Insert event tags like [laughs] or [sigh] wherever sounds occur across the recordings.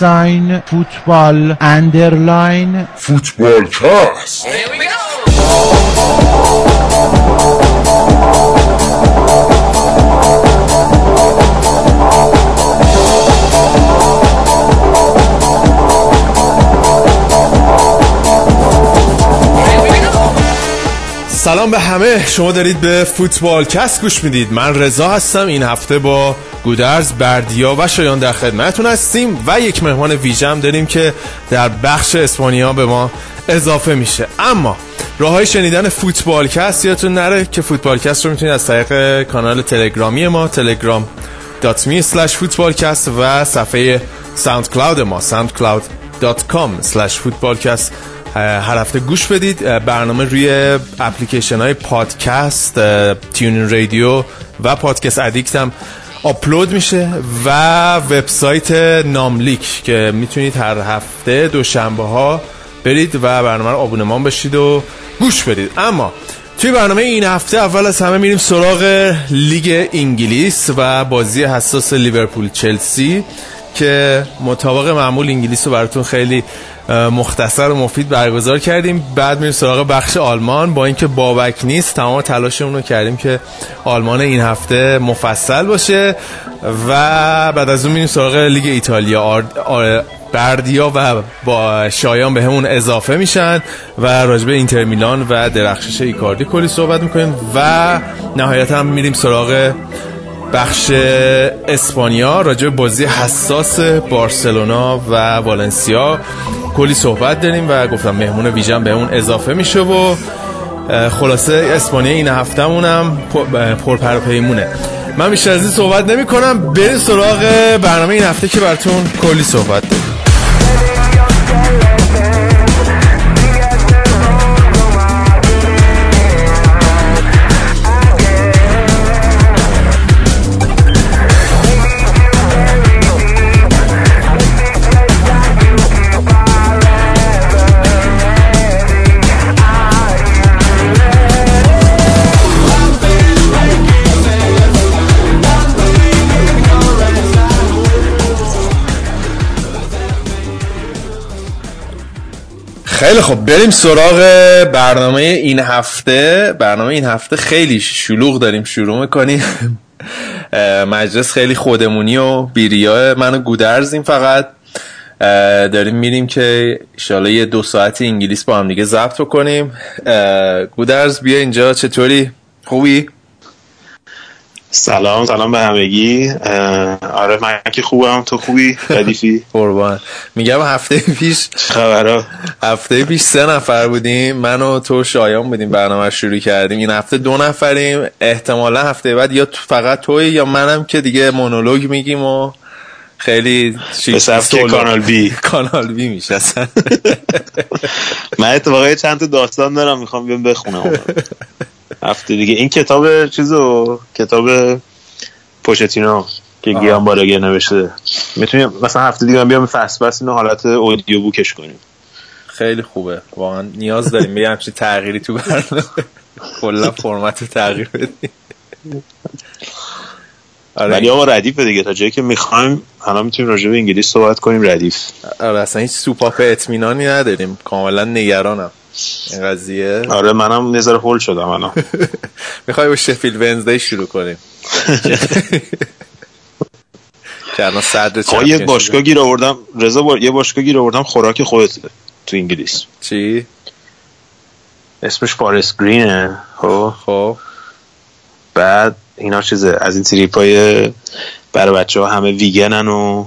ساین فوتبال اندرلاین فوتبال کست سلام به همه. شما دارید به فوتبال کست گوش می‌دید. من رضا هستم. این هفته با گودرز بردیا و شایان در خدمتتون هستیم و یک مهمان ویژم داریم که در بخش اسپانیا به ما اضافه میشه. اما راه های شنیدن فوتبال کست یادتون نره که فوتبال کست رو می‌تونید از طریق کانال تلگرامی ما تلگرام slash فوتبالکست و صفحه SoundCloud ما soundcloud.com slash فوتبالکست هر هفته گوش بدید. برنامه روی اپلیکیشن های پادکست TuneIn Radio و Podcast Addict هم آپلود میشه و وبسایت ناملیک که می‌تونید هر هفته دوشنبه ها برید و برنامه رو آبونمان بشید و گوش بدید. اما توی برنامه این هفته اول از همه میریم سراغ لیگ انگلیس و بازی حساس لیورپول چلسی که مطابق معمول انگلیس رو براتون خیلی مختصر و مفید برگزار کردیم. بعد میریم سراغ بخش آلمان. با اینکه بابک نیست تمام تلاشمون رو کردیم که آلمان این هفته مفصل باشه و بعد از اون میریم سراغ لیگ ایتالیا. بردیا و با شایان به همون اضافه میشن و راجبه اینتر میلان و درخشش ایکاردی کلی صحبت می‌کنیم و نهایتا هم میریم سراغ بخش اسپانیا. راجع بازی حساس بارسلونا و والنسیا. کلی صحبت داریم و گفتم مهمون ویژن به اون اضافه میشه و خلاصه اسپانیا این هفتهمون هم پرپرپیمونه. من بیشتر از این صحبت نمی کنم بریم سراغ برنامه این هفته که براتون کلی صحبت داریم. خیلی خب بریم سراغ برنامه این هفته. برنامه این هفته خیلی شلوغ داریم شروع می‌کنیم. [laughs] مجلس خیلی خودمونی و بیریا منو گودرزیم فقط. داریم میریم که ایشالا یه دو ساعت انگلیس با هم دیگه ضبط کنیم گودرز بیا اینجا. چطوری؟ خوبی؟ سلام سلام به همگی. آره من که خوبم. تو خوبی؟ ردیفی [laughs] قربان. میگم هفته پیش خبرها؟ هفته پیش سه نفر بودیم. من و تو شایان بودیم برنامه شروع کردیم. این هفته دو نفریم. احتمالا هفته بعد یا فقط توی یا منم که دیگه مونولوگ میگیم و خیلی به کانال بی. [laughs] کانال بی میشه اصلا. [laughs] من اتفاقا چند تا داستان دارم می‌خوام بیام بخونم. هفته دیگه. این کتاب چیزو؟ کتاب پوشتینو که گیان باراگر نوشته. می‌تونیم مثلا هفته دیگه بیام فصل بس اینو حالت اودیو بوکش کنیم. خیلی خوبه. واقعا نیاز داریم. به همچین تغییری تو برنامه. کلا فرمت تغییر بدیم. آره. ولی آقا ردیف دیگه. تا جایی که می‌خوایم الان می‌تونیم راجع به انگلیس صحبت کنیم. ردیف. آره اصلا هیچ سوپاپ اطمینانی نداریم. کاملا نگرانم. این قضیه. آره منم نظر هول شدم الان. [laughs] می‌خوای با شفیل ونزدی شروع کنیم. [laughs] که الان صدر یه باشگاه گیر آوردم. رضا با... یه باشگاه گیر آوردم خوراک خودت تو انگلیس. چی؟ اسمش فارست گرینه خب؟ خب. بعد اینا چیزه از این تریپای برای بچه ها همه ویگنن و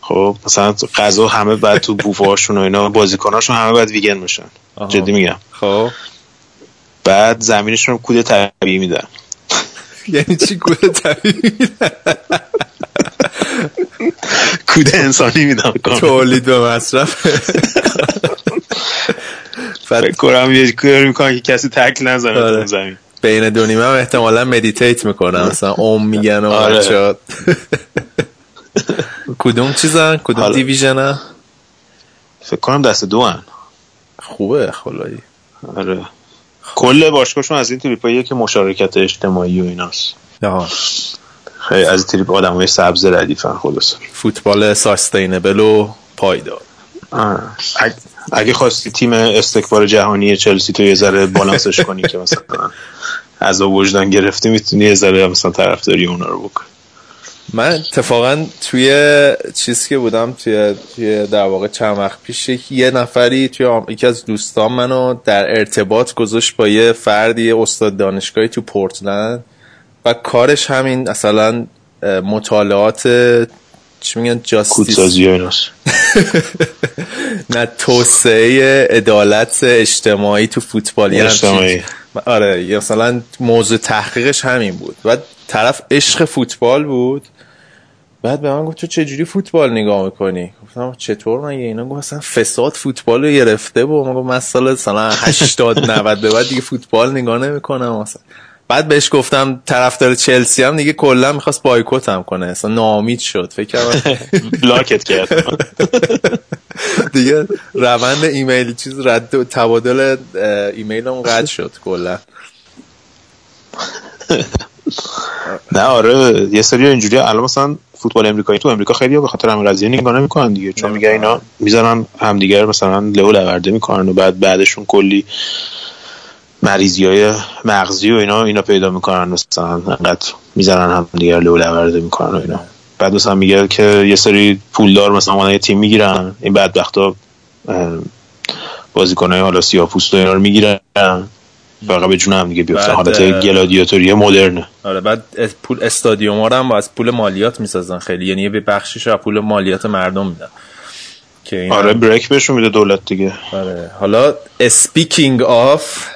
خب؟ مثلا غذا همه بعد تو بوفهاشون و اینا بازیکناشون همه باید ویگن باشن جدی میگم. خب. بعد زمینشون کود طبیعی میدن. [laughs] یعنی چی کود طبیعی میدن؟ [laughs] کود انسانی میدن. [laughs] تولید و مصرف. فکر کنم یه کاری می‌کنن که کسی تکل نزنه تو زمین. بین دو نیمه هم احتمالا مدیتیت می‌کنن. مثلا اوم میگن و آره. کدوم چیزن؟ کدوم حالا. دیویژن فکر کنم دست دو هن. خوبه خلایی آره. کل باشگاهشون از این تریپاییه که مشارکت اجتماعی و ایناست. آها. خیلی از تریپ آدم های سبز ردیفن خلاص فوتبال ساستینبل و پایدار. اگه خواستی تیم استکبار جهانی چلسی تو یه ذره بالانسش کنی که مثلا از وجدان گرفتی می‌تونی یه ذره مثلا طرفداری اونا رو بکنی. من اتفاقا توی چیز که بودم توی, توی در واقع چند وقت پیش یه نفری توی یکی از دوستان منو در ارتباط گذاشت با یه فردی استاد دانشگاهی تو پورتلند و کارش همین مثلا مطالعات چی میگن جاستیس [laughs] نه توسعه عدالت اجتماعی تو فوتبال اجتماعی. آره مثلا موضوع تحقیقش همین بود. و طرف عشق فوتبال بود. بعد به من گفت تو چجوری فوتبال نگاه می‌کنی؟ گفتم چطور؟ من اینا گفت اصلا فساد فوتبال رو گرفته و من گفت من سال مثلا 80 90 به بعد دیگه فوتبال نگاه نمی‌کنم. مثلا بعد بهش گفتم طرفدار چلسی هم دیگه کلا می‌خواست بایکوت هم کنه. اصلا ناامید شد. فکر کردم [laughs] بلاکت کرد. [laughs] دیگه روند ایمیل چیز رد تبادل ایمیل هم قطع شد کلا. نه آره یه سری اینجوری الان مثلا فوتبال امریکایی تو امریکا خیلی به خاطر همین قضیه نگاه نمی‌کنن دیگه چون میگه اینا می‌ذارن همدیگه مثلا لو لورده می‌کنن و بعد بعدشون کلی مریضی های مغزی و اینا اینا پیدا می‌کنن مثلا انقدر می‌زنن هم دیگر لو لورده می‌کنن و اینا. بعد مثلا میگه که یه سری پولدار مثلا یه تیم می‌گیرن این بدبختا بازیکنای حالا سیاپوست و اینا رو می‌گیرن. فقط به جون هم دیگه بیفتن حالت گلادیاتوری مدرنه. آره بعد پول استادیوم ها هم از پول مالیات می‌سازن خیلی. یعنی به بخشش از پول مالیات مردم میدن. که آره break بهشون میده دولت دیگه. آره. حالا speaking of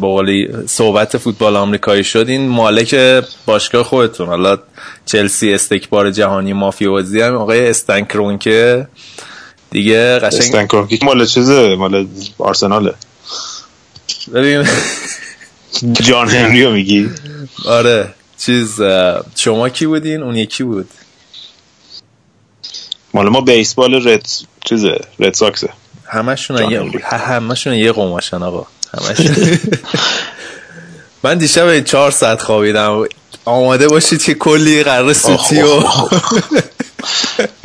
با صحبت فوتبال آمریکایی شد این مالک باشگاه خودتون. حالا چلسی استکبار جهانی مافیوزی هم آقای استن کرونکه دیگه قشنگ استنکرونکه مال چیزه؟ مال آرسناله. ببین. جان هنریو میگی؟ آره. چیز شما کی بودین؟ اون یکی بود. مال ما بیسبال رد چیزه رد ساکسه. همشون یه همشون یه قماشن آقا. [laughs] من دیشب چهار ساعت خوابیدم. آماده باشید که کلی قرار سوتی و [laughs]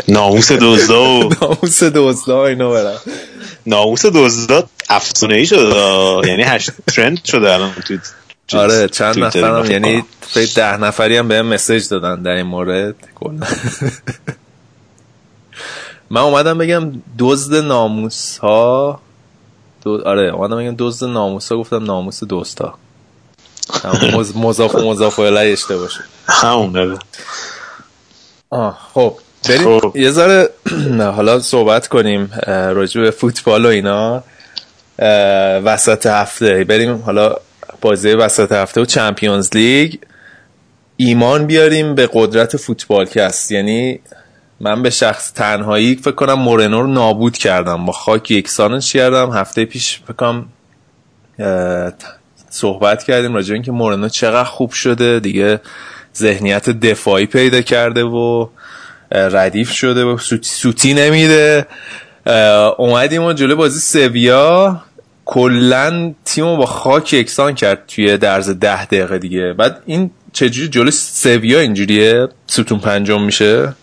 ناموس دوزدا و ناموس دوزدا اینو برم ناموس دوزدا افسونه ای شده یعنی هشت ترند شده الان تو آره چند نفرم یعنی فکر ده نفری هم به مسیج دادن در این مورد. [laughs] من اومدم بگم دزد ناموس ها دو... آره اومدم بگم دزد ناموس ها گفتم ناموس دوستا. مضاف مضاف الیه اشته باشه همون داره آه خب. بریم. خب. یه ذره [clears throat] حالا صحبت کنیم راجع به فوتبال و اینا. وسط هفته. بریم حالا بازی وسط هفته و چمپیونز لیگ. ایمان بیاریم به قدرت فوتبال کست یعنی من به شخص تنهایی فکر کنم مورنو رو نابود کردم. با خاک یکسانش کردم. هفته پیش فکر کنم صحبت کردیم راجع اینکه مورنو چقدر خوب شده. دیگه ذهنیت دفاعی پیدا کرده و ردیف شده و سوتی, نمیده. اومدیم و جلو بازی سویا. کلا تیم با خاک یکسان کرد توی درز ده دقیقه دیگه. بعد این چجوری جلو سویا اینجوریه؟ ستون پنجم میشه؟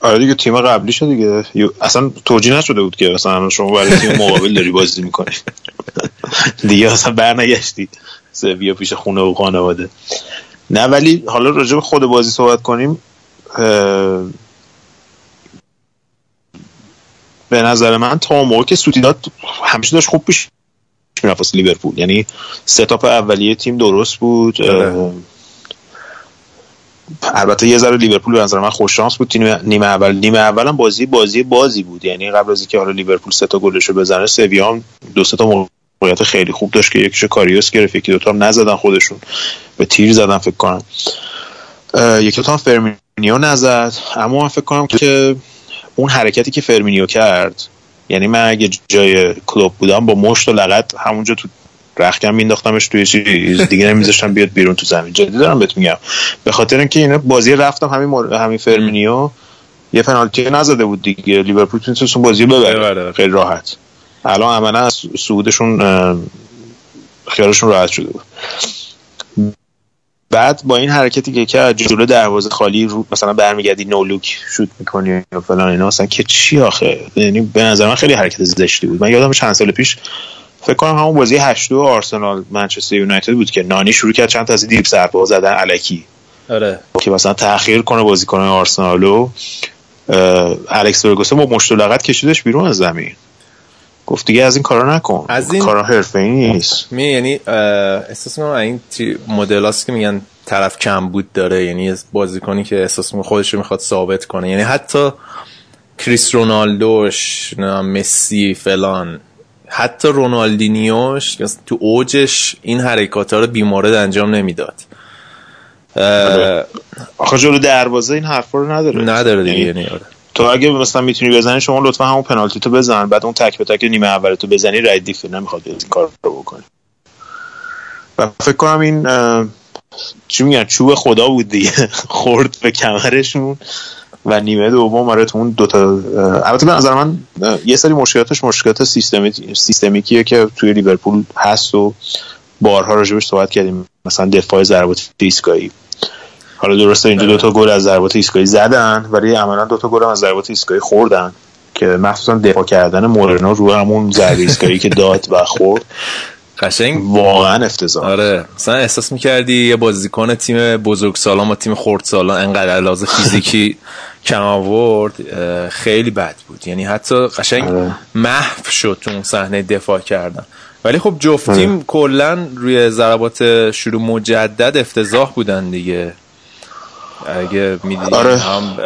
آره دیگه تیم قبلی شد دیگه اصلا توجیه نشده بود که مثلا شما برای تیم مقابل داری بازی می‌کنی. [laughs] دیگه اصلا برنگشتی. سویا پیش خونه و خانواده. نه ولی حالا راجع خود بازی صحبت کنیم. به نظر من تا موقع که سوتیداد همیشه داشت خوب پیش می‌رفت لیورپول. یعنی ستاپ اولیه تیم درست بود آره. البته یه ذره لیورپول به نظر من خوش شانس بود. نیمه اول نیمه اول هم بازی بازی بازی بود. یعنی قبل از اینکه حالا لیورپول سه تا گلشو بزنه سویا هم دو سه تا موقعیت خیلی خوب داشت که یکیشو کاریوس گرفت یکی دوتا هم نزدن خودشون. به تیر زدن فکر کنم. یکی تا فرمینیو نزد. اما من فکر کنم که اون حرکتی که فرمینیو کرد یعنی من اگه جای کلوپ بودم با مشت و لگد همونجا تو رختکن مینداختمش توی چیز. دیگه نمیذاشتم بیاد بیرون تو زمین. جدی دارم بهت میگم. به خاطر اینکه اینا بازی رفتم همین مر... همین فرمینیو. یه پنالتی نزده بود دیگه. لیورپول تونست بازی ببره. خیلی راحت. الان عملا از سعودشون خیالشون راحت شده بود. بعد با این حرکتی که کرد جلو دروازه خالی رو مثلا برمیگردی نولوک شوت می‌کنی یا فلان اینا مثلا که چی آخه؟ یعنی به نظر من خیلی حرکت زشتی بود. من یادم چند سال پیش فکر کنم همون بازی 8 آرسنال منچستر یونایتد بود که نانی شروع کرد چند تا از دیپ ضربه زدن الکی آره. که مثلا تاخیر کنه بازیکن آرسنالو الکس فرگوسن با مشت لغت کشیدش بیرون از زمین. گفت دیگه از این کارا نکن. از این کارا حرفه‌ای نیست. می یعنی احساس می‌کنم این مدل که میگن طرف کم بود داره. یعنی بازیکنی که احساس می‌کنه خودش رو می‌خواد ثابت کنه. یعنی حتی کریس رونالدوش مسی فلان. حتی رونالدینیوش تو اوجش این حرکات ها رو بیمارد انجام نمی‌داد. آخه جلو دروازه این حرفا رو نداره. نداره دیگه یعنی آره. تو اگه مثلا می‌تونی بزنی شما لطفا همون پنالتی تو بزن. بعد اون تک به تک نیمه اول تو بزنی رای دیفه نمی‌خواد این کار رو بکنی و فکر کنم این چی میگن چوب خدا بود دیگه. [laughs] خورد به کمرشون و نیمه دوم آره تو اون دوتا البته به نظر من یه سری مشکلاتش مشکلات سیستمی سیستمیکیه که توی لیورپول هست و بارها راجبش صحبت کردیم. مثلا دفاع ضربات ایستگاهی حالا درسته اینجا دو تا گل از ضربات ایستگاهی زدن ولی عملا دو تا گل از ضربات ایستگاهی خوردن که مخصوصا دفاع کردن مورنو رو همون ضربه ایستگاهی که داد و خورد. قشنگ. واقعا افتضاح. آره. مثلا احساس می‌کردی یه بازیکن تیم بزرگ سالان و تیم خرد سالان انقدر لحاظ فیزیکی [laughs] کم آورد خیلی بد بود. یعنی حتی قشنگ آره. محو شد تو اون صحنه دفاع کردن. ولی خب جفتیم آره. کلا روی ضربات شروع مجدد افتضاح بودن دیگه. اگه می‌دید آره. هم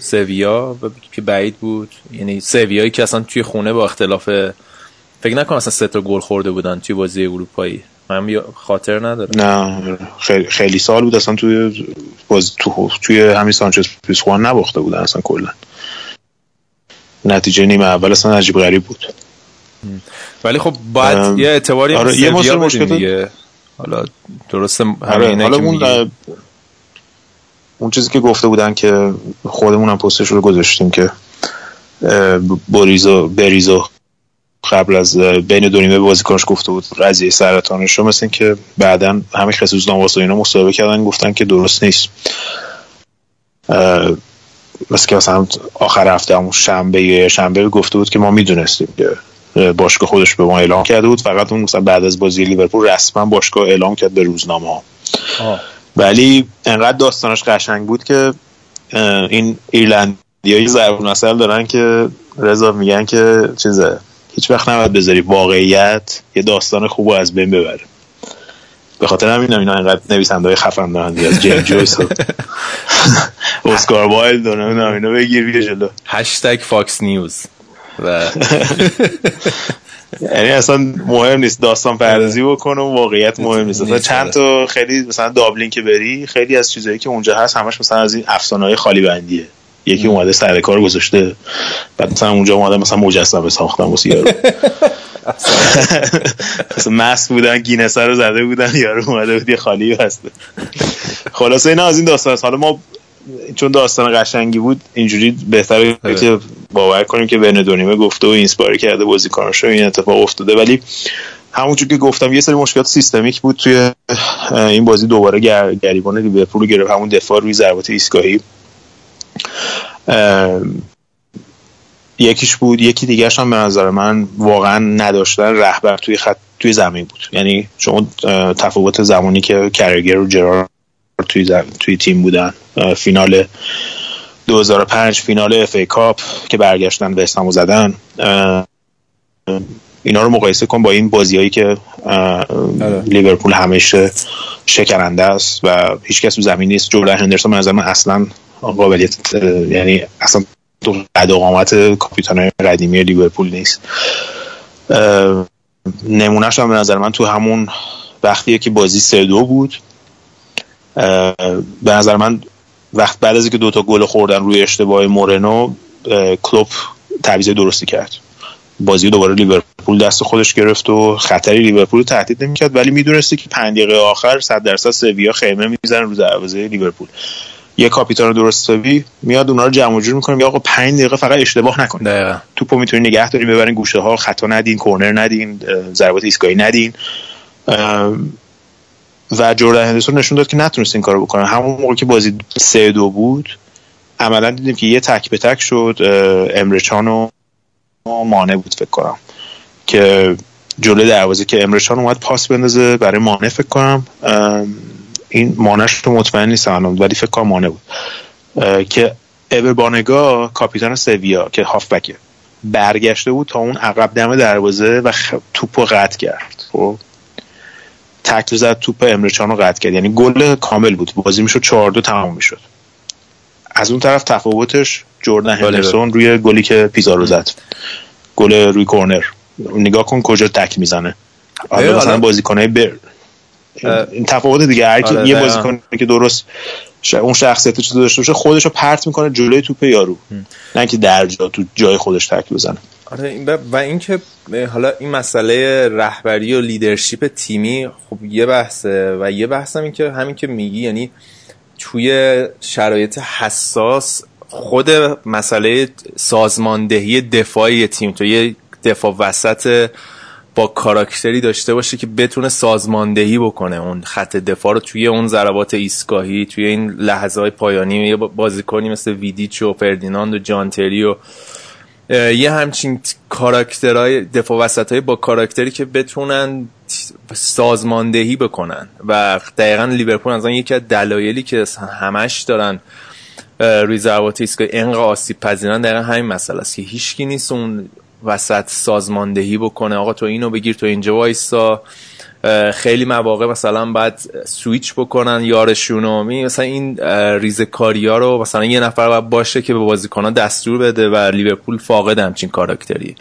سویا که بعید بود. یعنی سویایی که اصلا توی خونه با اختلاف فکر نکنم اصلا سه تا گل خورده بودن توی بازی اروپایی. من خاطر نداره نه خیلی, خیلی سال بود اصلا توی باز تو توی همین سانچز پیسخوان نباخته بودن اصلا کلا. نتیجه نیمه اول اصلا عجیب غریب بود. ولی خب باید یه اعتباری آره یه مشکل دیگه. حالا درسته آره حالا اون اون چیزی که گفته بودن که خودمون هم پستش رو گذاشتیم که بریزو بریزو قبل از بین دو نیمه بازیکنش گفته بود قضیه سرطانش رو مثل که بعدا همه خصوص نواس و اینا مصاحبه کردن گفتن که درست نیست. مثل که مثلا آخر هفته همون شنبه یا شنبه گفته بود که ما می‌دونستیم که باشگاه خودش به ما اعلام کرده بود فقط اون مثلا بعد از بازی لیورپول رسما باشگاه اعلام کرد به روزنامه ها ولی انقدر داستانش قشنگ بود که این ایرلندیایی ضرب نسل دارن که رضا میگن که چیزه هیچ وقت نباید بذاری واقعیت یه داستان خوب از بین ببره. به خاطر همین اینا اینقدر نویسنده های خفن دارن از جیم [laughs] جویس و اسکار وایلد و اینا بگیر بیا جلو. هشتگ Fox News. و [laughs] یعنی اصلا مهم نیست داستان پردازی بکن و واقعیت مهم نیست. مثلا چند تا خیلی مثلا دابلین که بری خیلی از چیزایی که اونجا هست همش مثلا از این افسانه های خالی بندیه. یکی اومده سر کار گذاشته بعد مثلا اونجا اومده مثلا مجسمه ساختن واسه یارو. [laughs] مثلا مست بودن Guinness رو زده بودن یارو اومده بود یه خالی بسته خلاصه اینا از این داستان حالا ما چون داستان قشنگی بود اینجوری بهتره آره. که باور کنیم که بین دو گفته و اینسپایری کرده بازیکناش این اتفاق افتاده. ولی همونجور که گفتم یه سری مشکلات سیستمیک بود توی این بازی دوباره گر... گریبان لیورپول گرفت. همون دفاع روی ضربات ایستگاهی. یکیش بود یکی دیگرش هم به نظر من واقعا نداشتن رهبر توی خط توی زمین بود. یعنی شما تفاوت زمانی که کرگر و جرارد توی, توی تیم بودن. فینال 2005 فینال FA Cup که برگشتن به استانبول زدن اینا رو مقایسه کن با این بازیایی که آره. لیورپول همیشه شکننده است و هیچ کس تو زمین نیست. جردن هندرسون نظر من اصلا قابلیت یعنی اصلا تو قد و قامت کاپیتان قدیمی لیورپول نیست. نمونهش هم به نظر من تو همون وقتیه که بازی سه دو بود. به نظر من وقت بعد از اینکه دوتا گل خوردن روی اشتباه مورنو کلوب تعویض درستی کرد. بازی دوباره لیورپول دست خودش گرفت و خطری لیورپول تهدید نمی‌کرد ولی می‌دونستی که 5 دقیقه آخر 100 درصد سویا خیمه می‌زنه رو دروازه لیورپول. یه کاپیتان درستابی میاد اونا رو جمع جور می‌کنه میگه آقا 5 دقیقه فقط اشتباه نکن توپو می‌تونی نگه داری ببرین گوشه ها خطا ندین کورنر ندین ضربات ایستگاهی ندین. و جردن هندرسون نشون داد که نتونست این کارو بکنه. همون موقع که بازی سه دو بود عملا دیدیم که یه تک به تک شد امرچان و مانه بود فکر کنم. که جلوی دروازه که امرچان اومد پاس بندازه برای مانه فکر کنم این مانش رو مطمئن نیستم ولی فکر کنم مانه بود. که ابر بانگا کاپیتان سویا که هافبکه برگشته بود تا اون عقب دم دروازه و خ... توپ رو قطع کرد. خب؟ تکل زد توپ امرچان رو قطع کرد. یعنی گل کامل بود. بازی می‌شد 4 دو تمام می‌شد. از اون طرف تفاوتش جردن بله، هندرسون روی گلی که پیزارو زد. گل روی کورنر. نگاه کن کجا تک می‌زنه. حالا مثلا بازیکنای بر این تفاوت دیگه هر کی آره، یه. بازیکن که درست ش... اون شخصیت چیز داشته باشه خودش رو پرت می‌کنه جلوی توپ یارو. نه که در جا تو جای خودش تک بزنه. آره و اینکه حالا این مسئله رهبری و لیدرشپ تیمی خب یه بحثه و یه بحث هم این که همین که میگی یعنی توی شرایط حساس خود مسئله سازماندهی دفاعی تیم تو یه دفاع وسط با کاراکتری داشته باشه که بتونه سازماندهی بکنه اون خط دفاع رو توی اون ضربات ایستگاهی توی این لحظه های پایانی یه بازیکنی مثل ویدیچ و فردیناند و جانتری و یه همچین کاراکترهای دفاع وسط با کاراکتری که بتونن سازماندهی بکنن. و دقیقا لیورپول از یکی از دلایلی که همش دارن روی ضربات ایستگاهی انقدر آسیب پذیرن دقیقا همین مسئله است که هیچکی نیست اون وسط سازماندهی بکنه. آقا تو اینو بگیر تو اینجا وایسا. خیلی مواقع مثلا باید سویچ بکنن یارشونو. می مثلا این ریزکاری ها رو مثلا یه نفر باید باشه که به بازیکنها دستور بده و لیورپول فاقد همچین کاراکتری.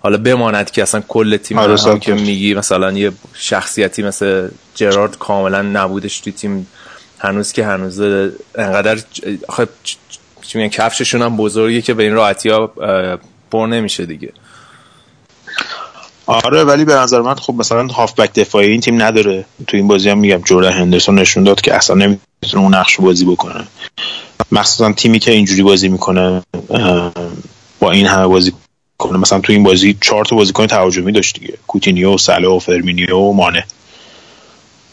حالا بماند که اصلا کل تیم آره، هم که. میگی مثلا یه شخصیتی مثل جرارد کاملا نبودش توی تیم. هنوز که هنوز انقدر آخه چ- چی میگن کفششون هم بزرگه که به این راحتی ها پر نمیشه دیگه. آره ولی به نظر من خب مثلا هافبک دفاعی این تیم نداره. تو این بازی هم میگم جردن هندرسون نشون داد که اصلا نمی‌تونه اون نقش بازی بکنه. مخصوصا تیمی که اینجوری بازی می‌کنه با این همه بازی کنه. مثلا تو این بازی چهار تا بازیکن تهاجمی داشت دیگه. کوتینیو و و فرمینیو و مانه.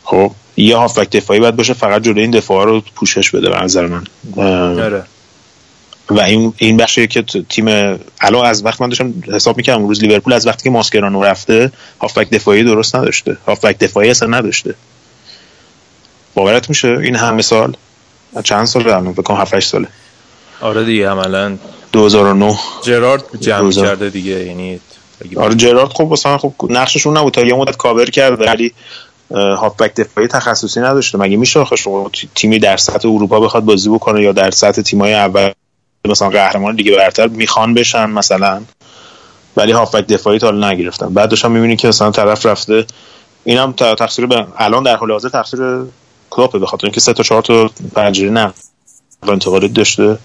خب یه هافبک دفاعی باید باشه فقط جلوی این دفاع رو پوشش بده به نظر من. و این این بخشیه که تیم الان از وقت من داشتم حساب می‌کردم اون روز لیورپول از وقتی که ماسکرانو رفته هافبک دفاعی درست نداشته. هافبک دفاعی اصلا نداشته. باورت میشه این همه سال؟ چند سال الان؟ فکر کنم 7 8 ساله. آره دیگه عملا 2009 جرارد جمع. کرده دیگه یعنی آره جرارد خب واسه خب نقششون نبود. تا یه مدت کاور کرد ولی هافبک دفاعی تخصصی نداشته. مگه میشه آخه شما تی- تیمی در سطح اروپا بخواد بازی بکنه یا در سطح تیمای اول مثلا قهرمان لیگ برتر می‌خوان بشن مثلا. ولی هافبک دفاعی تا حالا نگرفتن. بعد داشتم می‌بینی که مثلا طرف رفته اینم تقصیر به الان در حال حاضر تقصیر کلوپه به خاطر اینکه سه تا چهار تا پنجره نه. انتقالی داشته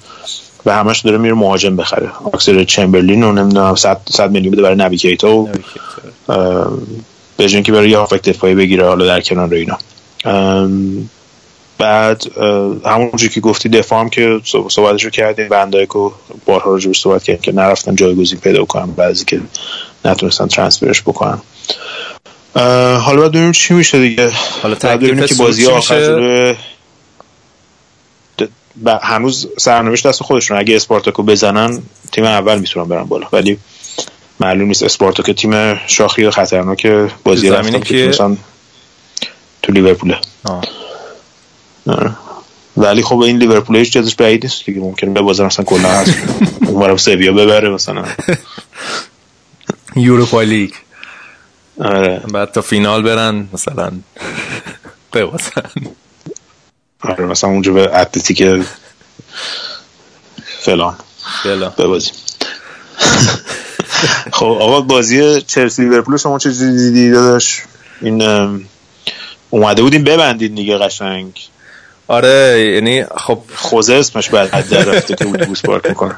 و همش داره میره مهاجم بخره. اکسل چمبرلین و نمی‌دونم 100 100 میلیون بده برای نبی کیتا و به اینکه برای یه هافک دفاعی بگیره حالا در کنار اینا. بعد همونجوری که گفتی دفاع هم که صحب- صحبتش رو کردیم بندایک و بارها راجبش صحبت کردیم که نرفتن جایگزین پیدا کنن بعضی که نتونستن ترانسفرش بکنن. حالا باید ببینیم چی میشه دیگه. حالا ببینیم که بازی آخر هنوز سرنوشت دست خودشون. اگه اسپارتاکو بزنن تیم اول می‌تونن برن بالا. ولی معلوم نیست اسپارتاک تیم شاخی و خطرناک بازی رفتن که تو لیورپوله. آه. ولی خب این لیورپول هیچ جزش بعید نیست دیگه. ممکنه ببازن مثلا کلا از اونورم سویا ببره مثلا. یوروپا لیگ. آره. بعد تا فینال برن مثلا ببازن. آره مثلا اونجا به اتلتیک فلان بلا ببازیم. خب آقا بازی چلسی لیورپول شما چه چیزی دیدی داداش؟ این اومده بودیم ببندید دیگه قشنگ. آره یعنی خب خوزه اسمش بعد در رفته که اتوبوس پارک می‌کنه.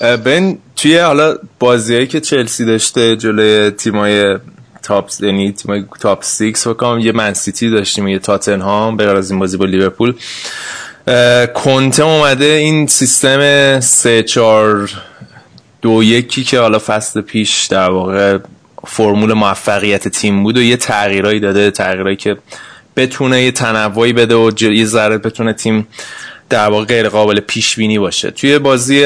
بن توی حالا بازیایی که چلسی داشته جلوی تیمای تاپ یعنی تیمای تاپ 6 فکر یه منسیتی داشتیم یه تاتنهام به غیر از این بازی با لیورپول. کنته اومده این سیستم 3 4 دو یکی که حالا فصل پیش در واقع فرمول موفقیت تیم بود و یه تغییرایی داده تغییرایی که بتونه یه تنوعی بده و یه ذره بتونه تیم در واقع غیر قابل پیش بینی باشه. توی بازی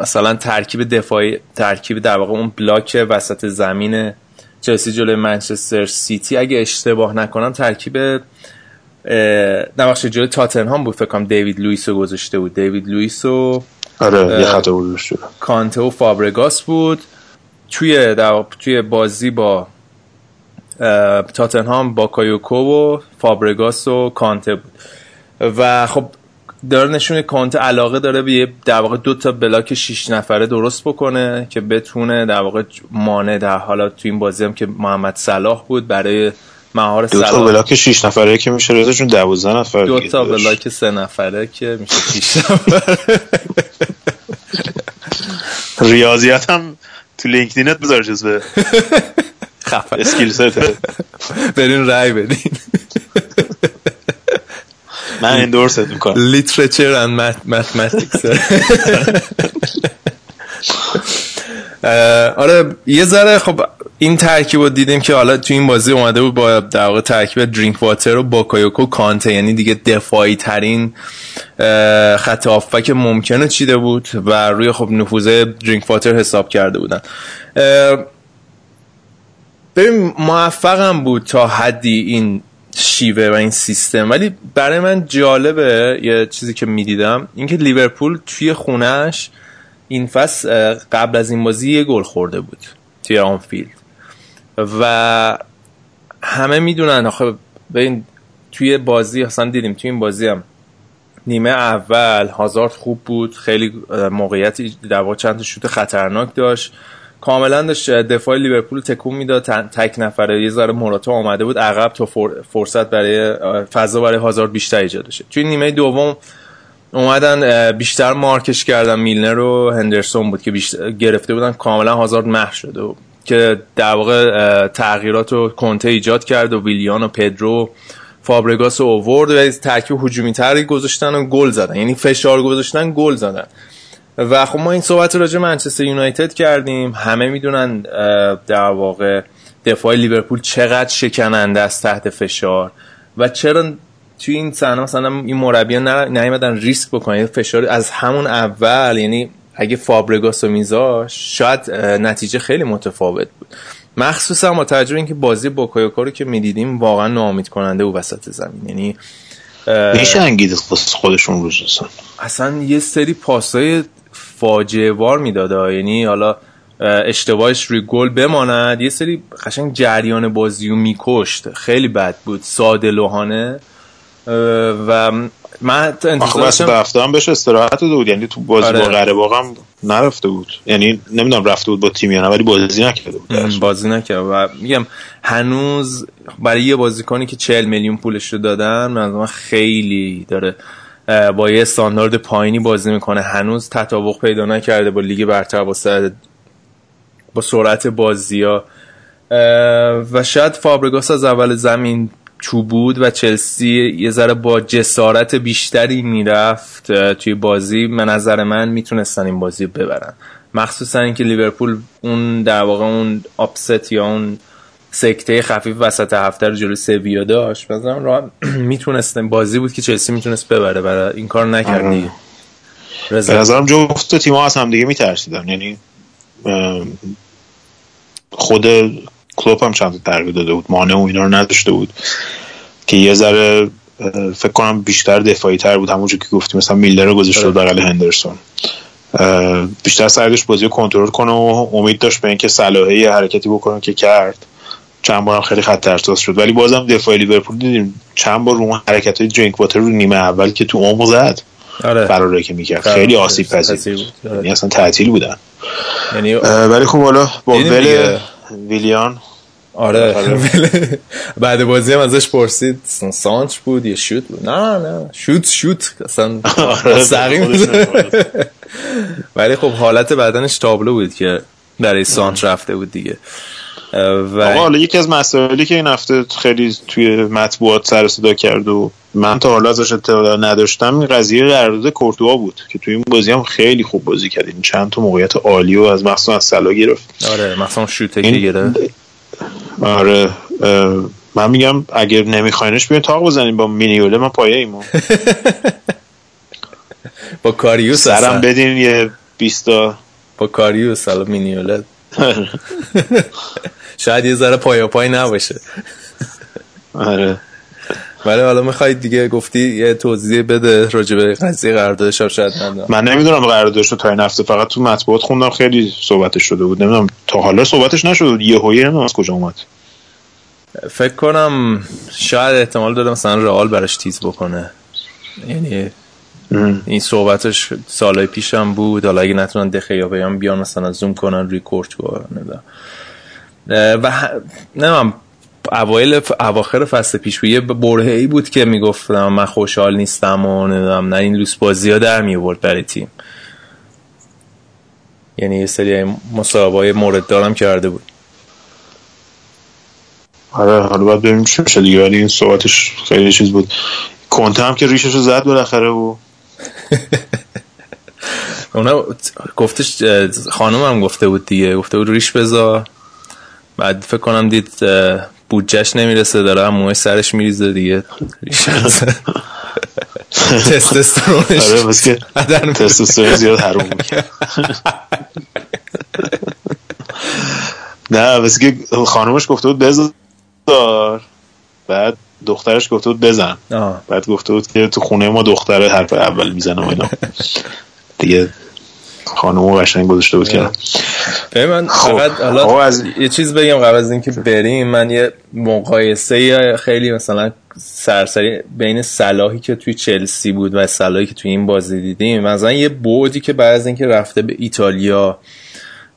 مثلا ترکیب دفاعی ترکیب در واقع اون block وسط زمین چلسی جلوی منچستر سیتی اگه اشتباه نکنم ترکیبی نبخشه جلوی تاتنهام بود فکر کنم دیوید لوئیس رو گذاشته بود. دیوید لوئیس و آره یه خطا بود. کانته و فابرگاس بود. توی در توی بازی با تاتنهام با باکایوکو و فابرگاس و کانته بود. و خب داره نشون کانته علاقه داره به در واقع دو تا block 6 نفره درست بکنه که بتونه در واقع مانع در حالا تو این بازی هم که محمد صلاح بود برای مهار دو تا بلاک 6 نفره که میشه رضاشون 12 نفر دو تا block 3 نفره که میشه 6 نفره [laughs] [laughs] ریاضیات هم تو لینکدینت بذار به [laughs] خفه skill set برین رای بدین. من endorse ت می‌کنم. literature and mathematics آره یه ذره خب این ترکیب رو دیدیم که حالا تو این بازی اومده بود با در واقع ترکیب درینک واتر و باکایوکو کانته یعنی دیگه دفاعی ترین خط هافبک ممکنه چیده بود و روی خب نفوذ درینک واتر حساب کرده بودن. ببین موفقم بود تا حدی این شیوه و این سیستم. ولی برای من جالبه یه چیزی که می‌دیدم. اینکه لیورپول توی خونش این فصل قبل از این بازی یه گل خورده بود توی آنفیلد و همه می‌دونن آخه ببین توی بازی اصلا دیدیم توی این بازی هم نیمه اول هازارد خوب بود خیلی موقعیتی در چند شوت خطرناک داشت. کاملا داشت دفاع لیورپول تکون می‌داد تک نفره یه ذره موراتا آمده بود عقب تا فرصت برای فضا برای هازارد بیشتر ایجاد شه توی نیمه دوم اومدن بیشتر مارکش کردن. میلنر و هندرسون بود که بیشتر گرفته بودن. کاملا هازارد مح شده و که در واقع تغییرات رو کنته ایجاد کرد و ویلیان و پدرو فابرگاس و اوورد و ترکیب هجومی تری گذاشتن و گل زدن. یعنی فشار گذاشتن گل زدن. و خب ما این صحبت راجع منچستر یونایتد کردیم. همه می‌دونن در واقع دفاع لیورپول چقدر شکننده است تحت فشار و چرا توی این صحنه مثلا این مربیان نیومدن ریسک بکنن؟ فشار از همون اول یعنی اگه فابرگاس و میزاش شاید نتیجه خیلی متفاوت بود. مخصوصا با توجه اینکه بازی بوکایوکا رو که می‌دیدیم واقعا ناامید کننده بود وسط زمین. یعنی میشه انگیز خودشون روز اصلا یه سری پاسای فاجعه وار می‌داد یعنی حالا اشتباهش روی گل بماند. یه سری قشنگ جریان بازی رو میکشت. خیلی بد بود. ساده لوحانه. و من انتظار هفته هم بهش استراحت داده بود. یعنی تو بازی آره. با قره هم نرفته بود. یعنی نمی‌دونم رفته بود با تیم یا نه ولی بازی نکرده بود بازی نکرد. و میگم هنوز برای یه بازیکنی که 40 میلیون پولش رو دادن من خیلی داره با یه استاندارد پایینی بازی می‌کنه. هنوز تطابق پیدا نکرده با لیگ برتر با با سرعت بازی ها. و شاید فابرگاس از اول زمین تو بود و چلسی یه ذره با جسارت بیشتری می‌رفت توی بازی. به نظر من می‌تونستن این بازی ببرن. مخصوصا اینکه لیورپول اون در واقع اون آپست یا اون سکته خفیف وسط هفته رو جلوی سویا داشت. مثلا راه می‌تونستن. بازی بود که چلسی می‌تونست ببره برای این کار نکردی به نظرم جفت تیم‌ها از هم دیگه میترسیدن. یعنی خود کلوب هم چند تغییر داده بود. مانع و اینا رو نداشته بود. که یه ذره فکر کنم بیشتر دفاعی تر بود. همونجور که گفتیم مثلا میلر رو گذاشته بود بغل هندرسون. بیشتر سعی بازی رو کنترل کنه و امید داشت به اینکه صلاحی حرکتی بکنه که کرد. چند بارم خیلی خطر شد. ولی بازم دفاع لیورپول دیدیم. چند بار رو حرکت های درینک واتر رو نیمه اول که تو عمق زد. آره. فراره که می‌کرد. خیلی آسیب پذیر بود. یعنی اصلا تعطیل بودن. یعنی ولی خب حالا با ول ویلیان. آره, آره. [laughs] بعد بازی هم ازش پرسید. سانچ بود یا شوت بود؟ نه نه. شوت شوت. اصلا [laughs] آره [laughs] ولی خب حالت بدنش تابلو بود که برای سانچ رفته بود دیگه. و آقا حالا یکی از مسائلی که این هفته خیلی توی مطبوعات سر صدا کرد و من تا حالا ازش اطلاع نداشتم این قضیه قرارداد کورتوا بود که توی این بازی هم خیلی خوب بازی کرد. این چند تا موقعیت عالی و از مخصوصا از سلا گرفت. آره مثلا شوته این... گرفت آره من میگم اگر نمیخواینش بیاین تاق بزنیم با مینیوله ما پایه ایمو. [laughs] با کاریوس سرم. بدین یه 20 تا. با کاریوس حالا مینیوله. شاید یه ذره پایا پای نباشه. آره. ولی حالا می‌خواید دیگه گفتی یه توضیح بده راجع به قضیه قراردادش شاید ندارم من نمی‌دونم قراردادش رو تا این هفته فقط تو مطبوعات خوندم خیلی صحبتش شده بود. نمی‌دونم تا حالا صحبتش یه هویه نمی‌دونم از کجا اومد؟ فکر کنم شاید احتمال داره مثلا رئال براش تیز بکنه. یعنی ام. این صحبتش سالهای پیش هم بود. حالا اگه نتونن دخه یا بیان بیان مثلا زوم کنن ریکورد کنن و نمیم اوایل اواخر فصل پیش بود. یه برهه ای بود که می‌گفتم من خوشحال نیستم و نمی‌دونم نه این لوس بازی ها در میورد برای تیم. یعنی یه سری مصاحبه های مورد دارم کرده بود. آره حالا باید ببینیم چی میشه دیگه. ولی این صحبتش خیلی چیز بود. کنته هم که ریشش رو زد بالاخره و [laughs] اونا گفتش خانم هم گفته بود دیگه گفته بود ریش بذار بعد فکر کنم دید بودجهش نمی‌رسه داره هم موهای سرش میریزه دیگه ریش بذار. [laughs] تستوسترونش آره بس که. تستوسترون زیاد حروم [laughs] نه بس که خانومش گفته بود بذار بعد دخترش گفته بود بزن. آه. بعد گفته بود که تو خونه ما دختره حرف اول می‌زنه و اینا. دیگه خانومو قشنگ گذاشته بود که ببین من خب. فقط حالا از- یه چیز بگم قبل از اینکه بریم من یه مقایسه خیلی مثلا سرسری بین صلاحی که توی چلسی بود و صلاحی که توی این بازی دیدیم. مثلا یه بودی که بعد از اینکه رفته به ایتالیا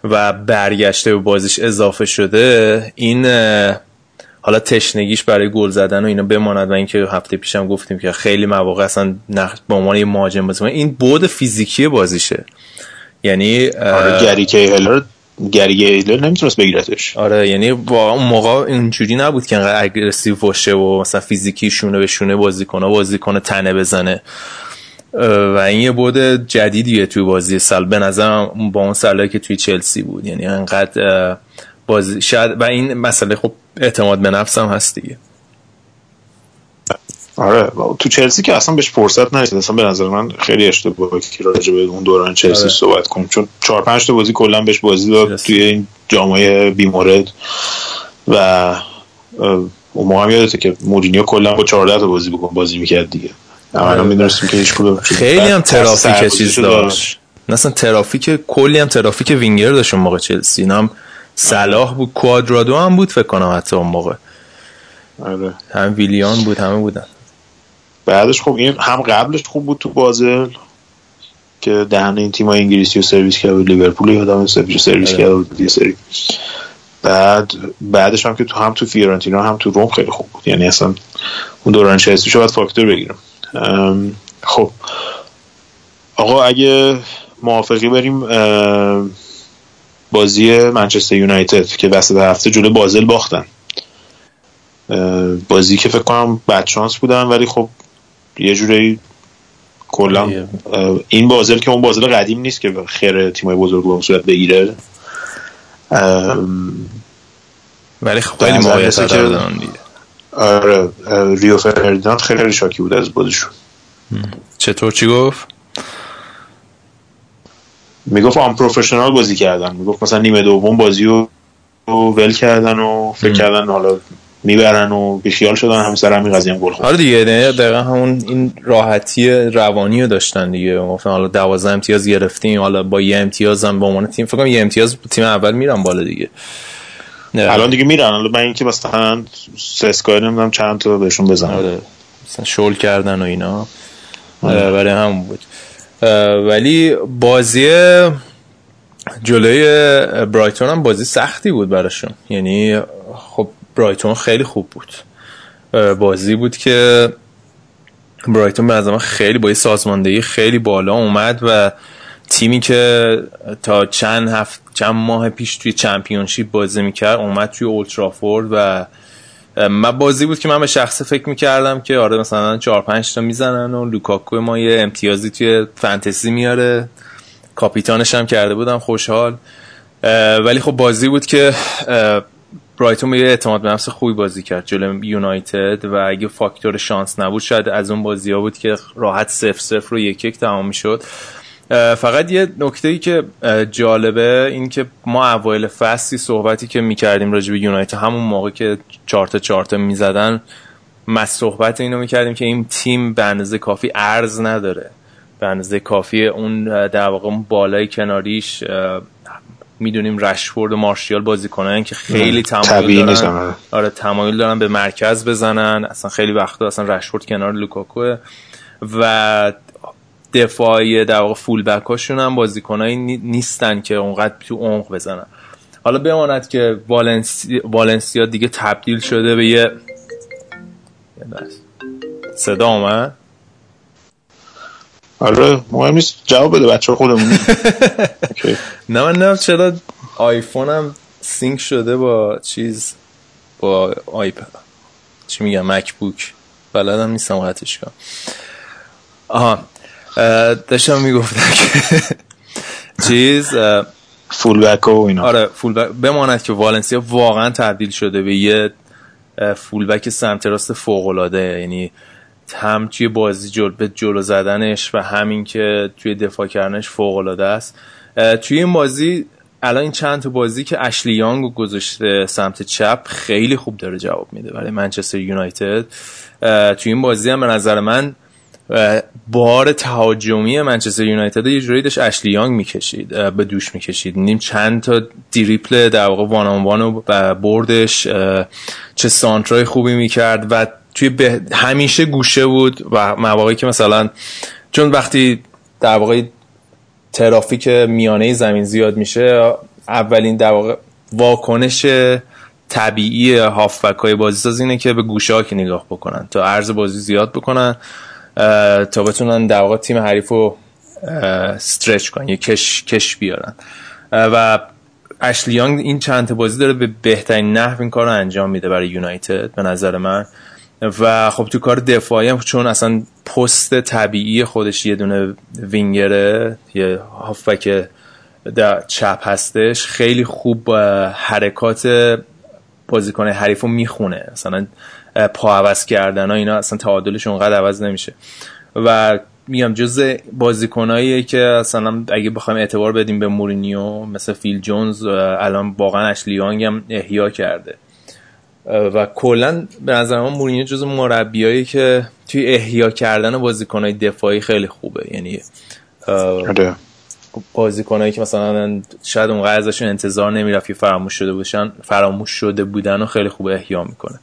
و برگشته به بازیش اضافه شده این حالا تشنگیش برای گل زدن و اینا بماند و اینکه هفته پیشم گفتیم که خیلی مواقع اصلا نقش به عنوان یه مهاجم بازی. این بود فیزیکی بازیشه. یعنی آره گری کیهلر گری کیهلر نمی‌تونست بگیرتش آره یعنی با اون موقع اینجوری نبود که انقدر اگریسیو باشه و مثلا فیزیکی شونه به شونه بازی کنه بازی کنه تنه بزنه. و این یه بود جدیدیه توی بازی سال. به نظرم با اون سالهایی که توی چلسی بود. یعنی انقدر بازی شاید و این مسئله خب اعتماد به نفس هم هست دیگه. آره تو چلسی که اصلا بهش فرصت نرسید. اصلا به نظر من خیلی اشتباهه که راجع به اون دوران چلسی آره. صحبت کنیم. چون چهار پنج تا بازی کلا بهش بازی داد. توی این جامعه بیمورد. و اون موقع هم یادته که مورینیو کلا با 14 تا بازی بکن بازی می‌کرد دیگه. آره. اولا می‌دونستیم که هیچ کدوم خیلی هم ترافیک چیز داشت. مثلا ترافیک کلی هم ترافیک وینگر داشت اون موقع چلسی. هم صلاح بود کوادرادو هم بود فکر کنم حتی اون موقع. آره. هم ویلیان بود همه بودن. بعدش خب این هم قبلش خوب بود تو بازل که دهن این تیم انگلیسی رو سرویس کرد بود لیورپول یادم سرویس سرویس آره. کرد بود یه سری. بعد بعدش هم که تو هم تو فیورنتینا هم تو روم خیلی خوب بود. یعنی اصلا اون دوران چلسی شو باید فاکتور بگیرم. خب. آقا اگه موافقی بریم بازی منچستر یونایتد که وسط هفته جلو بازل باختن. بازی که فکر کنم بد شانس بودن ولی خب یه جوری کلا این بازل که اون بازل قدیم نیست که خیر تیمای بزرگ رو صورت بگیره. ولی خب به خیلی موقعیت آره ریو فردیناند خیلی شاکی بود از بازیشون. چطور چی گفت؟ می‌گفت آن پروفشنال بازی کردن. می‌گفت مثلا نیمه دوم بازی رو ول کردن و فکر کردن حالا می‌برن و بیخیال شدن. هم سر همین قضیه هم گل آره دیگه نه دقیقا همون این راحتی روانی رو داشتن دیگه. گفتن حالا 12 امتیاز گرفتیم حالا با یه امتیاز هم به عنوان تیم فکر کنم یه امتیاز تیم اول میرن بالا دیگه. نه. الان دیگه میرن. حالا من اینکه مثلا سسکای نمی‌دونم چند تا بهشون بزنم آره مثلا شل کردن و اینا. آره، برای همون بود. ولی بازی جلوی برایتون هم بازی سختی بود براشون. یعنی خب برایتون خیلی خوب بود. بازی بود که برایتون به نظر خیلی با سازماندهی خیلی بالا اومد و تیمی که تا چند هفت چند ماه پیش توی چمپیونشیپ بازی می‌کرد اومد توی اولترافورد و من بازی بود که من به شخصه فکر می‌کردم که آره مثلا چهار پنج تا می‌زنن و لوکاکو ما یه امتیازی توی فنتزی میاره. کاپیتانش هم کرده بودم خوشحال. ولی خب بازی بود که برایتون یه اعتماد به نفس خوبی بازی کرد جلو یونایتد و اگه فاکتور شانس نبود شاید از اون بازی ها بود که راحت سف سف رو یک یک تمام شد فقط یه نکته ای که جالبه این که ما اوایل فصلی صحبتی که می‌کردیم راجع به یونایتد همون موقع که چهارتا چهارتا می‌زدن ما صحبت اینو می‌کردیم که این تیم به اندازه کافی عرض نداره. به اندازه کافی اون در واقع بال‌های کناریش می‌دونیم رشفورد و مارشیال بازی کنن که خیلی تمایل دارن. آره. تمایل دارن به مرکز بزنن. اصلا خیلی وقتا اصلا رشفورد کنار لوکاکو و دفاعی در واقع فول بک هاشون هم بازیکنایی نیستن که اونقدر تو عمق بزنن. حالا بماند که والنسی... والنسیا دیگه تبدیل شده به یه صدا اومد؟ آره مهم نیست. جواب بده بچه خودمون. [laughs] نه من نه چرا آیفونم سینک شده با چیز با آیپد. چی میگم؟ مکبوک. بلدم نیستم قطعش کنم. آها. داشتم می‌گفتم که [laughs] چیز فول بک و اینا. آره فول بک بماند که والنسیا واقعا تبدیل شده به یه فول بک سمت راست فوق العاده یعنی هم توی بازی جل به جلو زدنش و همین که توی دفاع کردنش فوق العاده است توی این بازی الان این چند تا بازی که اشلی یانگ گذاشته سمت چپ خیلی خوب داره جواب میده برای منچستر یونایتد. توی این بازی هم به نظر من بار تهاجمی منچستر یونایتد یه جوری داشت اشلی یانگ می‌کشید به دوش می‌کشید. نیم چند تا دیریپل در واقع وان آن وان و بردش چه سانترای خوبی می‌کرد و توی به همیشه گوشه بود و مواقعی که مثلا چون وقتی در واقع ترافیک میانه زمین زیاد میشه اولین در واقع واکنش طبیعی هافبک های بازی ساز اینه که به گوشه ها که نگاه بکنن تا عرض بازی زیاد بکنن. تا بتونن در واقع تیم حریف رو استرچ کنن یه کش, کش بیارن. و اشلیانگ این چند بازی داره به بهترین نحو این کار رو انجام میده برای یونایتد به نظر من. و خب تو کار دفاعی هم چون اصلا پست طبیعی خودش یه دونه وینگره یه هافبک در چپ هستش خیلی خوب حرکات بازیکن حریف رو می‌خونه. مثلا پا عوض کردن ها اینا اصلا تعادلش اونقدر عوض نمیشه. و میگم جز بازیکنایی که اصلا اگه بخوایم اعتبار بدیم به مورینیو مثل فیل جونز الان واقعا اشلیانگ هم احیا کرده. و کلا به نظر من مورینیو جز مربیایی که توی احیا کردن بازیکنهای دفاعی خیلی خوبه. یعنی آره. بازیکنایی که مثلا شاید اونقدر ازشون انتظار نمی‌رفت فراموش شده باشن فراموش شده بودن و خیلی خوب احیا می‌کنه.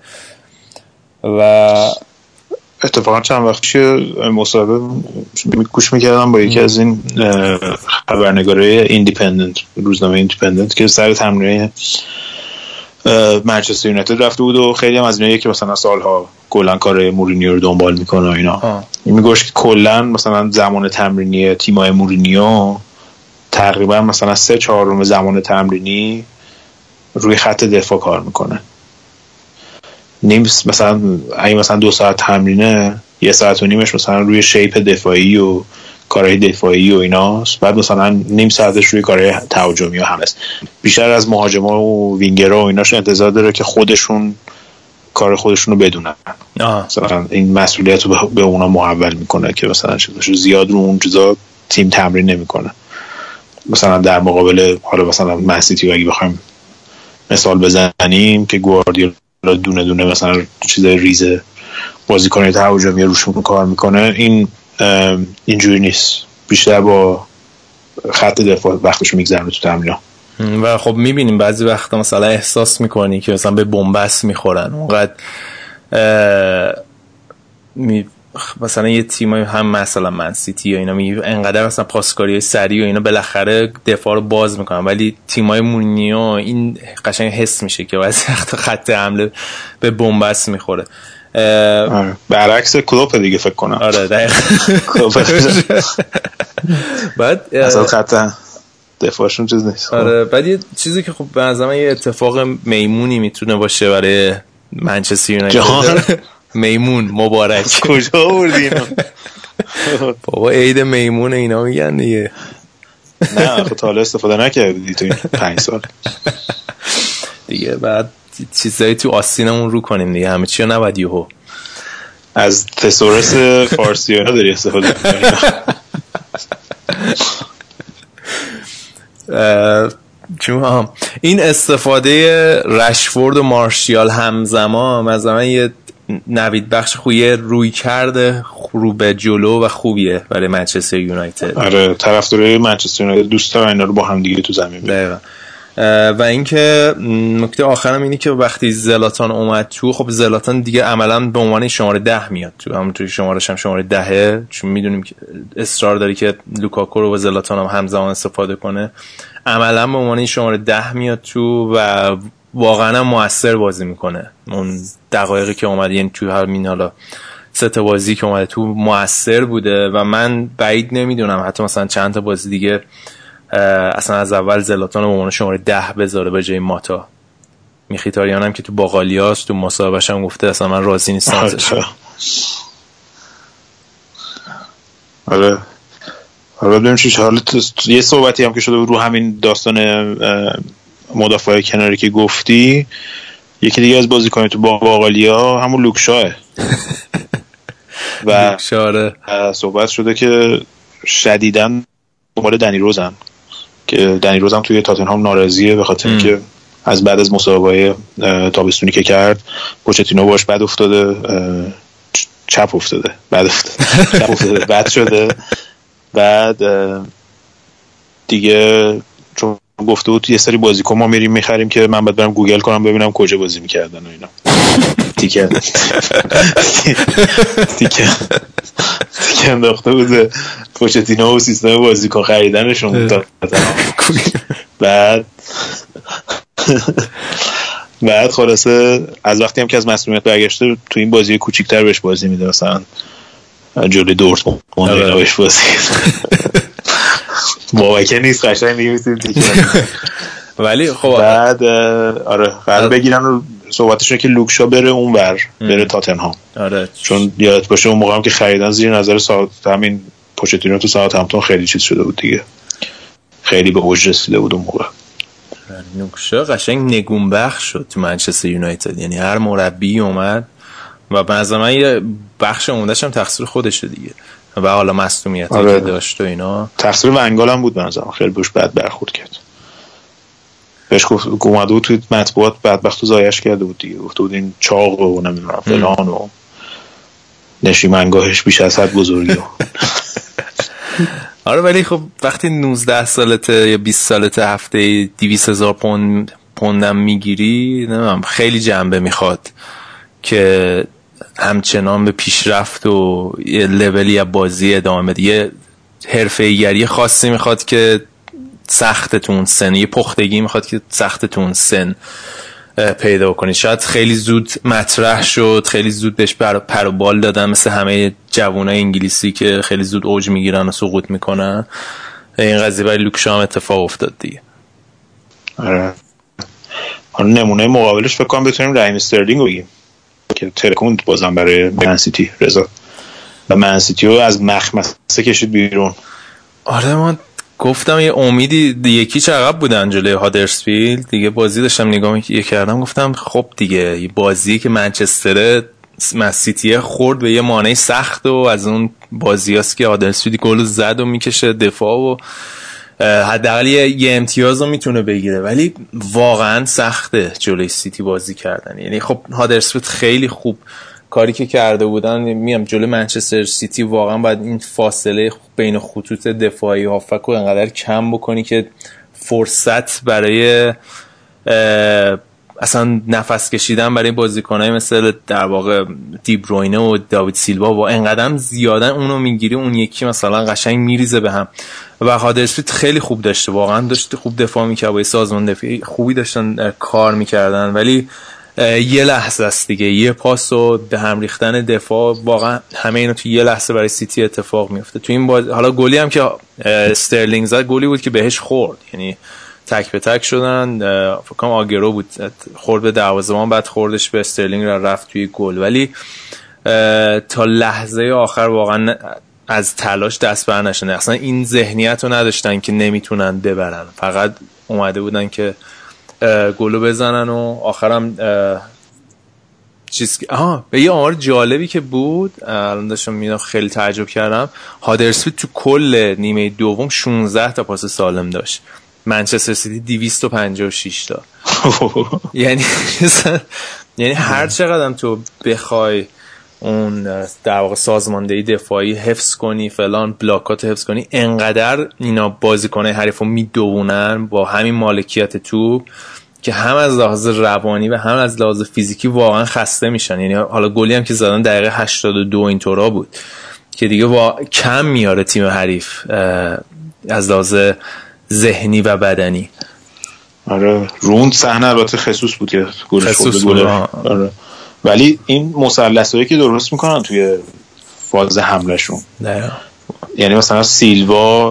و اتفاقا چند وقتی مصاحبه گوش می‌کردم با یکی از این خبرنگاره ایندیپندنت روزنامه ایندیپندنت که سر تمرین منچستر یونایتد رفته بود و خیلی هم از اینایی که مثلا سالها کلا کار مورینیو رو دنبال می‌کنه و اینا. می‌گفتش که کلا مثلا زمان تمرینی تیمای مورینیو تقریبا مثلا سه چهارم زمان تمرینی روی خط دفاع کار می‌کنه. نیم مثلا اگه مثلا دو ساعت تمرینه یه ساعت و نیمش مثلا روی شیپ دفاعی و کارهای دفاعی و ایناست. بعد مثلا نیم ساعتش روی کارهای تهاجمی و همست بیشتر از مهاجما و وینگرها و ایناش انتظار داره که خودشون کار خودشون رو بدونن. مثلا این مسئولیت رو به اونا محول می‌کنه که مثلا زیاد رو اون چیزا تیم تمرین نمی‌کنه. مثلا در مقابل حالا مثلا مسیتی اگه بخوایم مثال بزنیم که گواردیولا دونه دونه مثلا چیزای ریزه بازیکن تهاجمی روشون کار می‌کنه این اینجوری نیست. بیشتر با خط دفاع وقتش میگذرنه تو تمرین. و خب می‌بینیم بعضی وقتا مثلا احساس می‌کنی که مثلا به بنبست می‌خورن. اونقدر مثلا یه تیم هم مثلا من سیتی یا اینا می انقدر مثلا پاسکاری سریع و اینا بالاخره دفاع رو باز می‌کنن. ولی تیمای مونیو این قشنگ حس میشه که وقت خط حمله به بنبست می‌خوره. آره. برعکس کلوپ دیگه فکر کنم. آره دقیقا. بعد اصلا خط دفاعشون چیز نیست. آره بعد یه چیزی که خب به یه اتفاق میمونی می‌تونه باشه برای منچستر یونایتد. [laughs] میمون مبارک. کجا بردی [laughs] بابا عید میمون اینا میگن دیگه. نه خب تا حالا استفاده نکردی تو این پنج سال. دیگه بعد چیزایی تو آستینمون رو کنیم دیگه. همه چی نباید یهو. از تسورس فارسی ها داری استفاده [laughs] چون این استفاده رشفورد و مارشیال همزمان از من یه نوید بخش خویه روی کرده رو به جلو و خوبیه برای منچستر یونایتد. آره طرفدارای منچستر یونایتد دوست دارن اینا رو با هم دیگه تو زمین ببینن و اینکه نکته آخرم اینه که وقتی زلاتان اومد تو خب زلاتان دیگه عملا به عنوان شماره ده میاد تو. همونطوری شمارش هم شماره دهه چون می‌دونیم که اصرار داری که لوکاکو رو و زلاتان هم همزمان استفاده کنه. عملا به عنوان شماره ده میاد تو و واقعا موثر بازی می‌کنه. اون دقایقی که اومد یعنی تو همین حالا سه بازی که اومده تو موثر بوده و من بعید نمی‌دونم. حتی مثلا چند تا بازی دیگه اصلا از اول زلاتان به عنوان شماره ده بذاره به جای ماتا. میخیتاریان هم که تو باقالیاس تو مصاحبهش هم گفته اصلا من راضی نیستم ازش آره. حالا ببینیم چی حالا یه صحبتی هم که شده رو همین داستان مدافع کناری که گفتی یکی دیگه از بازیکن تو باقالیا همون لوکشاه [laughs] و. صحبت شده که شدیدن دنبال دنی روزن که دنی روز هم توی تاتنهام ناراضیه به خاطر اینکه از بعد از مسابقه تابستونی که کرد پوچتینو باش بد افتاده چپ افتاده بعد افتاده [laughs] چپ افتاده بد شده. بعد دیگه چون گفته بود یه سری بازیکن ما میریم می‌خریم که من باید برم گوگل کنم ببینم کجا بازی می‌کردن و اینا. [laughs] تیکه. تیکه. تیکه انداخته بود. پوچتینو و سیستم بازیکن خریدنشون بعد [laughs] بعد خلاصه از وقتی هم که از مسئولیت برگشته تو این بازی کوچیکتر بهش بازی میده مثلا جلوی دورتموند آره. بهش بازی [laughs] بابکه نیست قشنگ دیگه [laughs] ولی خب بعد آره قرار بگیرن و صحبتشون که لوکشا بره اون بر بره تاتنهام. آره. چون یادت باشه اون موقع هم که خریدن زیر نظر ساعت همین پوشتینو تو ساعت همتون خیلی چیز شده بود دیگه. خیلی به اوج رسیده بود اون موقع. لوکشا قشنگ نگون بخش شد تو منچستر یونایتد. یعنی هر مربی اومد و به من یه بخش اومدش هم تقصیر خودشه دیگه. و حالا مصدومیت آره. که داشت و اینا. تقصیر ونگال هم بود بنظرم خیلی بوش بد برخورد کرد. بهش گفت اومده بود توی مطبوعات بدبخت و زایش کرده بود دیگه. گفته بود این چاق و نمی‌دونم فلان و نشیمنگاهش بیش از حد بزرگی [laughs] آره ولی خب وقتی 19 سالته یا 20 سالته هفته 200 هزار پوند پوندم می‌گیری نمی‌دونم خیلی جنبه می‌خواد که همچنان به پیشرفت و یه لولی از بازی ادامه بده. یه حرفه خاصی می‌خواد که سختتون سن یه پختگی می‌خواد که سختتون سن پیدا کنید. شاید خیلی زود مطرح شد خیلی زود بهش پر و بال دادن مثل همه جوانای انگلیسی که خیلی زود اوج می‌گیرن و سقوط می‌کنن. این قضیه برای لوکشام اتفاق افتاد دیگه. آره. نمونه مقابلش فکر کنم بتونیم رایم استرلینگ بگیم. که ترکوند بازم برای منسیتی رضا. و منسیتی رو از مخمسه کشید بیرون. آره ما گفتم یه امیدی یکی عقب بودن جلوی هادرسفیلد. دیگه بازی داشتم نگاه کردم گفتم خب دیگه بازی که منچستر مسیتیه خورد به یه مانعی سخت و از اون بازی که هادرسفیلد گل زد و می‌کشه دفاع و حداقل یه امتیاز رو می‌تونه بگیره. ولی واقعا سخته جلوی سیتی بازی کردن. یعنی خب هادرسفیلد خیلی خوب کاری که کرده بودن. میام جلو منچستر سیتی واقعا باید این فاصله بین خطوط دفاعی هافک رو انقدر کم بکنی که فرصت برای اصلا نفس کشیدن برای بازیکنهای مثل در واقع دیبروینه و داوید سیلوا و انقدر زیادن اونو می‌گیری اون یکی مثلا قشنگ میریزه به هم. و هادرسفیلد خیلی خوب داشته واقعا داشته خوب دفاع می‌کرد با سازمان دفاعی خوبی داشتن کار می‌کردن. ولی یه لحظه است دیگه یه پاس و به هم ریختن دفاع واقعا همه اینا تو یه لحظه برای سیتی اتفاق میفته تو این باز... حالا گلی هم که استرلینگ زد گلی بود که بهش خورد. یعنی تک به تک شدن. فکر کنم آگرو بود. خورد به دروازه‌بان بعد خوردش به استرلینگ رفت توی گل. ولی تا لحظه آخر واقعا از تلاش دست بر نشنه اصلا این ذهنیت رو نداشتن که نمی‌تونن ببرن. فقط اومده بودن که گلو بزنن و آخرم چیز آها به یه آمار جالبی که بود. الان داشتم می‌دونم خیلی تعجب کردم. هادرسفیلد تو کل نیمه دوم 16 تا پاس سالم داشت. منچستر سیتی 256 تا. [laughs] یعنی یعنی هر چقدر تو بخوای اون در واقع سازماندهی دفاعی حفظ کنی فلان بلاکات حفظ کنی انقدر اینا بازیکنه حریف رو می‌دونن با همین مالکیت تو که هم از لحاظ روانی و هم از لحاظ فیزیکی واقعا خسته میشن. یعنی حالا گلی هم که زدن دقیقه 82 اینطورا بود که دیگه با کم میاره تیم حریف از لحاظ ذهنی و بدنی. آره. رون صحنه البته خصوص بود که گلش بود آره. ولی این مثلثایی که درست می‌کنن توی فاز حملهشون. نه. یعنی مثلا سیلوا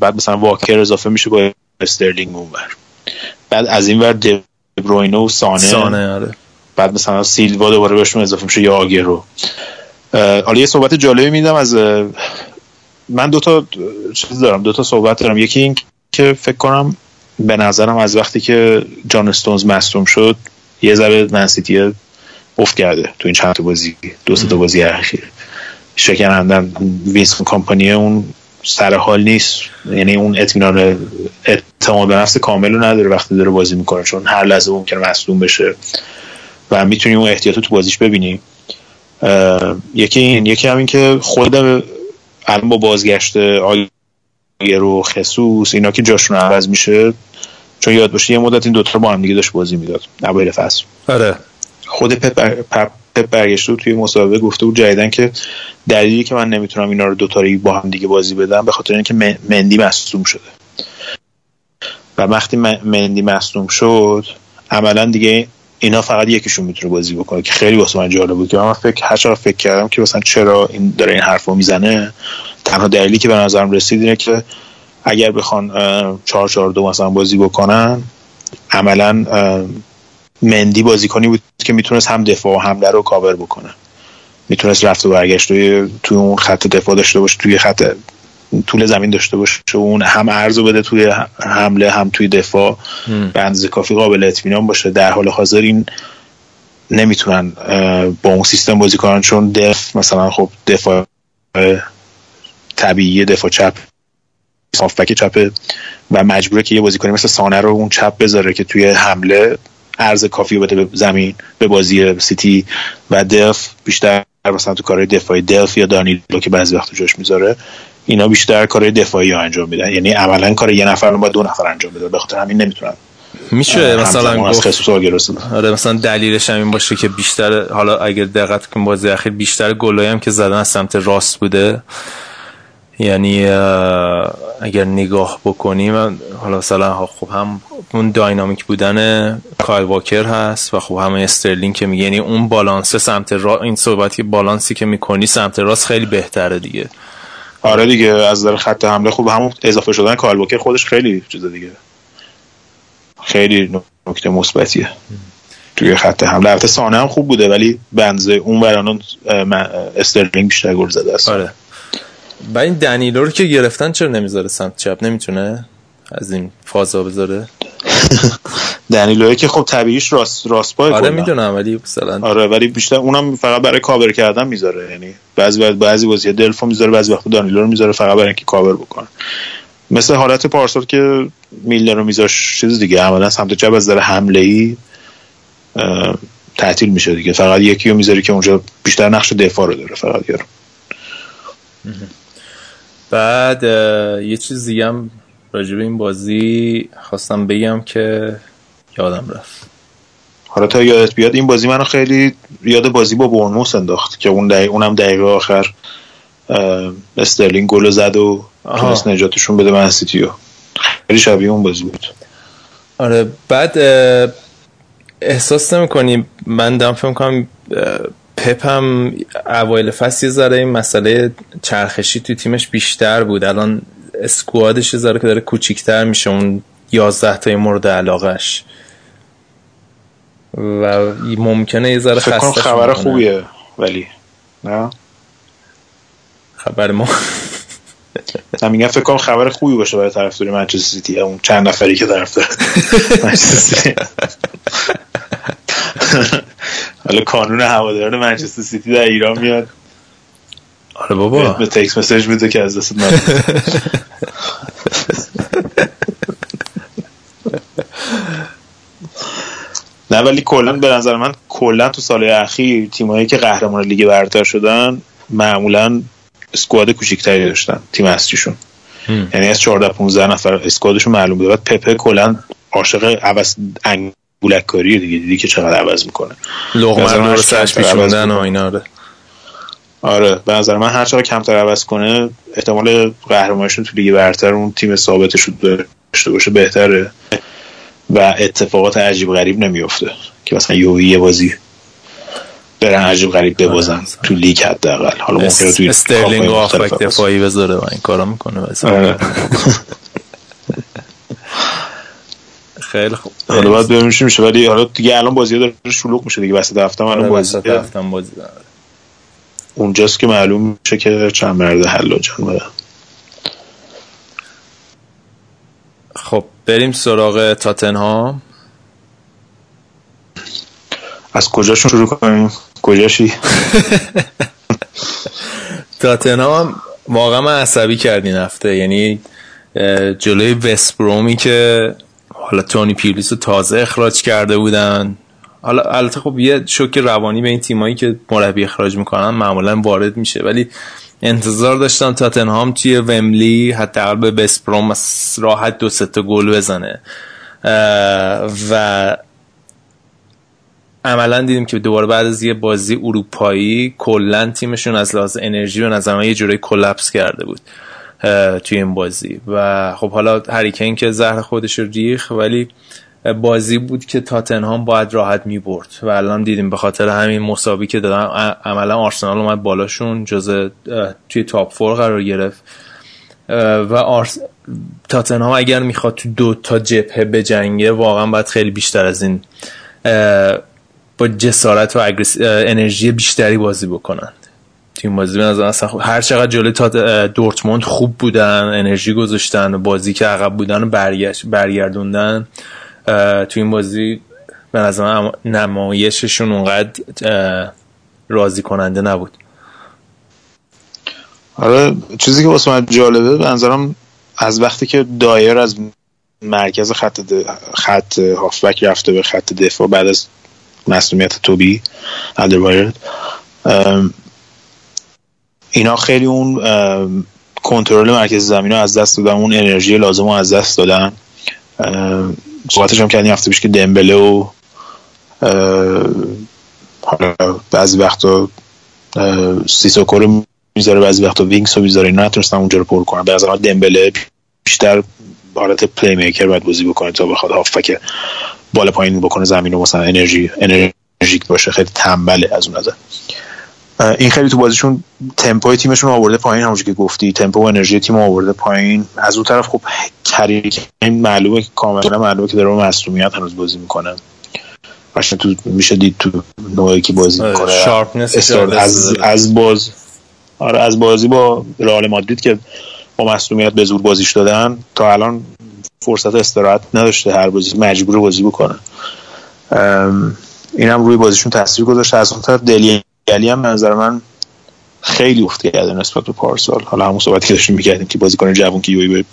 بعد مثلا واکر اضافه میشه با استرلینگ اونور بعد از این ور دبروینه و سانه. سانه آره. بعد مثلا سیلوا دوباره بهشون اضافه میشه یا آگرو. حالا یه صحبت جالبی میدم از من دوتا چیز دارم دوتا صحبت دارم. یکی این که فکر کنم به نظرم از وقتی که جان استونز مصدوم شد یه ذره منسیتی افت کرده تو این چند بازی دو تا بازی اخیر. شکنندن وینسون کامپانی اون سر حال نیست. یعنی اون اطمینان اعتماد به نفس کامل رو نداره وقتی داره بازی می‌کنه چون هر لحظه ممکنه مصدوم بشه و می‌تونیم اون احتیاط تو بازیش ببینیم یکی این یکی همین که خود الان با بازگشت رو خصوص اینا که جاشون عوض میشه چون یاد باشه یه مدت این دوتا با هم دیگه داشت بازی می‌داد اوایل فصل. آره. خود پپ, پپ برگشته توی مسابقه گفته بود جدیدن که دلیلی که من نمی‌تونم اینا رو دوتاری با هم دیگه بازی بدم به خاطر اینکه مندی مصدوم شده. و وقتی مندی مصدوم شد عملا دیگه اینا فقط یکیشون می‌تونه بازی بکنه که خیلی واسه من جالب بود که من فکر هر فکر کردم که مثلا چرا این داره این حرفو می‌زنه تنها دلیلی که به نظرم رسید اینه که اگر بخوان 4 4 2 مثلا بازی بکنن عملا مندی بازیکنی بود که می‌تونست هم دفاع و حمله رو کاور بکنه. می‌تونست رفت و برگشت توی اون خط دفاع داشته باشه توی خط طول زمین داشته باشه اون هم عرض بده توی حمله هم توی دفاع. به اندازه کافی قابل اطمینان باشه. در حال حاضر این نمی‌تونن با اون سیستم بازی کنن چون دف مثلا خب دفاع طبیعی دفاع چپ صافبک چپ و مجبوره که یه بازیکنی مثل سانه رو اون چپ بذاره که توی حمله عرض کافی بده به زمین به بازی سیتی و دف بیشتر مثلا تو کارهای دفاعی دف یا دانیلو که بعضی وقت جاش می‌ذاره اینا بیشتر کار دفاعی ها انجام میدن. یعنی عملا کار یه نفر رو با دو نفر انجام بده به خاطر همین نمی‌تونن. میشه مثلا گفت آره مثلا دلیلش همین باشه که بیشتر حالا اگر دقت کن بازی اخیر بیشتر گلایی هم که زدن از سمت راست بوده. یعنی اگر نگاه بکنیم حالا مثلا خب هم اون داینامیک بودن کایل واکر هست و خب همه استرلینگ که میگه یعنی اون بالانس سمت را این صحبتی بالانسی که می‌کنی سمت راست خیلی بهتره دیگه. آره دیگه از در خط حمله خوب همون اضافه شدن کایل واکر خودش خیلی چیز دیگه. خیلی نکته مثبتیه. توی خط حمله. البته سانه هم خوب بوده ولی به نظرم استرلینگ بیشتر گل زده است. آره. و این دنیلو رو که گرفتن چرا نمی‌ذاره سمت چپ؟ نمی‌تونه از این فازا بذاره؟ [laughs] دنیلو که خب طبیعیش راست راست پای آره می‌دونم ولی مثلا آره ولی بیشتر اونم فقط برای کاور کردن می‌ذاره. یعنی بعضی بعضی بازی دلف رو می‌ذاره بعضی وقت دنیلو رو می‌ذاره فقط برای اینکه کاور بکنه. مثل حالت پارسال که میلر رو میذاش چیز دیگه عملا سمت چپ از در حمله ای تعطیل میشه دیگه. فقط یکی رو می‌ذاری که اونجا بیشتر نقش دفاع رو داره فقط یارو. بعد یه چیز دیگه هم راجب این بازی خواستم بگم که یادم رفت. حالا تا یادت بیاد این بازی منو خیلی یاد بازی با برنموس انداخت که اون دقیقه اونم دقیقه آخر استرلینگ گل زد و تونست نجاتشون بده من سیتیو. خیلی شبیه اون بازی بود. آره بعد احساس نمی من دارم فکر کنم پپ هم اوایل فصل یه ذره این مسئله چرخشی تو تیمش بیشتر بود. الان squad ش ذره که داره کوچیکتر میشه اون 11 تا مورد علاقش و ممکنه یه ذره خسته خبر خوبیه ولی نه؟ خبر ما. من میگم فکر کنم خبر خوبی باشه برای طرفدار منچستر سیتی اون چند نفری که طرفدار [laughs] منچستر سیتی. [laughs] حالا کانون هواداران منچستر سیتی در ایران میاد. آره بابا. به text message میده که از دست من. نه ولی کلا به نظر من کلا تو سال اخیر تیمایی که قهرمان لیگ برتر شدن معمولا اسکواد کوچیکتری داشتن تیم اصلیشون. یعنی از 14 15 نفر اسکوادشون معلوم بود بعد پپه کلا عاشق عوض انگولک کاری دیگه دیدی که چقدر عوض می‌کنه. لغمه رو سرش پیشوندن و اینا آره. آره به نظر من هر چقدر کمتر عوض کنه احتمال قهرمانیشون تو لیگ برتر اون تیم ثابتش داشته باشه بهتره و اتفاقات عجیب غریب نمیفته که مثلا یه بازی برن عجیب غریب ببازن تو لیگ حداقل. حالا ممکنه توی استرلینگ و آفک دفاعی بذاره و این کارا می‌کنه. [laughs] خیلی خوب. حالا باید ببینیم چی میشه. ولی حالا دیگه الان بازی داره شلوغ میشه دیگه. وسط هفته الان بازی هفته بازی داره. اونجاست که معلوم میشه که چند مرد حلاجان بدن خب بریم سراغ تاتنهام. از کجاشون شروع کنیم؟ کجاشی؟ [laughs] تاتنهام واقعا من عصبی کردین هفته. یعنی جلوی وستبرومی که حالا تونی پیرلیس رو تازه اخراج کرده بودن. حالا البته خب یه شوک روانی به این تیمایی که مربی اخراج می‌کنن معمولا وارد میشه. ولی انتظار داشتم تاتنهام توی وملی حداقل به بسپروم راحت دو تا گل بزنه. و عملا دیدیم که دوباره بعد از یه بازی اروپایی کلا تیمشون از لحاظ انرژی به نظر یه جورایی کلپس کرده بود. توی این بازی. و خب حالا هریکین که زهر خودش رو ریخ ولی بازی بود که تاتنهام باید راحت می برد و الان دیدیم به خاطر همین مساوی که دادن عملا آرسنال اومد بالاشون جز توی تاپ فور قرار گرفت. و آرس... تاتنهام اگر می‌خواد تو دو تا جبهه بجنگه واقعا باید خیلی بیشتر از این با جسارت و انرژی بیشتری بازی بکنن. تیم بازی به نظر اصلا هر چقدر جلوی تا دورتموند خوب بودن انرژی گذاشتن بازی که عقب بودن برگشت برگردوندن تو این بازی به نظر نمایششون اونقدر راضی کننده نبود. آره چیزی که واسه من جالبه به نظرم از وقتی که دایر از مرکز خط خط هافبک رفته به خط دفاع بعد از مسئولیت توبی ادروایرد اینا خیلی اون کنترل مرکز زمین رو از دست دادن اون انرژی لازم رو از دست دادن. صحبتش هم کردیم هفته پیش که دمبله و حالا بعضی وقتا سیسوکو رو می‌ذاره بعضی وقتا وینکس رو می‌ذاره. اینا نتونستن اونجا رو پر کنن. به نظر دمبله بیشتر حالت playmaker باید بازی بکنه تا بخواد هافبک بالا پایین بکنه زمین رو مثلا انرژی energetic باشه. خیلی تنبله از اون نظر. این خیلی تو بازیشون تمپوی تیمشون آورده پایین همونجوری که گفتی. تمپو و انرژی تیم آورده پایین. از اون طرف خب کین این معلومه کاملا معلومه که داره مصدومیت هنوز بازی می‌کنه. باشه تو میشه دید تو نوعی که بازی می‌کنه. از از باز آره از بازی با رئال مادرید که با مصونیت به زور بازیش دادن تا الان فرصت استراحت نداشته هر بازی مجبور بازی بکنه. اینم روی بازیشون تاثیر گذاشته. از اون طرف دلی علی هم نظر من خیلی افت کرده نسبت به پارسال. حالا همون صحبتی که داشتیم می‌کردیم که بازیکن جوون که یوی به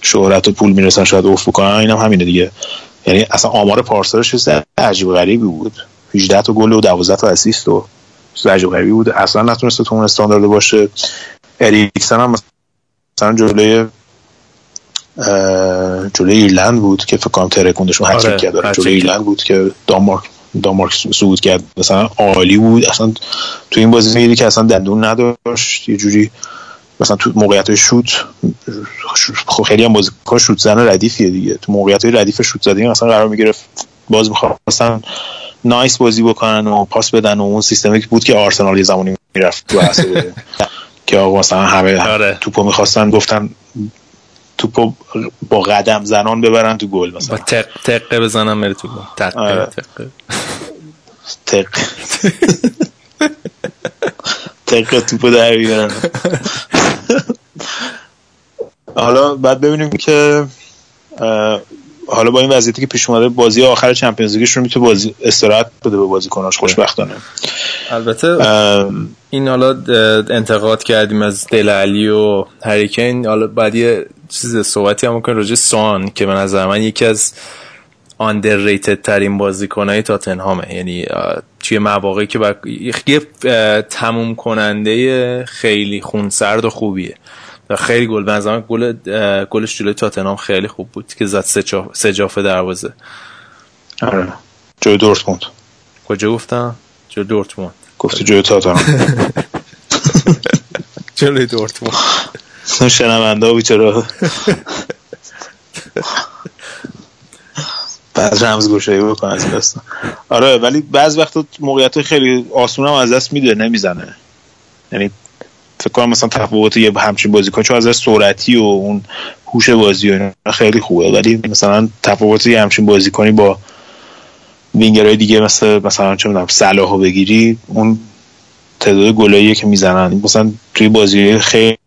شهرت و پول می‌رسن شاید افت بکنن اینم هم همینه دیگه. یعنی اصلا آمار پارسالش چیز عجیب غریبی بود. 18 تا گل و 12 تا assist و عجیب غریبی بود. اصلا نتونسته تو اون استاندارد باشه. اریکسن هم مثلا جلوی جلوی ایرلند بود که فکر کنم ترکوندشون هتریک آره، کرد جلوی ایرلند بود که دانمارک دانمارک صعود کرد. مثلا عالی بود. اصلا تو این بازی می‌دیدی که اصلا دندون نداشت. یه جوری مثلا تو موقعیت های شوت خب خیلی هم بازیکن شوت زن ردیفیه دیگه. تو موقعیت های ردیف شوت زدی مثلا قرار می‌گرفت باز می‌خواستن نایس بازی بکنن و پاس بدن و اون سیستمی که بود که آرسنال یه زمانی می‌رفت تو [laughs] که آقا مثلا همه آره. توپو می‌خواستن گفتن توپو با قدم زنان ببرن تو گل مثلا. با تق تقه بزنن بره تو گل. تقه آره. تقه. تق تق توپو در بیارن. حالا بعد ببینیم که حالا با این وضعیتی که پیش اومده بازی آخر چمپیونز لیگشون می‌تونه بازی استراحت بده به بازیکناش خوشبختانه. البته این حالا انتقاد کردیم از دل علی و هریکین. حالا بعد یه چیز صحبتی هم کنیم راجع سان که من نظر من یکی از underrated ترین بازیکنهای تاتنهامه. یعنی توی مواقعی که با... یه تموم کننده خیلی خونسرد و خوبیه. و خیلی گل به گل گلش جلوی تاتنهام خیلی خوب بود که زد سه جافه دروازه. آره. جوی دورتموند. کجا گفتم؟ جوی دورتموند. گفتی جوی تاتنهام. [laughs] جلوی دورتموند. شنونده ها بیچاره. بعد رمز گوشایی بکن از دست. آره ولی بعض وقت موقعیت خیلی آسون هم از دست میده نمی‌زنه. یعنی فکر کنم مثلا تفاوت یه همچین بازیکن چون از سرعتی و اون هوش بازی و خیلی خوبه. ولی مثلا تفاوت یه همچین بازیکنی با وینگرهای دیگه مثل مثلا چه می‌دونم صلاحو بگیری اون تعداد گلاییه که می‌زنن. مثلا توی بازی خیلی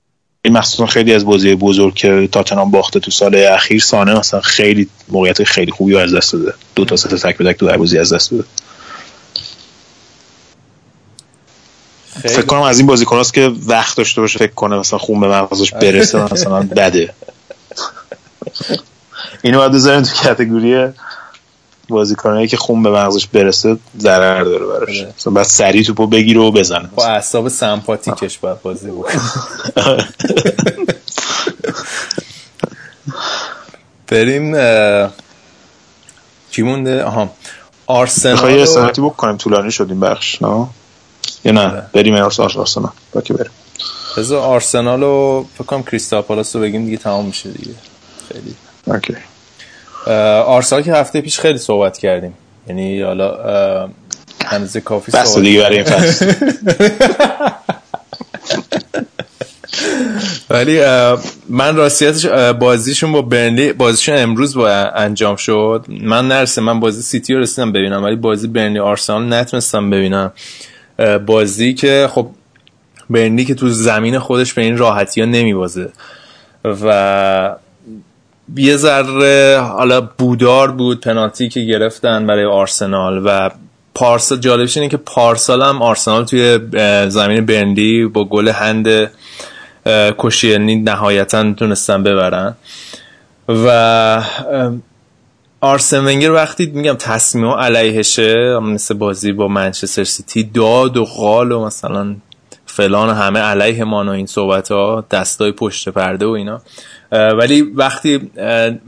مخصوصا خیلی از بازی بزرگ که تاتنهام باخته تو سال اخیر سانه مثلا خیلی موقعیت خیلی خوبی از دست داده. دو تا سه تا تک به تک تو بازی از دست داده. فکر کنم از این بازیکن که وقت داشته باشه فکر کنه مثلا خون به مغزش برسه مثلا بده. [laughs] اینو باید بذاریم تو کتگوری بازیکنایی که خون به مغزش برسه ضرر داره براش. آره. مثلا بعد سری توپو بگیره و بزنه. با اعصاب سمپاتیکش باید بازی بکنه. [laughs] بریم چی مونده؟ آها. آرسنال یه ساعتی بکنیم. طولانی شدیم بخش نه؟ یا نه؟ آره. بریم آرسنال. باکی بریم. بذار آرسنال رو فکر کنم کریستال پالاس رو بگیم دیگه تمام میشه دیگه. خیلی. OK. آرسنال که هفته پیش خیلی صحبت کردیم. یعنی حالا هنوز کافی صحبت دیگه برای این فصل. [laughs] ولی من راستیتش بازیشون با برنلی بازیشون امروز با انجام شد. من نرسه من بازی سیتی رو رسیدم ببینم ولی بازی برنلی آرسنال نتونستم ببینم. بازی که خب برنلی که تو زمین خودش به این راحتی ها نمیبازه. و یه ذره حالا بودار بود پنالتی که گرفتن برای آرسنال و پارسا جالبش اینه که پارسال هم آرسنال توی زمین برندی با گل هند کشیلنی نهایتا تونستن ببرن. و آرسن ونگر وقتی میگم تصمیم علیهشه مثل بازی با منچستر سیتی داد و قال و مثلا فلان همه علیه مان و این صحبت ها دستای پشت پرده و اینا. ولی وقتی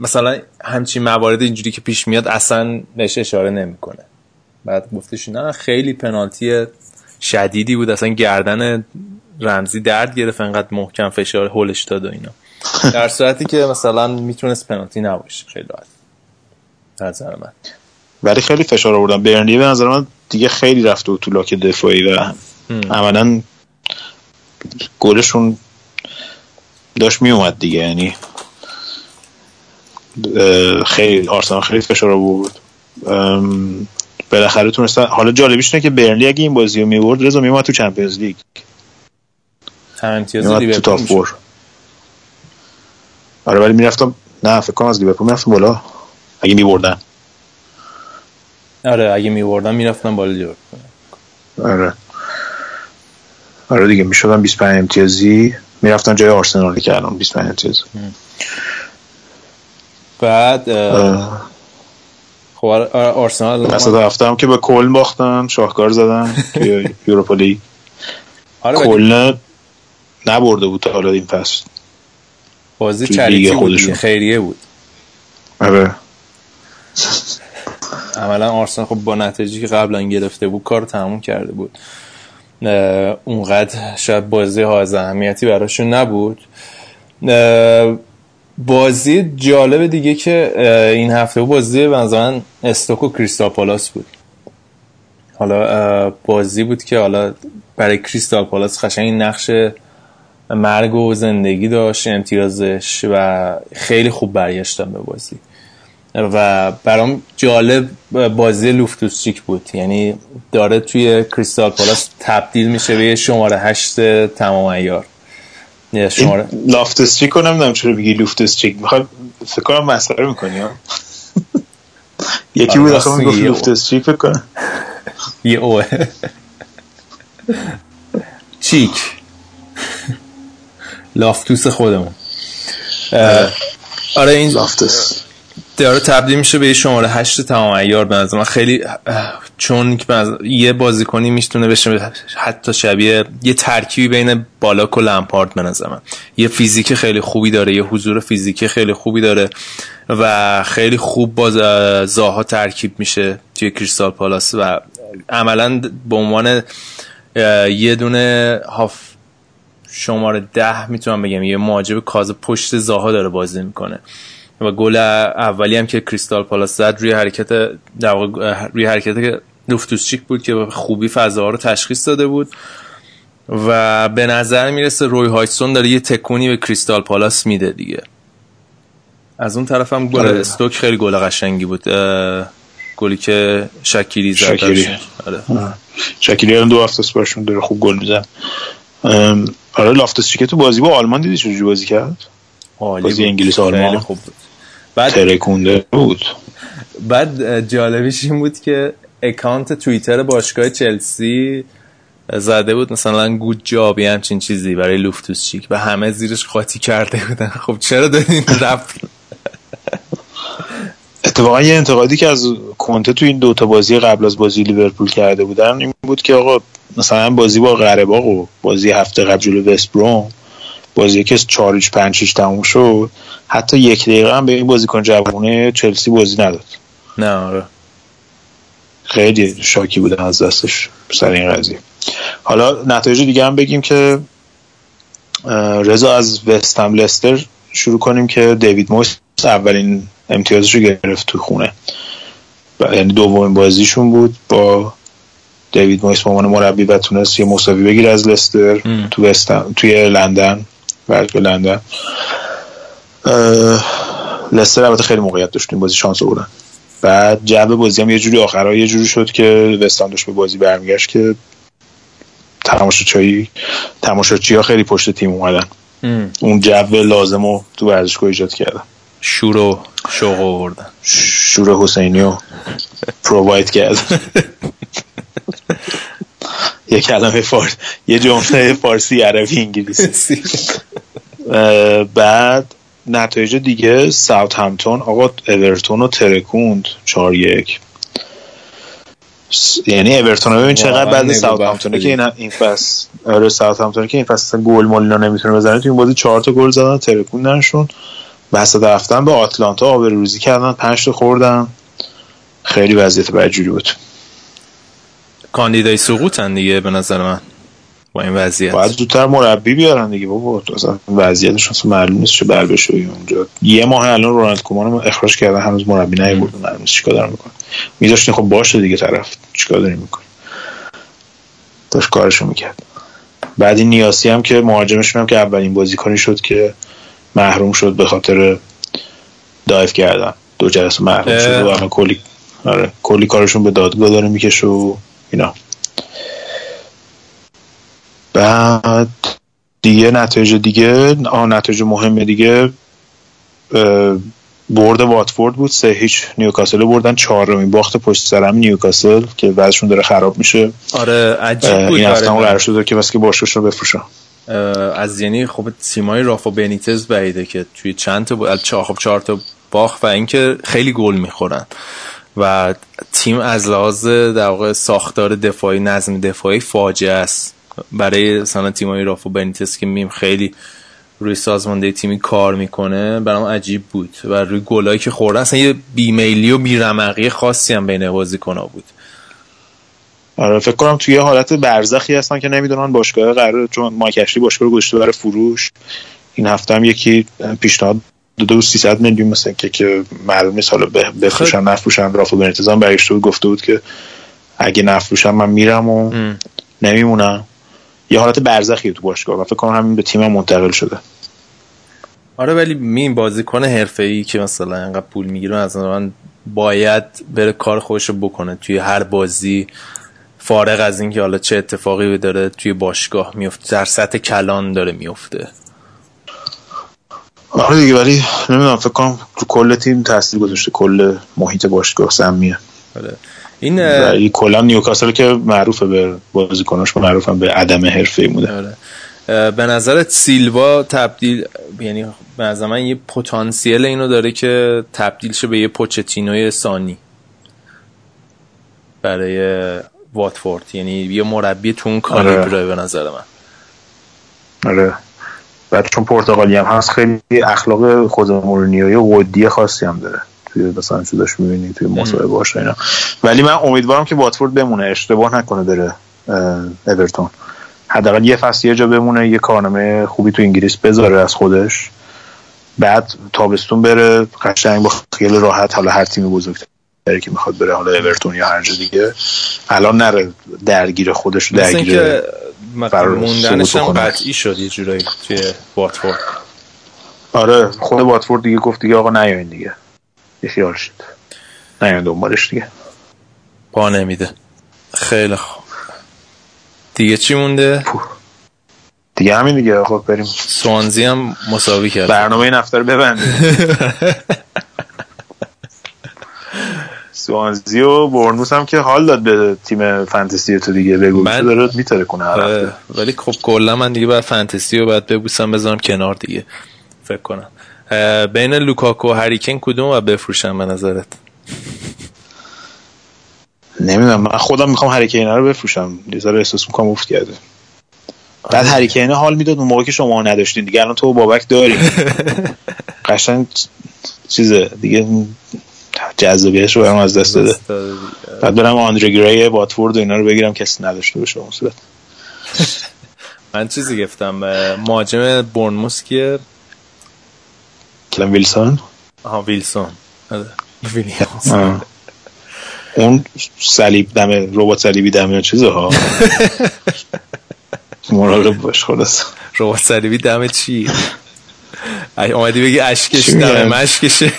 مثلا همچین موارد اینجوری که پیش میاد اصلا بهش اشاره نمی‌کنه. بعد گفتش نه خیلی پنالتی شدیدی بود. اصلا گردن رمزی درد گرفت انقدر محکم فشار هولش داد و اینا. در صورتی که مثلا می‌تونست پنالتی نباشه. خیلی راحت. نظر من. ولی خیلی فشار آوردن. برنلی به نظر من دیگه خیلی رفته تو لاک دفاعی و عملا گلشون داشت می اومد دیگه یعنی خیلی آرسنال خیلی فشار آورد. بالاخره تونستن حالا جالبیش اینه که برنلی اگه این بازی رو می‌برد رضا میومد تو چمپیونز لیگ. تو تاپ فور. آره ولی می‌رفتم نه فکر کنم از لیورپول می‌رفتم بالا. اگه میبردن. آره اگه میبردن می‌رفتم بالا لیورپول. آره. آره دیگه می‌شدن 25 امتیازی. می‌رفتن جای آرسنال که الان 25 امتیاز. بعد خب آرسنال وسط هفته هم که به کل باختن شاهکار زدن که یوروپا لیگ. آره کل نبرده بود تا حالا این فصل. بازی چریتی بود خیریه بود. آره. عملا آرسنال خب با نتیجه که قبلا گرفته بود کار تموم کرده بود. اونقدر شاید بازی ها از اهمیتی براشون نبود. بازی جالب دیگه که این هفته بازی بنظرن استوک و کریستال پالاس بود. حالا بازی بود که حالا برای کریستال پالاس این نقش مرگ و زندگی داشت امتیازش و خیلی خوب برگشتن به بازی. و برام جالب بازی لوفتوسچیک بود. یعنی داره توی کریستال پالاس تبدیل میشه به شماره هشت تمام ایار. یه شماره لافت استریک رو نمی‌دونم چرا میگی لوفت استریک می‌خوای فکر کنم مسخره می‌کنی [laughs] یکی بود آخه می‌گفت لوفت استریک فکر کنم. یه اوه چیک. لافتوس خودمون. آره. این لافتس داره تبدیل میشه به یه شماره هشت تمام ایار به نظر من. خیلی چون یه بازیکنی می‌تونه بشه حتی شبیه یه ترکیبی بین بالاک و لمپارد به نظر من. یه فیزیک خیلی خوبی داره یه حضور فیزیکی خیلی خوبی داره و خیلی خوب با زاها ترکیب میشه توی کریستال پالاس و عملا به عنوان یه دونه هاف شماره ده می‌تونم بگم. یه مهاجم کاز پشت زاها داره بازی می‌کنه. و گل اولی هم که کریستال پالاس زد روی حرکت در روی حرکت لوفتوسچیک بود که خوبی فضاها رو تشخیص داده بود. و به نظر می‌رسه روی هایتسون داره یه تکونی به کریستال پالاس میده دیگه. از اون طرف هم گل آره. استوک خیلی گل قشنگی بود. گلی که شکیری زد شکیری آره. شکیری هم دو هفته برشون داره خوب گل میزن آره لافتوس تو بازی با آلمان دیدی چجوری بازی کرد؟ عالی بازی انگلیس آلمان خوب بود. بعد ترکونده بود. بعد جالبیش این بود که اکانت توییتر باشگاه چلسی زده بود. مثلا گود جابی همچین چیزی برای لوفتوس چیک و همه زیرش خاطی کرده بودن. خب چرا دادین رفت؟ اتفاقا یه انتقادی که از کنته تو این دوتا بازی قبل از بازی لیورپول کرده بودن این بود که آقا مثلا بازی با غرباق و بازی هفته قبل جلو وستبروم بازی که 4 5 تموم شد. حتی یک دقیقه هم به این بازیکن جوونه چلسی بازی نداد. نه آره. خیلی شاکی بودن از دستش سر این قضیه. حالا نتایج دیگه هم بگیم که رضا از وستم لستر شروع کنیم که دیوید مویس اولین امتیازش رو گرفت تو خونه. یعنی دومین بازیشون بود با دیوید مویس به عنوان مربی و تونست یه مساوی بگیره از لستر تو توی لندن. به لندن لستر البته خیلی موقعیت داشت این بازی شانس آوردن. بعد جو بازی هم یه جوری آخرها یه جوری شد که وستان داشت به بازی برمیگشت که تماشاچی تماشاچی ها خیلی پشت تیم اومدن. اون جو لازم رو تو ورزشگاه ایجاد کردن. شور و شوق آوردن. شور حسینی رو [laughs] پروواید کرد [laughs] یه کلمه فارسی یه جمله فارسی عربی انگلیسی. بعد نتایج دیگه ساوت همتون آقا اورتون رو ترکوند. 4 یک. یعنی اورتون رو ببین چقدر بعد ساوت همتونه که این این فصل. آره ساوت همتونه که این فصل گل مالینا نمی‌تونه بزنه. تو این بازی 4 تا گل زدن ترکوندنشون وسط رفتن به آتلانتا آبروریزی کردن 5 تا خوردن. خیلی وضعیت بدجوری بود. کاندیدای سقوطن دیگه به نظر من با این وضعیت. باید زودتر مربی بیارن دیگه بابا. اصلا وضعیتش اصلا معلوم نیست چه بر بشه اونجا یه ماه الان رونالد کومان رو اخراج کردن هنوز مربی نیورد معلوم نیست چیکار دارن می‌کنه میذاشتین خب باشه دیگه طرف. چیکار داریم می‌کنه داشت کارشو می‌کرد. بعد این نیاسی هم که مهاجمشون هم که اولین بازیکنی شد که محروم شد به خاطر دایف کردن. دو جلسه محروم شد و کلی آره. کلی کارشون به دادگاه داره می‌کشه و اینا. بعد دیگه نتایج دیگه آه نتایج مهم دیگه برد واتفورد بود سه هیچ نیوکاسل بردن. چهارمین باخت پشت سرم نیوکاسل که وضعشون داره خراب میشه. آره عجیب بود این هفته هم قرار شده که بس که باشوش رو بفروشن از یعنی خب تیمای رافا بنیتز بعیده که توی چند تا بود چهار خب چهار تا باخت و اینکه خیلی گل می‌خورن. و تیم از لحاظ در واقع ساختار دفاعی نظم دفاعی فاجعه است. برای مثلا تیمای رافو بنیتس که میم خیلی روی سازمانده تیمی کار می‌کنه برام عجیب بود و روی گلایی که خورده اصلا یه بیمیلی و بیرمقی خاصی هم بین بازیکن‌ها بود. آره فکر کنم توی حالت برزخی هستن که نمی‌دونن باشگاه قرار چون مایکشتی باشگاه رو گذاشته برای فروش. این هفته هم یکی پیشنهاد دو و 300 میلیون مثلا که که معلوم نیست حالا بفروشن نفروشن رافو بنیتز هم برگشته بود گفته بود که اگه نفروشم من میرم و نمیمونم. یه حالت برزخی تو باشگاه. و فکر کنم همین به تیم منتقل شده. آره ولی مین بازیکن حرفه‌ای که مثلا انقدر پول می‌گیره از من باید بره کار خودش بکنه. توی هر بازی فارغ از اینکه حالا چه اتفاقی داره توی باشگاه میفته در سطح کلان داره میفته آره دیگه ولی نمی‌دونم فکر کنم رو کل تیم تاثیر گذاشته. کل محیط باشگاه سمیه آره. این کلا نیوکاسل که معروفه به بازیکناش معروفن به عدم حرفه‌ای بوده آره. به نظرت سیلوا تبدیل یعنی به نظر من یه پتانسیل اینو داره که تبدیل شه به یه پوچتینوی ثانی. برای واتفورد. یعنی یه مربی تو اون کالیبره به نظر من. آره. بعد چون پرتغالی هم هست خیلی اخلاق خود مورینیوی ودی خاصی هم داره. توی مثلا چیزاش می‌بینی توی مصاحبه باشه اینا. ولی من امیدوارم که واتفورد بمونه. اشتباه نکنه بره اورتون. حداقل یه فصل یه جا بمونه یه کارنامه خوبی تو انگلیس بذاره از خودش. بعد تابستون بره قشنگ با خیلی راحت حالا هر تیم بزرگتری که می‌خواد بره حالا اورتون یا هر جا دیگه. الان نره درگیر خودش درگیر موندنش هم قطعی شد یه جورایی توی واتفورد. آره خود واتفورد دیگه گفت دیگه آقا نیاین دیگه. یه خیال شد. نیاین دنبالش دیگه. پا نمیده. خیلی خوب. دیگه چی مونده؟ دیگه همین دیگه. آقا بریم. سوانزی هم مساوی کرد. برنامه این هفته رو ببندیم. [laughs] سوانزی و برنوس هم که حال داد به تیم فانتزی تو دیگه. بگو من داره میتره کنه هر ولی خب کلا من دیگه بعد فانتزی رو بعد ببوسم بذارم کنار دیگه. فکر کنم. بین لوکاکو و هریکن کدوم و بفروشم به نظرت؟ نمی‌دونم من خودم می‌خوام هریکینه رو بفروشم. ذره احساس می‌کنم افت کرده. بعد هریکینه حال می‌داد اون موقع که شما نداشتین دیگه. الان تو بابک داری [laughs] قشنگ چیزه. دیگه جذابیتش رو برام از دست داده. بعد برم آندره گری واتفورد و اینا رو بگیرم کسی نداشته باشه اون صورت. [laughs] من چیزی گفتم مهاجم برنموس کیه؟ کلم ویلسون؟ آها ویلسون. اون صلیب دمه ربات صلیبی دمه چیزه ها؟ [laughs] مراقب باش خلاص. ربات صلیبی دمه چی؟ اومدی بگی اشکش دمه مشکشه.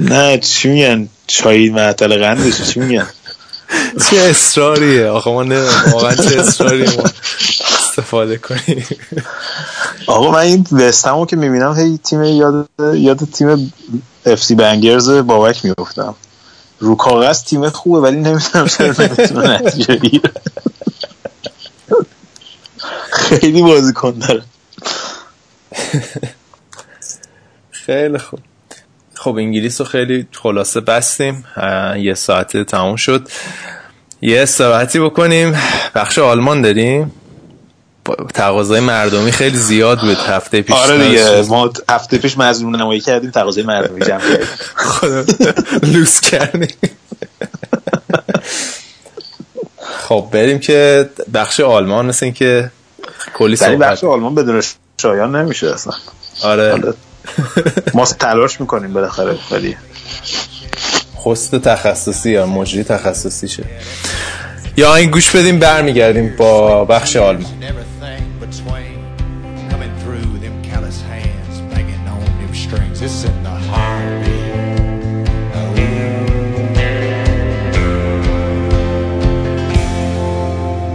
نه چی میگن؟ چای معطل قندش چی میگن؟ چه اصراریه. آقا ما نه واقعا چه اصراریه ما استفاده کنیم. آقا من این وستمو که می‌بینم هی تیم یاد یاد تیم اف سی بنگرز بابک میفتم رو کاغذ تیم خوبه ولی نمی‌دونم چرا نمی‌تونه نتیجه بگیره خیلی بازیکن داره. خیلی خوب. خب انگلیس رو خیلی خلاصه بستیم. یه ساعته تموم شد. یه استراحتی بکنیم. بخش آلمان داریم. تقاضای مردمی خیلی زیاد بود. هفته پیش آره دیگه. ما هفته پیش مظلوم نمایی کردیم تقاضای مردمی جمع کردیم. [laughs] لوس کردیم. خب بریم که بخش آلمان مثل این که کلی صحبت بخش آلمان بدون شایان نمیشه اصلا. آره. ما تلاش می‌کنیم بالاخره ولی خست تخصصی یا مجری تخصصی شه یا این گوش بدیم برمیگردیم با بخش آلمان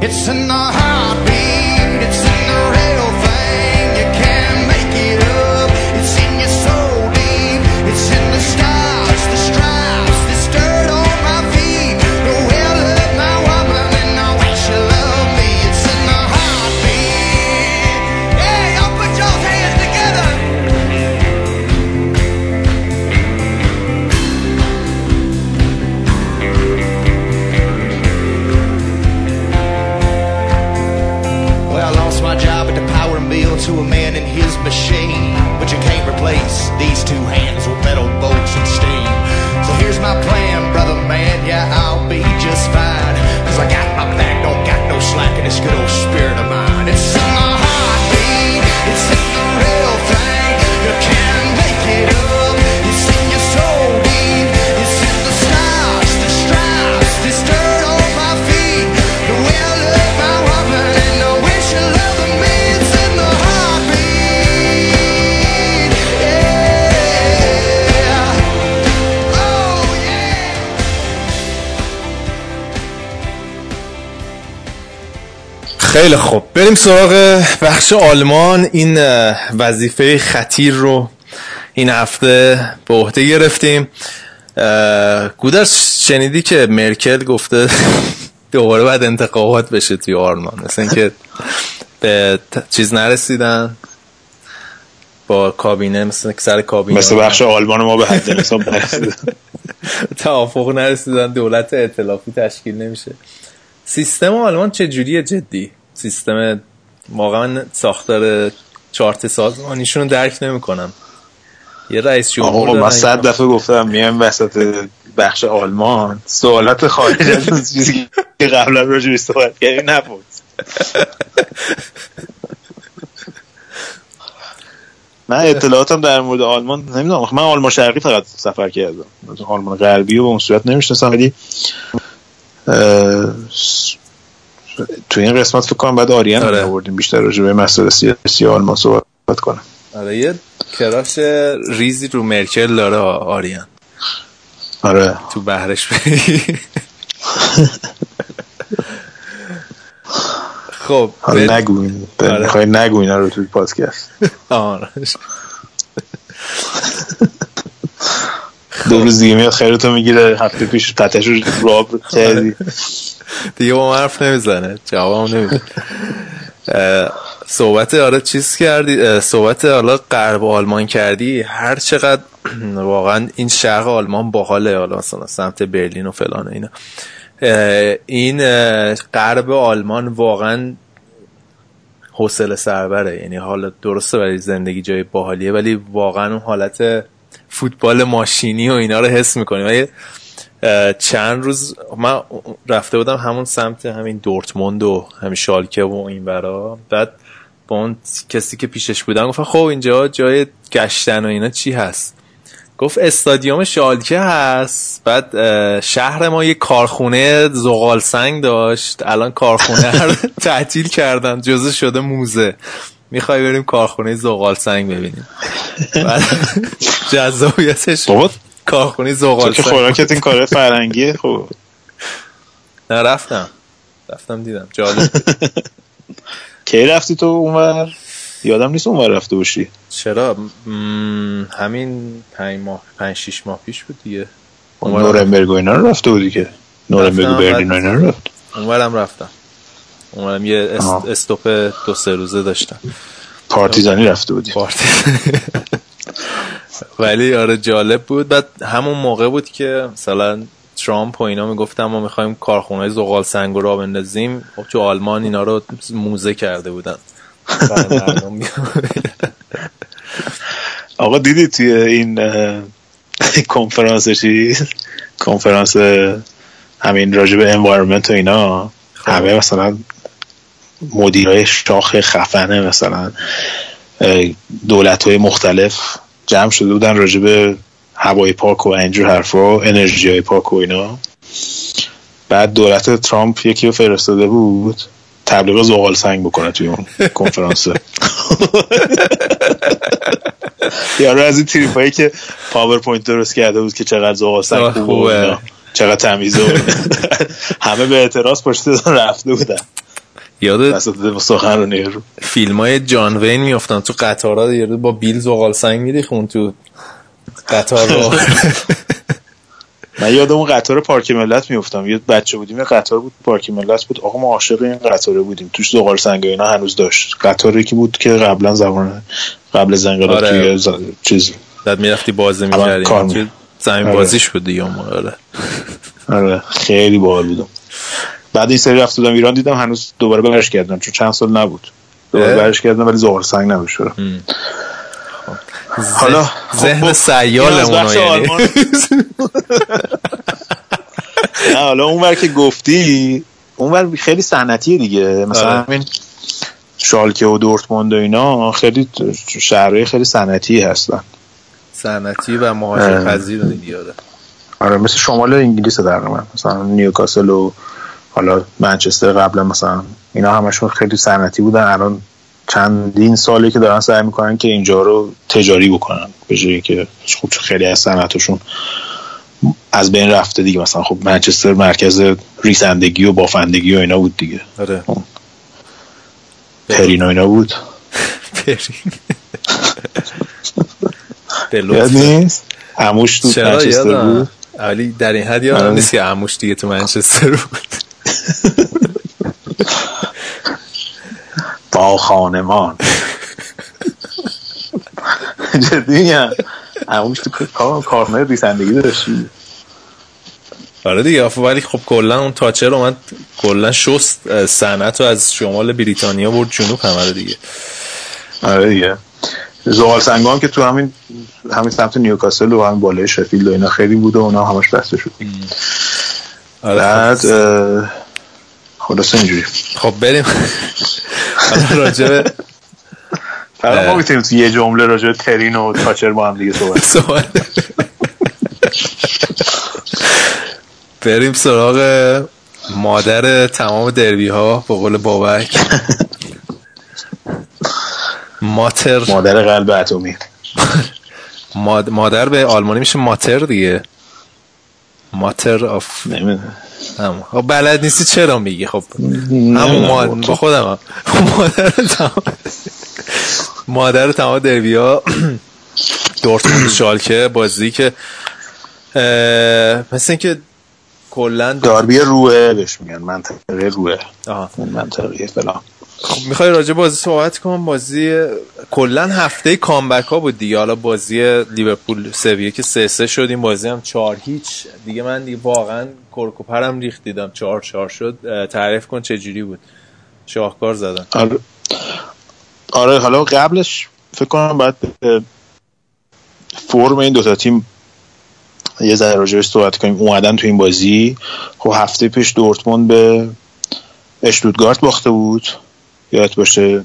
It's in the heartbeat. خیلی خوب. بریم سراغ بخش آلمان. این وظیفه خطیر رو این هفته به عهده گرفتیم. گودرس شنیدی که مرکل گفته [laughs] دوباره بعد انتخابات بشه توی آلمان. مثل اینکه به چیز نرسیدن. با کابینه مثل سر کابینه. مثل بخش آلمان ما به حد حساب [laughs] توافق نرسیدن. دولت اطلافی تشکیل نمیشه. سیستم آلمان چه جوریه جدی؟ سیستم واقعا ساختار چارت سازمانیشون رو درک نمی‌کنم. یه رئیس جمهور من صد دفعه گفتم میام وسط بخش آلمان. سوالات خارج از چیزی که قبلا راجع صحبت کردیم نبود من اطلاعاتم در مورد آلمان نمی‌دونم. من آلمان شرقی فقط سفر کردم. آلمان غربی و به اون صورت نمی‌شناسم ولی تو این قسمت فکر کنم بعد آریان آره. آوردیم بیشتر راجع به مسائل سیاسی آلمان صحبت کنم آره یه کراش ریزی رو مرکل داره آریان. آره. تو بهرش بری. [laughs] خب حالا نگوین می‌خوای نگو اینا رو توی پادکست. [laughs] آره. [laughs] دو روز دیگه میاد خیرتو می‌گیره هفته پیش پتش رو راب کردی. [laughs] دیگه با حرف نمی‌زنه جواب نمیده. صحبت آره چیز کردی؟ صحبت حالا غرب آلمان کردی؟ هر چقدر [clears throat] واقعا این شرق آلمان باحاله حالا مثلا سمت برلین و فلان اینا. این غرب آلمان واقعا حوصله سربره. یعنی حالا درسته برای زندگی جای باحالیه ولی واقعا اون حالت فوتبال ماشینی و اینا رو حس می‌کنیم ولی چند روز من رفته بودم همون سمت همین دورتموند و همین شالکه و این برا بعد با اون کسی که پیشش بودن گفتم خب اینجا جای گشتن و اینا چی هست؟ گفت استادیوم شالکه هست. بعد شهر ما یه کارخونه زغال سنگ داشت. الان کارخونه رو [laughs] تعطیل کردن جزء شده موزه. می‌خوای بریم کارخونه زغال سنگ ببینیم جذابیتش کارخونه زغال سنگ خوراکت این کار فرنگیه خب. نه رفتم. رفتم دیدم. جالب [laughs] کی رفتی تو اونور؟ یادم نیست اونور رفته باشی. چرا؟ همین پنج ماه پنج شیش ماه پیش بود دیگه. نورنبرگ و اینا رفته بودی که؟ نورنبرگ و برلین اینا رفت. اونورم رفتم. اونورم یه استوپ دو سه روزه داشتم. پارتیزانی رفته بودی. [laughs] ولی آره جالب بود. بعد همون موقع بود که مثلا ترامپ و اینا می‌گفتن ما می‌خوایم کارخونه زغال سنگ رو را بندازیم. خب تو آلمان اینا رو موزه کرده بودن. [laughs] آقا دیدی توی این کنفرانس چی؟ کنفرانس همین راجع به انوایرمنت و اینا خب. همه مثلا مدیرای شاخ خفنه مثلا دولت های مختلف جمع شده بودن راجع به هوای پاک و اینجور حرفا انرژی های پاک و اینا. بعد دولت ترامپ یکی رو فرستاده بود تبلیغ زغال سنگ بکنه توی اون کنفرانس [laughs] یارو از این تریپ هایی که پاورپوینت درست کرده بود که چقدر زغال سنگ خوبه. چقدر تمیزه [laughs] همه به اعتراض پشت رفته بودن. یاد سخن رو فیلم های جان وین میافتن. تو قطارا یارو با بیل زغال سنگ میریخون تو قطار رو. [laughs] من یادم اون قطار پارک ملت میفتم یه بچه بودیم یه قطار بود پارک ملت بود. آقا ما عاشق این قطاره بودیم. توش زغال سنگ اینا هنوز داشت. قطاری که بود که قبلا زمان قبل از انقلاب آره. توی چیز بعد می‌رفتی بازی می‌کردیم زمین آره. بازیش بود دیگه آره. آره. خیلی باحال بودم. بعد این سری رفت بودم ایران دیدم هنوز دوباره برش کردم چون چند سال نبود. دوباره برش کردم ولی زغال سنگ نبود حالا ذهن خب سیالمون یعنی. [laughs] نه حالا اونور که گفتی اونور خیلی صنعتی دیگه. مثلا آره. همین شالکه و دورتموند و اینا خیلی شهرهای خیلی صنعتی هستن. صنعتی و مهاجر پذیر دیگه آره مثل شمال انگلیس در من مثلا نیوکاسل و حالا منچستر قبلا مثلا اینا همشون خیلی صنعتی بودن الان چندین سالی که دارن سعی می‌کنن که اینجا رو تجاری بکنن به جایی که خب خیلی از صنعتشون از بین رفته دیگه. مثلا خب منچستر مرکز ریسندگی و بافندگی و اینا بود دیگه. آره. پرین و اینا بود. پرین [laughs] یاد نیست؟ عموش تو منچستر بود؟ ولی در این حد یادم آره. نیست که عموش دیگه تو منچستر بود. با خانمان. جدی میگم. عموش تو کار کارمای ریسندگی داشتی. آره دیگه ولی خب کلا اون تاچر اومد کلا شست صنعت رو از شمال بریتانیا برد جنوب همه رو دیگه. آره دیگه. زوال سنگا هم که تو همین همین سمت نیوکاسل و همین بالای شفیلد و اینا خیلی بود و اونا همش بسته شد. آره بعد اه، خلاصه اینجوری. خب بریم. حالا راجع به فقط ما می‌تونیم تو یه جمله راجع به ترین و تاچر با هم دیگه صحبت سوال. بریم سراغ مادر تمام دربی ها به قول بابک. ماتر. مادر قلب اتمی. ماد- مادر به آلمانی میشه ماتر دیگه. ماتر آف نمی‌دونم. هم. خب بلد نیستی چرا میگی خب همون نمی‌دونم ما... با خودم. [laughs] مادر تمام مادر تمام دربی ها [clears throat] دورتموند شالکه بازی که مثل اینکه کلا داربی روه بهش میگن منطقه روه آها. اون منطقه فلان خب می‌خوای راجع بازی صحبت کنم بازی کلا هفته کامبک ها بود دیگه. حالا بازی لیورپول سویه که سه سه شد. این بازی هم چهار هیچ. دیگه من دیگه واقعا کرکوپرم ریخت دیدم. چهار چهار شد. تعریف کن چه جوری بود. شاهکار زدن. آره. آره حالا قبلش فکر کنم باید فرم این دوتا تیم یه ذره راجعش صحبت کنیم. اومدن تو این بازی. خب هفته پیش دورتموند به اشتوتگارت باخته بود. یادت باشه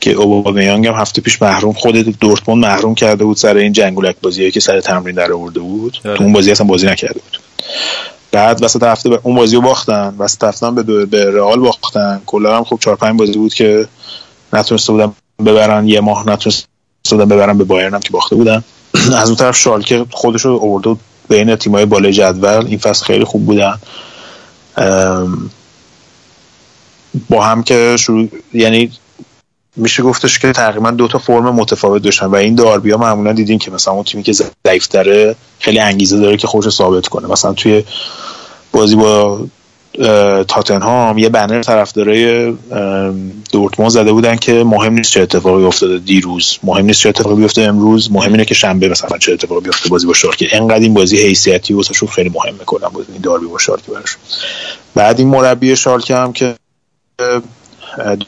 که اوبامیانگ هم هفته پیش محروم خود دورتموند محروم کرده بود سر این جنگولک بازیایی که سر تمرین در آورده بود. آره. تو اون بازی اصلا بازی نکرده بود. بعد وسط هفته به- اون بازی رو باختن وسط هفته هم به, دو- به رئال باختن. کلا هم خب 4 5 بازی بود که نتونسته بودن ببرن. یه ماه نتونسته بودن ببرن به بایرن هم که باخته بودن. [clears throat] از اون طرف شالکه خودش رو آورده بود بین تیمای بالای جدول. این فصل خیلی خوب بودن. ام، با هم که شروع یعنی میشه گفتش که تقریبا دو تا فرم متفاوت داشتن و این داربی ها معمولا دیدیم که مثلا اون تیمی که ضعیفتره خیلی انگیزه داره که خودش ثابت کنه. مثلا توی بازی با تاتنهام یه بنر طرفدارای دورتموند زده بودن که مهم نیست چه اتفاقی افتاده دیروز. مهم نیست چه اتفاقی بیفته امروز. مهم اینه که شنبه مثلا چه اتفاقی بیفته بازی با شالکه انقدر این بازی حیثیتی واسهشون خیلی مهم می‌کنن بازی این داربی با شالکه براشون بعد این مربی شالکه هم که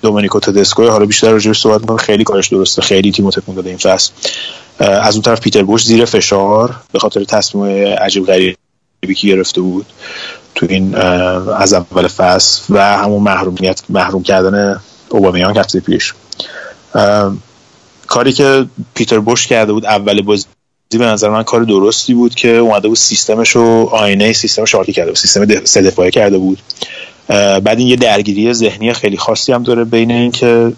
دومینیکو تدسکو. حالا بیشتر راجعش صحبت می‌کنم. خیلی کارش درسته. خیلی تیمو تکون داده این فصل. از اون طرف پیتر بوش زیر فشار به خاطر تصمیم عجیب غریبی که گرفته بود تو این از اول فصل و همون محرومیت محروم کردن اوبامیان هفته پیش. کاری که پیتر بوش کرده بود اول بازی به نظر من کار درستی بود که اومده بود سیستمش رو آینه سیستم شارکی کرده بود. سیستم سه دفاعه کرده بود. بعد این یه درگیری ذهنی خیلی خاصی هم داره بین اینکه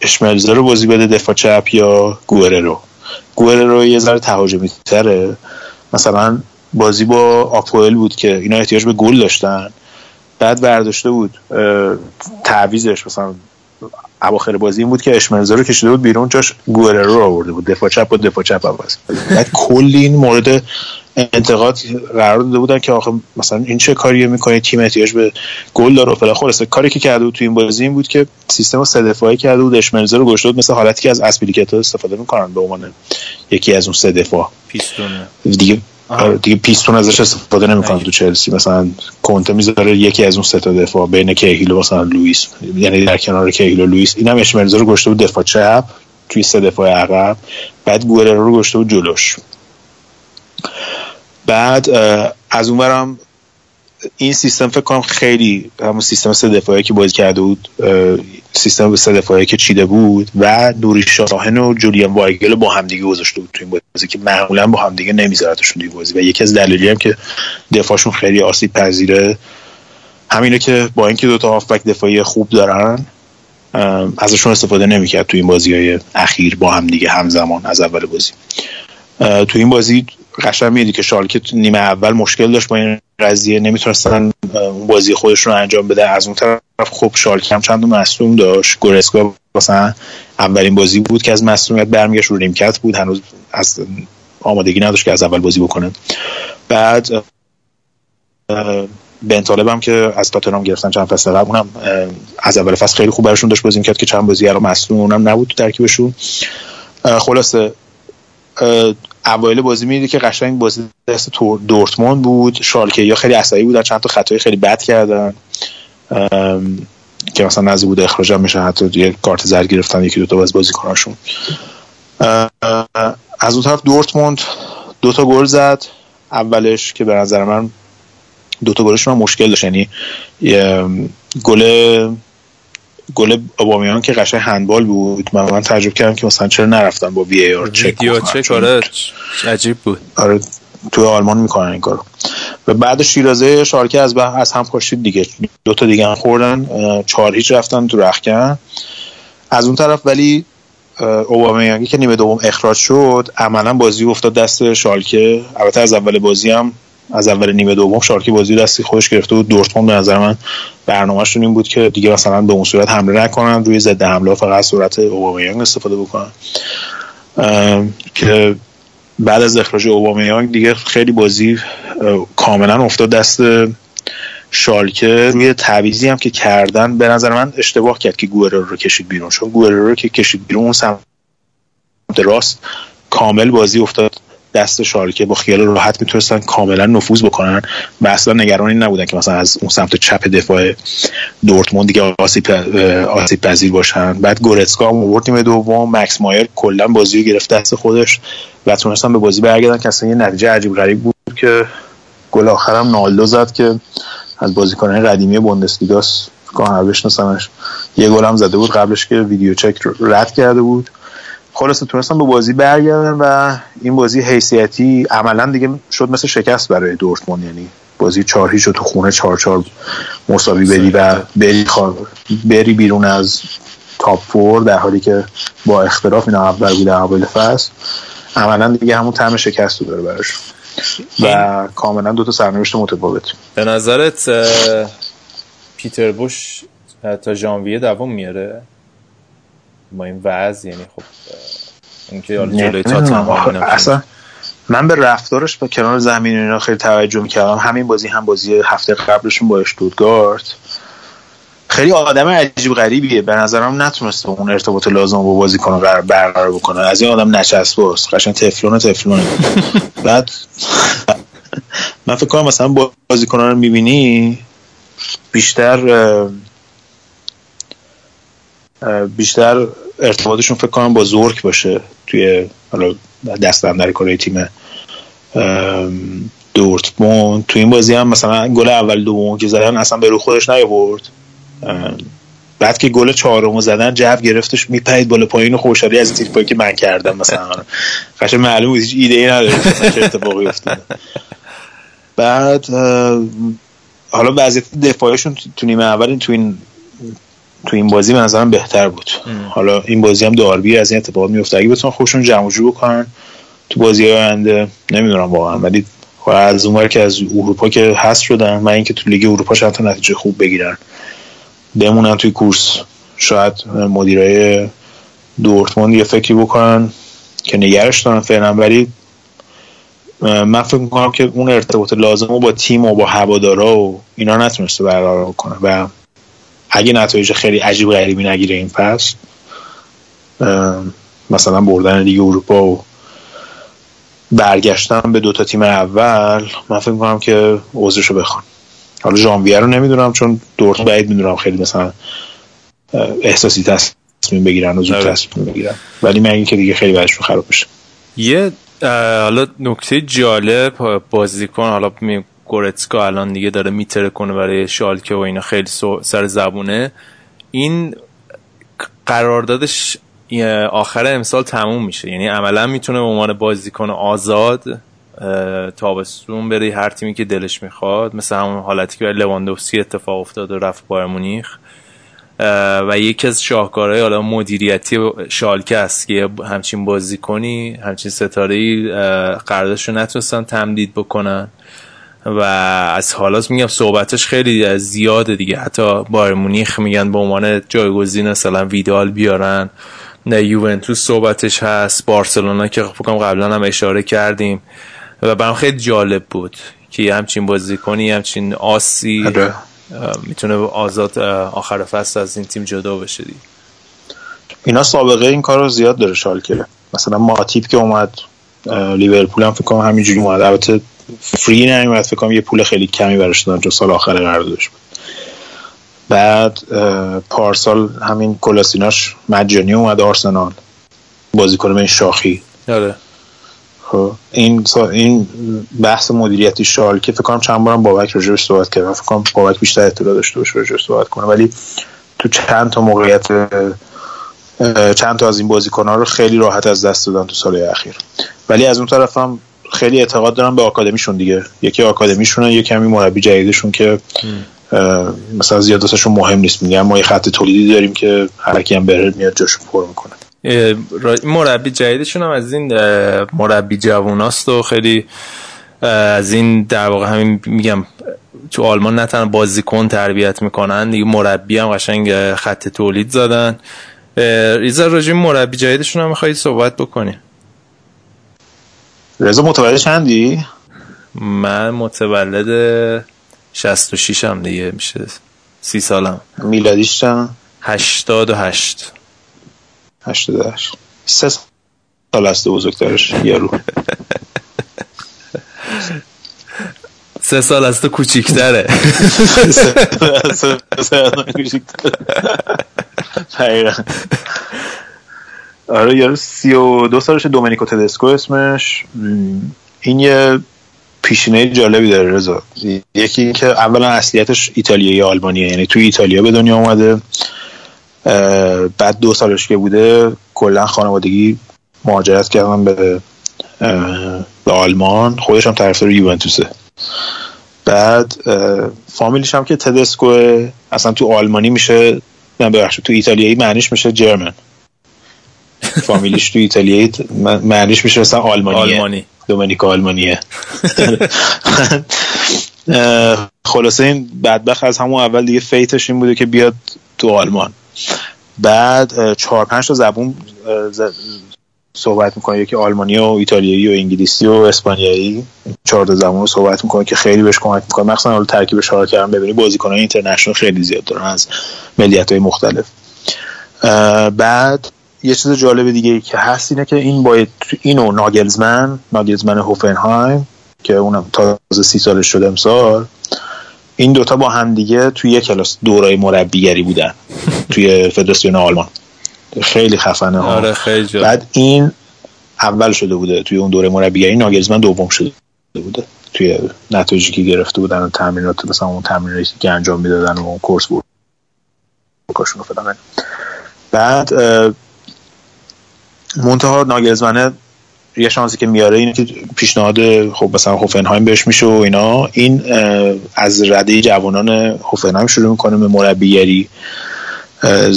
اشملزا رو بازی بده دفاع چپ یا گوره رو گوره رو یه ذره تهاجمی تره مثلا بازی با آپوئل بود که اینا احتیاج به گل داشتن. بعد برداشته بود تعویزش مثلا اواخر بازی این بود که اشمرزا رو کشیده بود بیرون جاش گوره رو آورده بود. دفاع چپ و دفاع چپ عوض بعد کلی این مورد انتقاد قرار داده بودن که آخه مثلا این چه کاریه می‌کنه؟ تیم احتیاج به گل داره و فلان. خلاصه کاری که کرده بود تو این بازی این بود که سیستم سه دفاعی کرده بود. اشمرزا رو گشته بود مثل حالتی که از اسپلیکتا استفاده می‌کنن به عنوان یکی از اون سه دفاع. پیستونه. دیگه آره، دیگه پیستون ازش استفاده نمی‌کنن تو چلسی. مثلا کنته می‌ذاره یکی از اون سه تا دفاع بین کیهیل و مثلا لوئیس. یعنی در کنار کیهیل و لوئیس. اینم اشمرزا رو گشته بود دفاع چپ توی سه دفاع عقب. بعد گورر رو گشته بود جلوش. بعد از اونورم این سیستم فکر کنم خیلی همون سیستم سه دفاعی که بازی کرده بود سیستم سه دفاعی که چیده بود و نوری شاهن و جولیان وایگل با همدیگه گذاشته بود تو این بازی که معمولا با همدیگه نمیذارتشون توی بازی و یکی از دلایلی هم که دفاعشون خیلی آسیب پذیره همینه که با اینکه دوتا هافبک دفاعی خوب دارن ازشون استفاده نمی‌کرد تو این بازی های اخیر با هم دیگه همزمان از اول بازی. تو این بازی قشنگ میدی که شالکه نیمه اول مشکل داشت با این قضیه نمی‌تونستن اون بازی خودش رو انجام بده. از اون طرف خب شالکه هم چند مصوم داشت. گورسکا مثلا اولین بازی بود که از مصومیت برمیگشت. رو نیمکت بود. هنوز از آمادگی نداشت که از اول بازی بکنه. بعد بنتالب هم که از تاتنهام گرفتن چند فصل قبل اونم از اول فصل خیلی خوب براشون داشت بازی کرد که چند بازی رو مصدوم اونم نبود تو ترکیبشون. خلاصه اوایل بازی می‌دید که قشنگ بازی دست دورتموند بود. شالکه یا خیلی عصبی بودن چند تا خطای خیلی بد کردن. که مثلا نزدیک بود اخراج هم میشه حتی یه کارت زرد گرفتن یکی دو تا باز بازیکناشون از اون طرف دورتموند دو تا گل زد. اولش که به نظر من دو تا گلش مشکل داشت یعنی گل گل اوبامیان که قشنگ هندبال بود. من من تعجب کردم که مثلا چرا نرفتن با وی ای آر چک چک آره عجیب بود. آره تو آلمان می‌کنن این کارو. و بعد شیرازه شارکه از از هم پاشید دیگه. دو تا دیگه هم خوردن چهار هیچ رفتن تو رخکن از اون طرف ولی اوبامیانگی که نیمه دوم اخراج شد عملا بازی افتاد دست شالکه البته از اول بازی هم از اول نیمه دوم شالکه بازی دستی خودش گرفته بود. دورتموند به نظر من برنامهشون این بود که دیگه مثلا به اون صورت حمله نکنن روی ضد حمله فقط صورت اوبامیانگ استفاده بکنن. که بعد از اخراج اوبامیانگ دیگه خیلی بازی کاملا افتاد دست شالکه روی تعویزی هم که کردن به نظر من اشتباه کرد که گوئرو رو کشید بیرون. چون گوئرو رو که کشید بیرون اون سمت راست کامل بازی افتاد. دست شالکه با خیال راحت می‌تونستن کاملا نفوذ بکنن و اصلا نگران این نبودن که مثلا از اون سمت چپ دفاع دورتموند دیگه آسیب آسیب پذیر باشن. بعد گورتسکا هم آورد تیم دوم مکس مایر کلا بازی رو گرفت دست خودش و تونستن به بازی برگردن که اصلا یه نتیجه عجیب غریب بود که گل آخرم نالدو زد که از بازیکنان قدیمی بوندسلیگاس کانر بشناسمش. یه گل هم زده بود قبلش که ویدیو چک رد کرده بود. خلاصه تونستن به بازی برگردن و این بازی حیثیتی عملا دیگه شد مثل شکست برای دورتموند. یعنی بازی چهار هیچ تو خونه چهار چهار مساوی بری و بری, بری بیرون از تاپ فور در حالی که با اختلاف این اول بوده اول فصل. عملا دیگه همون طعم شکست رو داره براش. و کاملا دو تا سرنوشت متفاوت به نظرت پیتر بوش تا ژانویه دوام میاره؟ با این وضع یعنی خب اینکه حالا جلوی اصلا من به رفتارش با کنار زمین اینا خیلی توجه می‌کردم. همین بازی هم بازی هفته قبلشون با اشتوتگارت خیلی آدم عجیب غریبیه. به نظرم نتونسته اون ارتباط لازم با بازیکن قرار برقرار بکنه. از این آدم نچسب است قشنگ تفلون تفلون [laughs] بعد من فکر کنم مثلا بازیکنان رو می‌بینی بیشتر بیشتر ارتباطشون فکر کنم با زورک باشه توی حالا دست در کره تیم دورتموند. تو این بازی هم مثلا گل اول دوم که زدن اصلا به رو خودش نیاورد. بعد که گل چهارمو زدن جو گرفتش میپرید بالا پایین خوشحالی از تیپایی که من کردم مثلا. قشنگ معلوم بود هیچ ایده ای نداره چه اتفاقی افتاده. بعد حالا وضعیت دفاعشون تو نیمه اول تو این تو این بازی به نظرم بهتر بود. حالا این بازی هم داربی از این اتفاقات میفته اگه بتونن خوشون جمع جور بکنن تو بازی آینده نمی‌دونم واقعا. ولی از اونور که از اروپا که هست شدن من اینکه تو لیگ اروپا شاید نتیجه خوب بگیرن. بمونن توی کورس. شاید مدیرای دورتموند یه فکری بکنن که نگرش دارن فعلا. ولی من فکر می‌کنم که اون ارتباط لازم رو با تیم و با هوادارا و اینا نتونسته برقرار کنه و اگه نتایج خیلی عجیب غریبی نگیره این فصل مثلا بردن لیگ اروپا و برگشتن به دوتا تیم اول من فکر می‌کنم که عذرشو بخوان حالا ژانویه رو نمی‌دونم چون دورت بعید می‌دونم خیلی مثلا احساسی تصمیم بگیرن و زود آره. تصمیم بگیرن. ولی من اینکه دیگه خیلی بعدش خراب بشه. یه حالا نکته جالب بازیکن حالا گورتسکا الان دیگه داره میتره کنه برای شالکه و اینا خیلی سر زبونه. این قراردادش آخر امسال تموم میشه. یعنی عملا می‌تونه به عنوان بازیکن آزاد تابستون بره هر تیمی که دلش می‌خواد. مثل همون حالتی که لواندوفسکی اتفاق افتاد و رفت بایر مونیخ. و یکی از شاهکارهای حالا مدیریتی شالکه است که همچین بازی کنی همچین ستاره ای قراردادش رو نتونستن تمدید بکنن. و از حالات میگم صحبتش خیلی زیاده دیگه. حتی بایر مونیخ میگن به عنوان جایگزین مثلا ویدال بیارن. نه یوونتوس صحبتش هست. بارسلونا که فکرم قبلا هم اشاره کردیم. و برام خیلی جالب بود که همچین بازیکنی همچین آسی آره. می‌تونه آزاد آخر فصل از این تیم جدا بشه دیگه. اینا سابقه این کار رو زیاد داره شالکه. مثلا ماتیپ که اومد لیورپول هم فکر کنم همینجوری اومد. البته فری نمیاد فکر کنم یه پول خیلی کمی براش دادن چون سال آخر قراردادش بود. بعد پارسال همین کلاسیناش مجانی اومد آرسنال. بازیکن به این شاخی. آره. خب این این بحث مدیریتی شال که فکر کنم چند بارم بابک راجعش صحبت کردم فکر کنم بابک بیشتر اطلاع داشته باشه راجعش صحبت کنه. ولی تو چند تا موقعیت چند تا از این بازیکن ها رو خیلی راحت از دست دادن تو سال اخیر. ولی از اون طرف هم خیلی اعتقاد دارم به آکادمیشون دیگه. یکی آکادمیشونه یکی کمی مربی جدیدشون که مثلا زیادتشون مهم نیست. میگن ما یه خط تولیدی داریم که هر کی هم بره میاد جاشو پر می‌کنه. مربی جدیدشون هم از این مربی جووناست و خیلی از این در واقع همین میگم تو آلمان نه تنها بازیکن تربیت می‌کنن دیگه مربی هم قشنگ خط تولید زدن. ریزا راجع مربی جدیدشون هم میخوایی صحبت بکنی؟ رضا متولد چندی؟ من متولد 66 هم دیگه میشه سی سالم. میلادیش چند؟ 88 88 سه سال است بزرگترش یارو. سه سال از تو کوچیکتره. آره یارو سی و دو سالش دومینیکو تدسکو اسمش. این یه پیشینه جالبی داره رضا. یکی که اولا اصلیتش ایتالیایی آلمانیه یعنی توی ایتالیا به دنیا اومده. بعد دو سالش که بوده کلا خانوادگی مهاجرت کردن به به آلمان. خودش هم طرفدار یوونتوسه. بعد فامیلش هم که تدسکو اصلا تو آلمانی میشه نه ببخشید تو ایتالیایی معنیش میشه جرمن. فامیلیش تو ایتالیایی معنیش میشه مثلا آلمانیه. آلمانی. دومینیکا آلمانیه. خلاصه این بدبخ از همون اول دیگه فیتش این بوده که بیاد تو آلمان. بعد چهار پنج تا زبون صحبت می‌کنه. یکی آلمانی و ایتالیایی و انگلیسی و اسپانیایی. چهار تا زبان رو صحبت می‌کنه که خیلی بهش کمک می‌کنه. مخصوصا حالا ترکیب شار کردن ببینی بازیکنان اینترنشنال خیلی زیاد دارن از ملیت های مختلف بعد یه چیز جالب دیگه که هست اینه که این باید اینو ناگلزمن ناگلزمن هوفنهایم که اونم تازه سی سالش شده امسال این دوتا با هم دیگه توی یک کلاس دورای مربیگری بودن توی فدراسیون آلمان. خیلی خفنه ها. آره خیلی بعد این اول شده بوده توی اون دوره مربیگری ناگلزمن دوم شده بوده. توی نتایجی که گرفته بودن و تمرینات مثلا اون تمریناتی که انجام می‌دادن و اون کورس بود بعد منتها ناگلزمنه یه شانسی که میاره اینه که پیشنهاد خب مثلا هوفنهایم بهش میشه و اینا. این از رده جوانان هوفنهایم شروع می‌کنه به مربیگری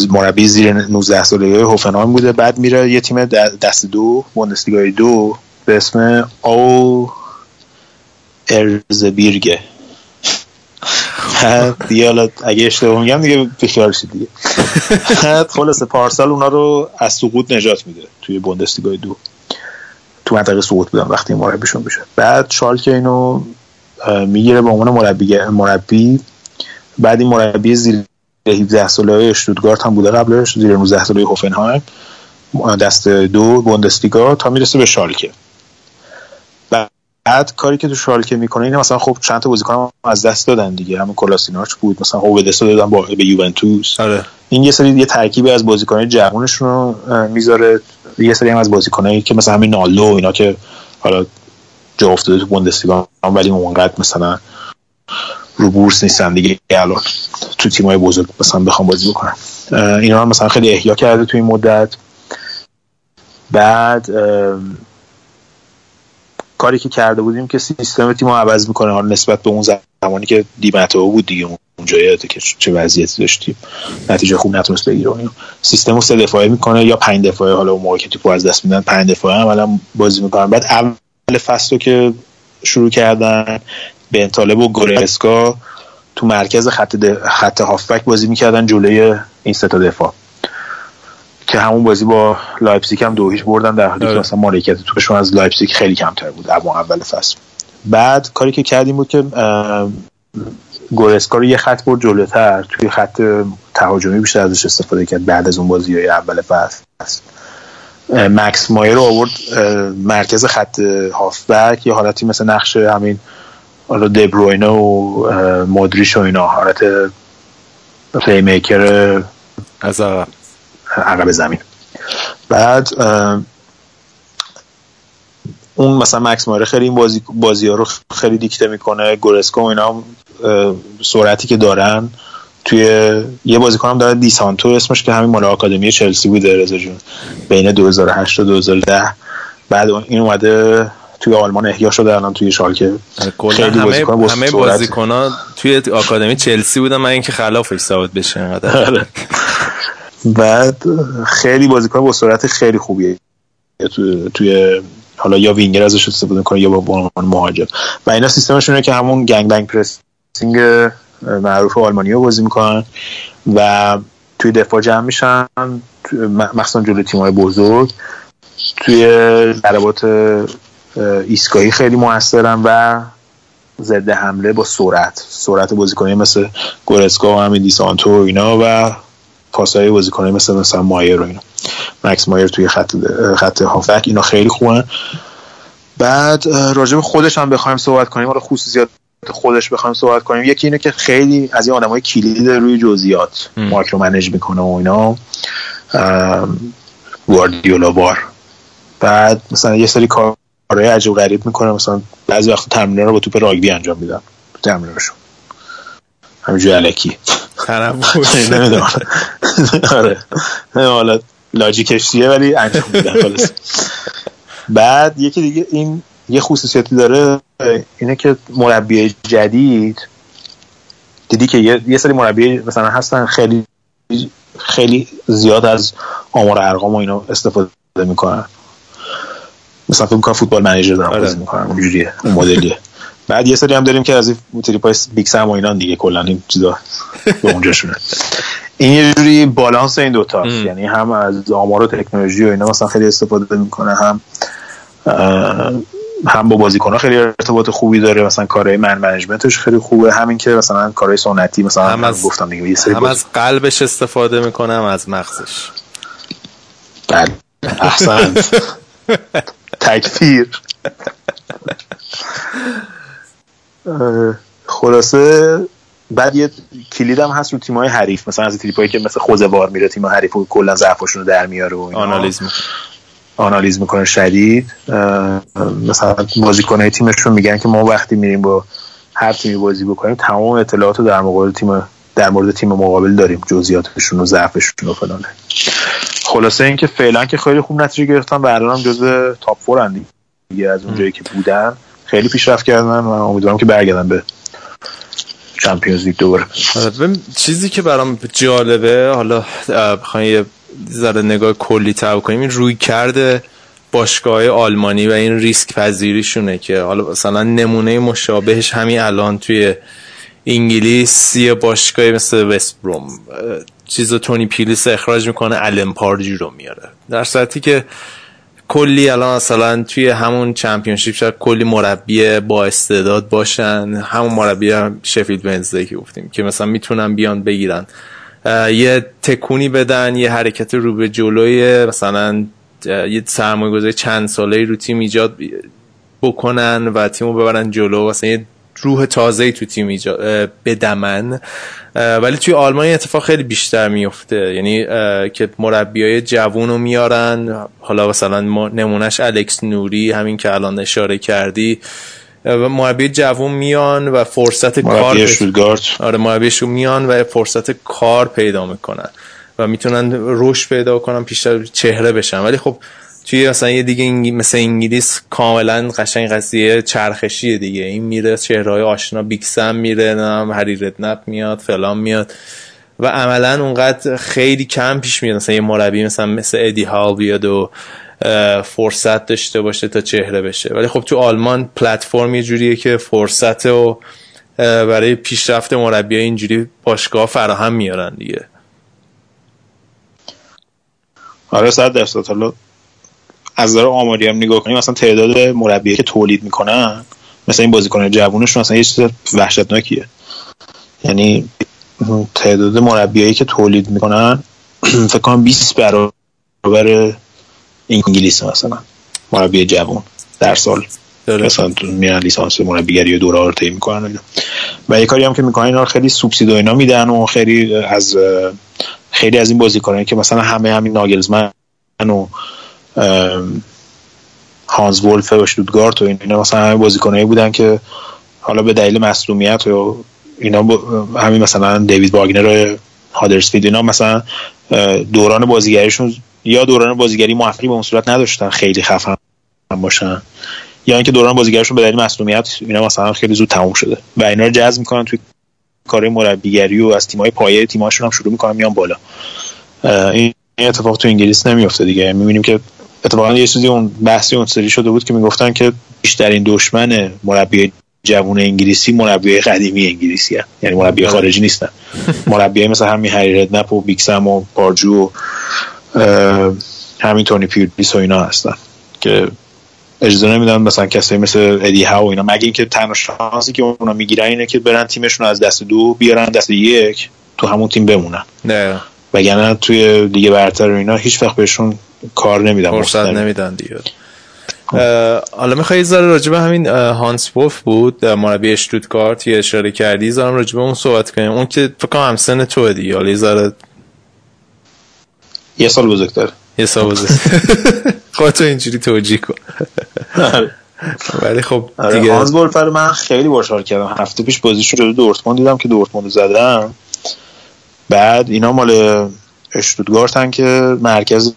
مربی زیر 19 سالگی هوفنهایم بوده. بعد میره یه تیم دست دو بوندسلیگا دو به اسم او ارزبیرگه. دیگه حالا اگه اشتباه میگم دیگه بخیال شید دیگه. خلاصه پارسال اونا رو از سقوط نجات میده توی بوندسلیگا دو. تو منطقه سقوط بودن وقتی مربیشون بشه. بعد شالکه اینو می‌گیره به عنوان مربی مربی. بعد این مربی زیر 17 ساله اشتوتگارت هم بوده قبلش زیر 19 ساله هوفنهایم. دست دو بوندسلیگا تا می‌رسه به شالکه. بعد کاری که تو شالکه می‌کنه اینه مثلا خب چند تا بازیکن از دست دادن دیگه. همون کلاسیناچ بود مثلا هوودسو دادن با به یوونتوس. آره. این یه سری یه ترکیبی از بازیکنای جوونشون رو می‌ذاره. یه سری هم از بازیکنایی که مثلا همین نالو اینا که حالا جا افتاده تو بوندسلیگا ولی اونقدر مثلا رو بورس نیستن دیگه. الان تو تیمای بزرگ مثلا بخوام بازی بکنن. اینا هم مثلا خیلی احیا کرده تو این مدت. بعد کاری که کرده بودیم که سیستم تیم عوض می‌کنه. حالا نسبت به اون زمانی که دیمتو بود دیگه اونجا یاده که چه وضعیتی داشتیم. نتیجه خوب نتونست بگیره. سیستم رو سه دفاعه می‌کنه یا پنج دفاعه حالا اون موقع که توپ از دست میدن پنج دفاعه عملا بازی می‌کنن. بعد اول فصل که شروع کردن بنتالب و گورتسکا تو مرکز خط, خط هافبک بازی می‌کردن جلوی این سه تا دفاع. که همون بازی با لایپزیگ هم دو هیچ بردن در حالی که آره. مثلا مالکیت توپشون از لایپزیگ خیلی کمتر بود اما اول فصل بعد کاری که کردیم بود که گورسکا رو یه خط برد جلوتر توی خط تهاجمی بیشتر ازش استفاده کرد بعد از اون بازی های اول فصل مکس مایر رو آورد مرکز خط هافبک یه حالتی مثل نقش همین حالا دبروینه و اه، مودریش و اینا حالت پلی میکر از عقب. عقب زمین. بعد اون مثلا مکس ماره خیلی این بازی بازی ها رو خیلی دیکته می‌کنه گورسکو و اینا سرعتی که دارن. توی یه بازیکن هم داره دیسانتو اسمش که همین مال آکادمی چلسی بوده رضا جون. بین 2008 تا 2010 بعد این اومده توی آلمان احیا شده الان توی شالکه. خیلی همه بازیکن با همه سرعت. بازیکن‌ها توی آکادمی چلسی بودن من اینکه خلافش ثابت بشه اینقدر. آره. [laughs] بعد خیلی بازیکن با سرعت خیلی خوبیه. توی, توی حالا یا وینگر ازش استفاده می‌کنه یا با عنوان مهاجم. و اینا سیستمشون اینه که همون گنگ بنگ پرسینگ معروف آلمانی رو بازی می‌کنن. و توی دفاع جمع میشن. مخصوصا جلوی تیم‌های بزرگ. توی ضربات اه، ایستگاهی خیلی موثرن و ضد حمله با سرعت. سرعت بازیکنی مثل گورسکا و همین دیسانتو و اینا و پاسای بازیکنی مثل مثلا مایر و اینا. مکس مایر توی خط خط هافک اینا خیلی خوبن. بعد راجع به خودش هم بخوایم صحبت کنیم. حالا خصوصیات خودش بخوایم صحبت کنیم. یکی اینه که خیلی از این آدمای کلید روی جزئیات. مایکرو منیج می‌کنه و اینا. گواردیولا بار. بعد مثلا یه سری کارهای عجیب غریب می‌کنه. مثلا بعضی وقت تمرین رو با توپ راگبی انجام میدن. تو تمرینشون همینجوری علکی. تنوع [laughs] نمی‌دونم. آره. حالا لاجیکش چیه ولی انجام میدن خلاص. بعد یکی دیگه این یه خصوصیتی داره اینه که مربی جدید دیدی که یه, یه سری مربی مثلا هستن خیلی خیلی زیاد از آمار ارقام و اینا استفاده می‌کنن. مثلا فکر می‌کنم فوتبال منیجر دارن آره. بازی می‌کنن اونجوریه اون مدلیه. بعد یه سری هم داریم که از این تریپای بیگ سم و اینا دیگه کلا این چیزا به اونجاشونه این یه جوری بالانس این دوتا. یعنی هم از آمار و تکنولوژی و اینا مثلا خیلی استفاده می‌کنه هم هم با بازیکن‌ها خیلی ارتباط خوبی داره. مثلا کارهای man management ش خیلی خوبه. همین که مثلا کارهای سنتی مثلا هم هم از- گفتم دیگه یه سری هم. از قلبش استفاده می‌کنم از مغزش. بله احسنت [laughs] تکفیر. خلاصه بعد یه کلید هم هست رو تیمای حریف مثلا از تریپایی که مثل خوزوار میره تیم حریف و کلا ضعفشون رو در میاره و اینا. آنالیز آنالیز می‌کنه شدید. مثلا بازیکنهای تیمشون میگن که ما وقتی میریم با هر تیمی بازی بکنیم تمام اطلاعات رو در مقابل تیم در مورد تیم مقابل داریم جزئیاتشون و ضعفشون و فلانه خلاصه اینکه فعلا که خیلی خوب نتیجه گرفتن و الان هم جزء top four اند دیگه از اونجایی که بودن. خیلی پیشرفت کردن و امیدوارم که برگردن به Champions League دوباره. آره، چیزی که برام جالبه حالا اه، بخوایم یه ذره نگاه کلی تر کنیم این رویکرد باشگاه آلمانی و این ریسک پذیریشونه که حالا مثلا نمونه مشابهش همین الان توی انگلیس یه باشگاه مثل وست بروم چیز تونی پیلیس اخراج می‌کنه الن پارجی رو میاره. در صورتی که کلی الان مثلا توی همون چمپیونشیپ شاید کلی مربی با استعداد باشن. همون مربی هم شفیلد ونزدی که گفتیم که مثلا می‌تونن بیان بگیرن. یه تکونی بدن یه حرکت رو به جلوی مثلا یه سرمایه گذاری چند ساله رو تیم ایجاد بکنن و تیمو ببرن جلو. مثلا یه روح تازه تو تیم ایجاد اه، بدمن. ولی توی آلمان اتفاق خیلی بیشتر میفته یعنی که مربی های جوون رو میارن. حالا مثلا نمونهش الکس نوری همین که الان اشاره کردی. و مربی جوون میان و فرصت کار آره مربیشون میان و فرصت کار پیدا می‌کنن. و می‌تونن رشد پیدا کنن پیشتر چهره بشن. ولی خب توی مثلا یه دیگه انگ... مثل انگلیس کاملا قشنگ قضیه چرخشیه دیگه. این میره چهره های آشنا بیکسم میره نم هری ردنپ میاد فلان میاد. و عملا اونقدر خیلی کم پیش میاد. مثلا یه مربی مثلا مثل ادی هال بیاد و فرصت داشته باشه تا چهره بشه. ولی خب تو آلمان پلتفرم یه جوریه که فرصت و برای پیشرفت مربی اینجوری باشگاه فراهم میارن دیگه. آره صد درصد. حالا از نظر آماری هم نگاه کنیم مثلا تعداد مربی که تولید می‌کنن مثلا این بازیکن جوونشون مثلا یه چیز وحشتناکیه. یعنی تعداد مربیایی که تولید می‌کنن [clears throat] فکر کنم 20 برابر انگلیس مثلا مربی جوان در سال. داره. مثلا میرن لیسانس مربیگری و دوره رو می‌کنن و یه کاری هم که می‌کنن اینا خیلی سوبسید و اینا میدن و خیلی از خیلی از این بازیکنایی که مثلا همه همین ناگلزمن و هانز ولف و شتوتگارت و اینا مثلا همه بازیکنایی بودن که حالا به دلیل مسئولیت و اینا همین مثلا دیوید واگنر هادرسفیلد اینا مثلا دوران بازیگریشون یا دوران بازیگری موفقی به اون صورت نداشتن خیلی خفن باشن یا اینکه دوران بازیگریشون به دلیل مسئولیت اینا مثلا خیلی زود تموم شده. و اینا رو جذب می‌کنن توی کار مربیگری و از تیمای پایه تیماشون هم شروع می‌کنن میان بالا. این اتفاق تو انگلیس نمیفته دیگه. می‌بینیم که اتفاقا یه چیزی اون بحثی اون سری شده بود که می‌گفتن که بیشترین دشمن مربی جوون انگلیسی مربی قدیمی انگلیسی هست. یعنی مربی آره. خارجی نیستن [laughs] مربی مثل همین هری ردنپ و بیکسم و پارجو و همین تونی پیرلیس و اینا هستن که اجازه نمیدن مثلا کسایی مثل ادی ها و اینا مگه اینکه تنها شانسی که اونا می‌گیرن اینه که برن تیمشون از دست دو بیارن دست یک تو همون تیم بمونن نه وگرنه توی لیگ برتر و اینا هیچ وقت بهشون کار نمیدن فرصت نمیدن دیگه. حالا میخوایی ذره راجب همین هانس وولف بود مربی اشتوتگارت یه اشاره کردی زارم راجب اون صحبت کنیم. اون که فکر کنم همسن تو دیگه. حالا ذره یه سال بزرگتر. یه سال بزرگتر. [laughs] خودتو اینجوری توجیه کن. آره. ولی خب آره، دیگه هانس وولف من خیلی باهاش حال کردم. هفته پیش بازیشو جلو دورتموند دیدم که دورتموند زدن. بعد اینا مال اشتوتگارتن که مرکز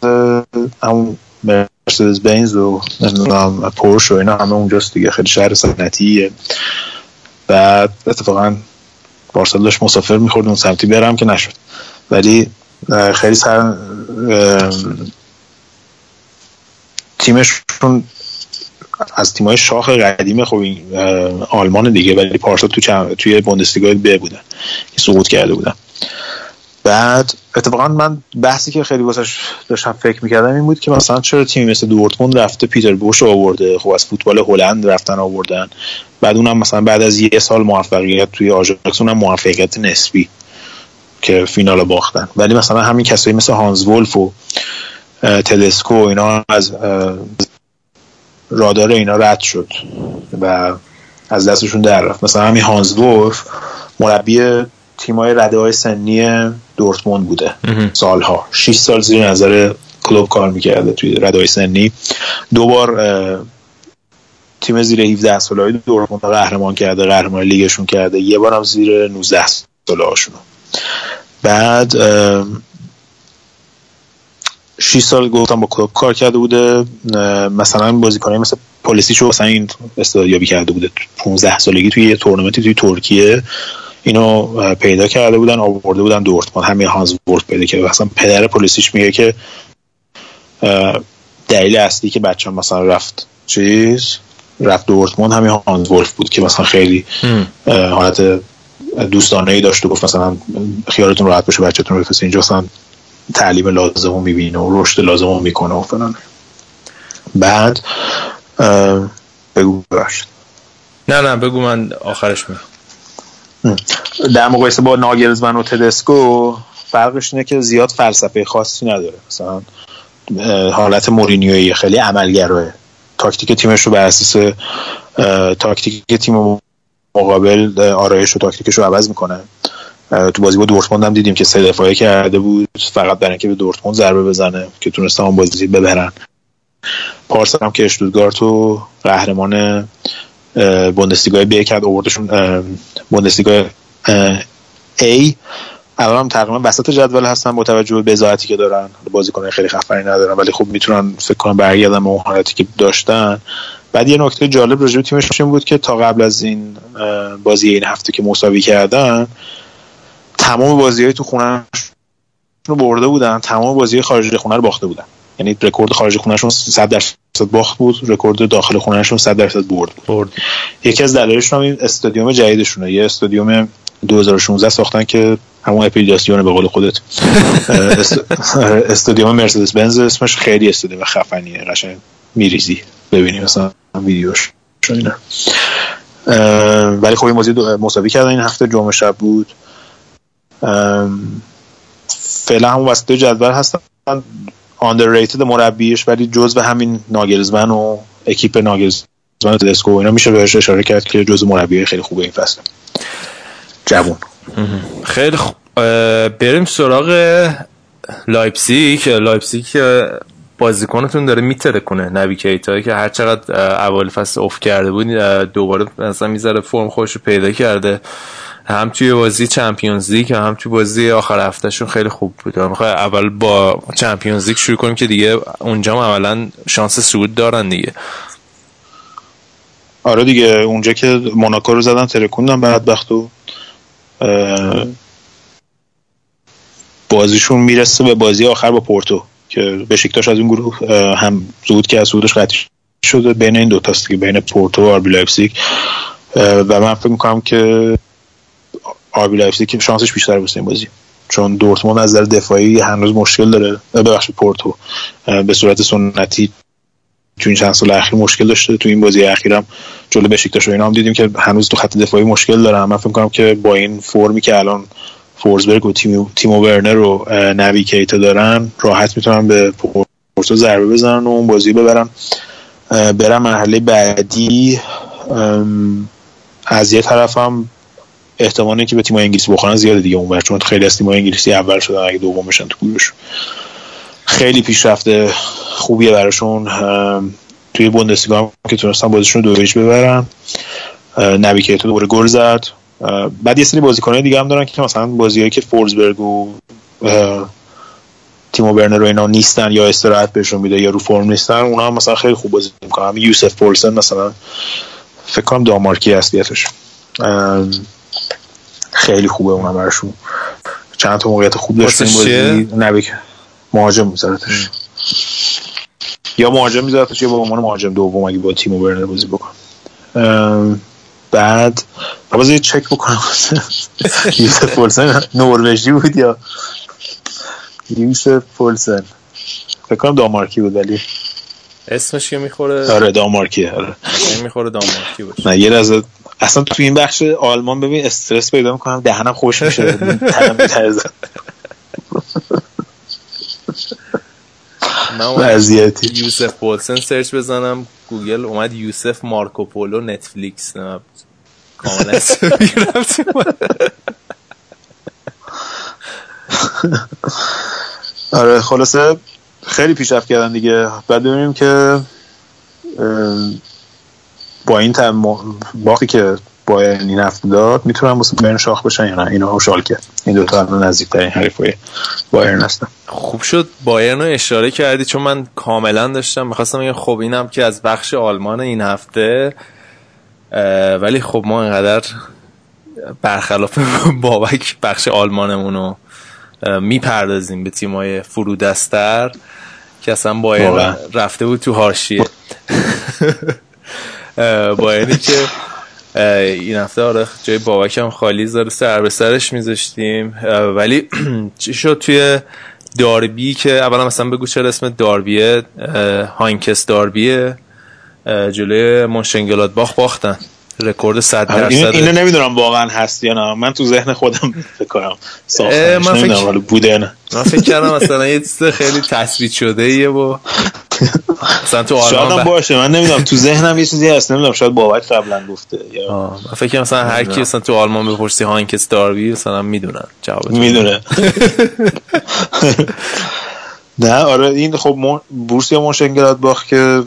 همون مرسدس بنز و پورش و اینا همه اونجاست دیگه. خیلی شهر صنعتیه. بعد اتفاقا بارسل داشت مسافر می‌خورد اون سمتی برم که نشد. ولی خیلی سر تیمشون از تیمای شاخ قدیم خب آلمان دیگه ولی پارسال تو توی بوندسلیگا ب بودن که سقوط کرده بودن. بعد اتفاقا من بحثی که خیلی واسش داشتم فکر می‌کردم این بود که مثلا چرا تیمی مثل دورتموند رفته پیتر بوش آورده؟ خب از فوتبال هلند رفتن آوردن. بعد اونم مثلا بعد از یه سال موفقیت توی آژاکس اونم موفقیت نسبی که فینال باختن. ولی مثلا همین کسایی مثل هانز ولف و تدسکو و اینا از رادار اینا رد شد و از دستشون در رفت. مثلا همین هانز ولف مربی تیمای رده های سنی دورتموند بوده سالها. 6 سال زیر نظر کلوب کار می‌کرده توی رده های سنی. دو بار تیم زیر 17 ساله های دورتموند قهرمان کرده قهرمان لیگشون کرده. یه بار هم زیر 19 ساله هاشون بعد 6 سال گفتم با کلوب کار کرده بوده. مثلا بازیکنای مثل پلیسیشو مثلا این استادیابی کرده بوده. 15 سالگی توی یه تورنمنتی توی ترکیه. اینو پیدا کرده بودن آورده بودن دورتموند. همین هانز ورد پیدا کرده مثلا پدر پلیسیش میگه که دلیل اصلی که بچه مثلا رفت چیز رفت دورتموند همین هانز ولف بود که مثلا خیلی حالت دوستانه ای داشت و گفت مثلا خیالتون راحت باشه بچه‌تون رو بفرستین. اینجا مثلا تعلیم لازم رو می‌بینه و رشد لازم رو می‌کنه و فلان. بعد بگو باشد نه نه بگو من آخرش میگم در مقایسه با ناگلزمن و تدسکو فرقش اینه که زیاد فلسفه خاصی نداره. مثلا حالت مورینیوی خیلی عملگراه. تاکتیک تیمش رو بر اساس تاکتیک تیم مقابل آرایش و تاکتیکش رو عوض می‌کنه. تو بازی با دورتموند هم دیدیم که سه دفاعی کرده بود. فقط برای اینکه به دورتموند ضربه بزنه که تونستن اون بازی ببرن. پارسال هم که اشتوتگارت و قهرمان بوندسلیگا بی کرد آوردشون بوندسلیگا ای. الان هم تقریبا وسط جدول هستن با توجه به بزاعتی که دارن. بازیکن خیلی خفنی ندارن ولی خوب می‌تونن فکر کنم برگردن به اون حالتی که داشتن. بعد یه نکته جالب راجع به تیمش بود که تا قبل از این بازی این هفته که مساوی کردن تمام بازی های تو خونه رو برده بودن. تمام بازی خارج خونه رو باخته بودن. یعنی رکورد خارج خونهشون 100 درصد باخت بود رکورد داخل خونهشون 100 درصد برد. برد. یکی از دلایلش هم این استادیوم جدیدشونه. یه استادیوم 2016 ساختن که همون اپیلیاسیون به قول خودت. [laughs] استادیوم مرسدس بنز اسمش خیلی استادیوم خفنیه قشنگ میریزی. ببینی مثلا ویدیوش ولی خب این بازی مساوی کردن. این هفته جمعه شب بود. فعلا همون وسط جدول هستن. Underrated مربیش ولی جزو همین ناگرزمن و اکیپ ناگرزمن و تدسکو اینا میشه بهش اشاره کرد که جزو مربی خیلی خوبه این فصل. جوون. خیلی خوب بریم سراغ لایپزیگ. لایپزیگ بازیکنتون داره میترکونه نبی کیتا که هر چقدر اول فصل افت کرده بود دوباره مثلا می‌ذاره فرم خوش پیدا کرده. هم توی بازی Champions League هم توی بازی آخر هفتهشون خیلی خوب بود. می‌خوای اول با Champions League شروع کنیم که دیگه اونجا هم اولا شانس صعود دارن دیگه. آره دیگه اونجا که موناکو رو زدن ترکوندن بدبخت و بازیشون می‌رسه به بازی آخر با پورتو که بشکتاش از این گروه هم صعود که صعودش قطعی شده. بین این دوتاست که بین پورتو و RB لایپزیگ. و من فکر می‌کنم که RB لایپزیگ که شانسش بیشتر بود این بازی. چون دورتموند از نظر دفاعی هنوز مشکل داره. ببخشید پورتو. به صورت سنتی تو این چند سال اخیر مشکل داشته. تو این بازی اخیرم جلو بشکتاش و اینا هم دیدیم که هنوز تو خط دفاعی مشکل داره من فکر کنم که با این فرمی که الان فورزبرگ و تیم تیمو ورنر و نوی کیتا دارن راحت می‌تونن به پورتو ضربه بزنن و اون بازی ببرن. برم مرحله بعدی. از یه طرفم احتمالی که به تیم انگلیسی بخورن زیاده دیگه اونور چون خیلی از تیم انگلیسی اول شدن اگه دوم بشن تو گروهش. خیلی پیشرفته خوبیه براشون. توی بوندسلیگا که تونستن بازیشون دو ببرن. نبی که دوباره گل زد. بعد یه سری بازیکنای دیگه هم دارن که مثلا بازیایی که فورزبرگ و تیمو برنر و اینا نیستن یا استراحت بهشون میده یا رو فرم نیستن اونا هم مثلا خیلی خوب بازی می‌کنن. یوسف پولسن مثلا فکر کنم دامارکی اصلیتش. خیلی خوبه اونم براشون. چند تا موقعیت خوب داشت این بازی. نبی مهاجم میذارتش. یا مهاجم میذارتش یا با عنوان مهاجم دوم اگه با تیمو برنر بازی بکن بعد بازی چک بکنم. [laughs] یوسف پولسن. نروژی بود یا؟ یوسف پولسن. فکر کنم دامارکی بود ولی. اسمش که می‌خوره؟ آره دامارکی آره. می‌خوره دامارکی باشه. نه یه از اصلا تو این بخش آلمان ببین استرس پیدا می‌کنم دهنم خوش میشه. وضعیتی. یوسف پولسن search بزنم گوگل اومد یوسف مارکوپولو نتفلیکس. نه کاملا [laughs] آره خلاصه خیلی پیشرفت کردن دیگه. بعد ببینیم که با این باقی که با این هفته داد می‌تونن واسه بایرن شاخ بشن یا نه؟ اینا شالکه. این دو تا نزدیکترین حریفای بایرن هستن. خوب شد. بایرن رو اشاره کردی چون من کاملا داشتم. می‌خواستم بگم خب اینم که از بخش آلمان این هفته ولی خب ما اینقدر برخلاف [laughs] بابک بخش آلمانمون رو می‌پردازیم به تیمای فرودستر که اصلا بایر رفته بود تو [laughs] هاشیه بایرنی که این هفته آره جای بابک هم خالی زاره سر به سرش میذاشتیم. ولی [clears throat] چی شد توی داربی که اولا مثلا بگو چرا اسم داربیه؟ هاینکس داربیه. جلوی منشنگلادباخ باختن. رکورد 100 درصد اینو نمی‌دونم واقعا هست یا نه. من تو ذهن خودم فکر کنم من فکر بوده نه. من فکر کردم مثلا یه چیز خیلی تثبیت شده ایه و مثلا تو آلمان شاید باشه. من نمی‌دونم. تو ذهنم یه چیزی هست. نمی‌دونم. شاید بابک قبلا گفته. یا من فکر مثلا هر کی مثلا تو آلمان بپرسی هانکس داربی مثلا می‌دونن جواب می‌دونه. [laughs] نه آره این خب بورسیا مونشنگلادباخ که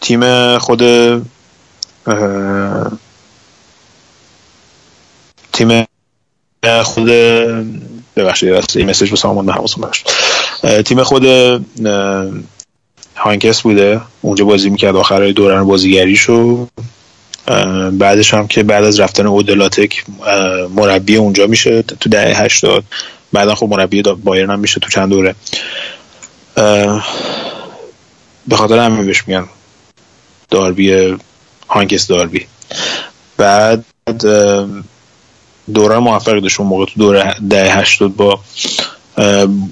تیم خود تیم خود ببخشید این مسیج به سامان حواسم تیم خود هانکس بوده. اونجا بازی می‌کرد. آخرای دوران بازیگریشو. بعدش هم که بعد از رفتن اودلاتک مربی اونجا میشه تو دهه 80 بعدا خب مربی بایرن هم میشه تو چند دوره. به خاطر همین بهش میگن داربی هانکس داربی. بعد دوران موفقی داشت اون موقع تو دوره ده هشتاد با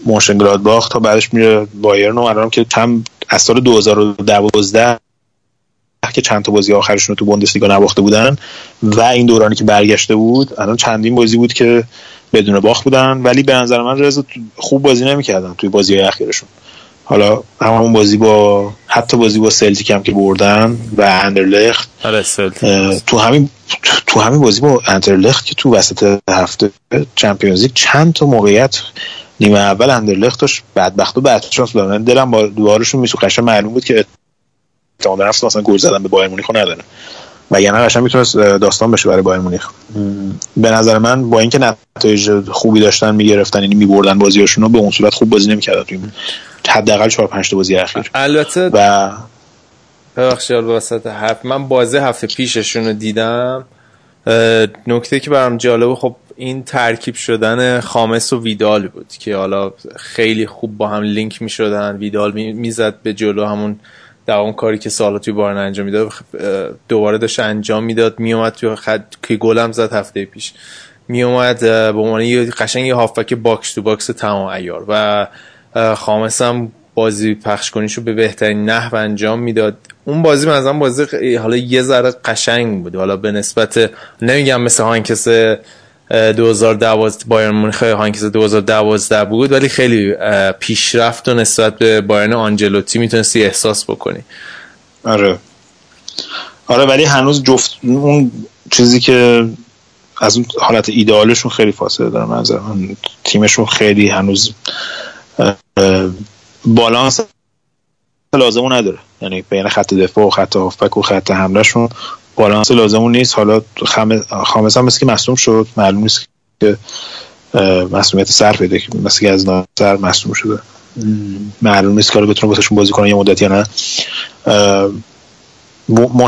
موشن باخت تا بعدش میره بایرن. و الان که چند از سال 2012 که چند تا بازی آخرشون رو تو بوندسلیگا نباخته بودن و این دورانی که برگشته بود الان چندین بازی بود که بدون باخت بودن. ولی به نظر من رضا خوب بازی نمی‌کردن توی بازی اخیرشون. حالا همون بازی با حتی بازی با سلتیک هم که بردن و اندرلخت آره، تو همین تو همین بازی با اندرلخت که تو وسط هفته چمپیونز لیگ چند تا موقعیت نیمه اول اندرلخت داشت بدبخت و بدشانس بودن دلم با دوارشون میسو قشنگ معلوم بود که احتمال نفس اصلا گل زدن به بایر مونیخ نداره. و یعنی قشنگ می‌تونست داستان بشه برای بایر مونیخ. به نظر من با اینکه نتایج خوبی داشتن می‌گرفتن یعنی میبردن بازیاشونو به اون صورت خوب بازی نمی‌کردن توی حداقل 4 5 تا بازی اخیر. البته و ببخشید وسط حرف من بازی هفته پیششون رو دیدم نکته که برام جالبه خب این ترکیب شدن خامس و ویدال بود که حالا خیلی خوب با هم لینک می شدن ویدال می‌زد به جلو همون دوام کاری که سالا توی بایرن انجام می‌داد. دوباره داشت انجام می‌داد. میومد توی خط که گلم زد هفته پیش. میومد به عنوان یه قشنگ یه هافبک box to box تمام عیار و خامس هم بازی پخش کنیشو به بهترین نحو انجام می‌داد. اون بازی مثلا بازی حالا یه ذره قشنگ بود. حالا به نسبت نمیگم مثل هانکس 2012 بایرن مونیخ هانکس 2012 بود ولی خیلی پیشرفت و نسبت به بایرن آنجلوتی می‌تونستی احساس بکنی. آره. آره ولی هنوز جفت اون چیزی که از اون حالت ایدئالشون خیلی فاصله داره منظر من تیمشون خیلی هنوز بالانس لازمون نداره. یعنی بین خط دفاع و خط هافبک و خط حملهشون بالانس لازمون نیست. حالا خامس هم مثل که مصوم شد. معلوم نیست که مسئولیت سر پیدا مثل که از نظر مصوم شده. معلوم نیست که بتونه باتشون بازی کنه یه مدت یا نه.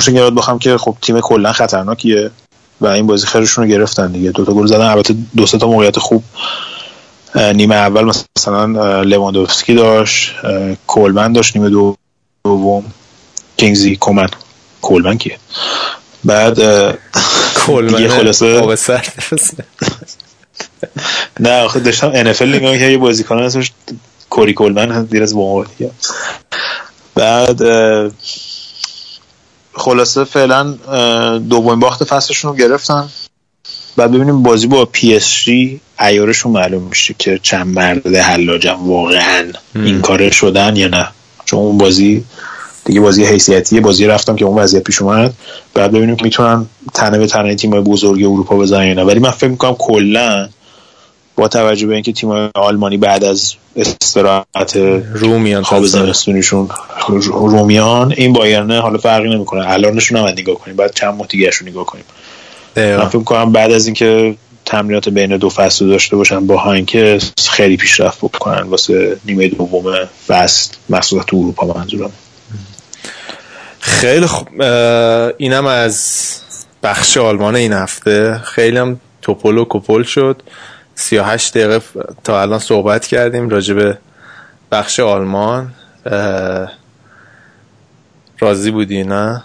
یاد بخوام که خب تیم کلا خطرناکیه و این بازی خیرشون رو گرفتن دیگه. دوتا گل زدن. البته دو تا موقعیت خوب. نیمه اول مثلا لواندوفسکی داشت. کولمن داشت. نیمه دوم کینگزی کومن. کولمن کیه بعد کولمن خلاصه نه آخه داشتم NFL نگاه که یه بازیکن اسمش کوری کولمن هست دیر از دیگه. بعد خلاصه فعلا دومین باخت فصلشون رو گرفتن. بعد ببینیم بازی با پی اس جی ایارشون معلوم میشه که چند مرد حلاجم واقعا این کار شدن یا نه. چون اون بازی دیگه بازی حیثیتیه بازی رفتم که اون وضعیت پیش اومد. بعد ببینیم که می‌تونن تنه به تنه تیم بزرگ اروپا بزنن یا نه. ولی من فکر می‌کنم کلا با توجه به اینکه تیم آلمانی بعد از استراحت رومیان خواب زمستونیشون رومیان این بایرنه حالا فرقی نمی‌کنه. الانشون هم نگاه کنیم. بعد چند ماه دیگه نگاه کنیم. من فکر کنم بعد از اینکه تمرینات بین دو فصل داشته باشن با هاینکه خیلی پیشرفت بکنن واسه نیمه دوم فصل مخصوصا تو اروپا منظورم. خیلی خوب اینم از بخش آلمان این هفته. خیلی هم توپل و کپل شد. 38 دقیقه تا الان صحبت کردیم راجع به بخش آلمان. راضی بودی نه؟ [laughs]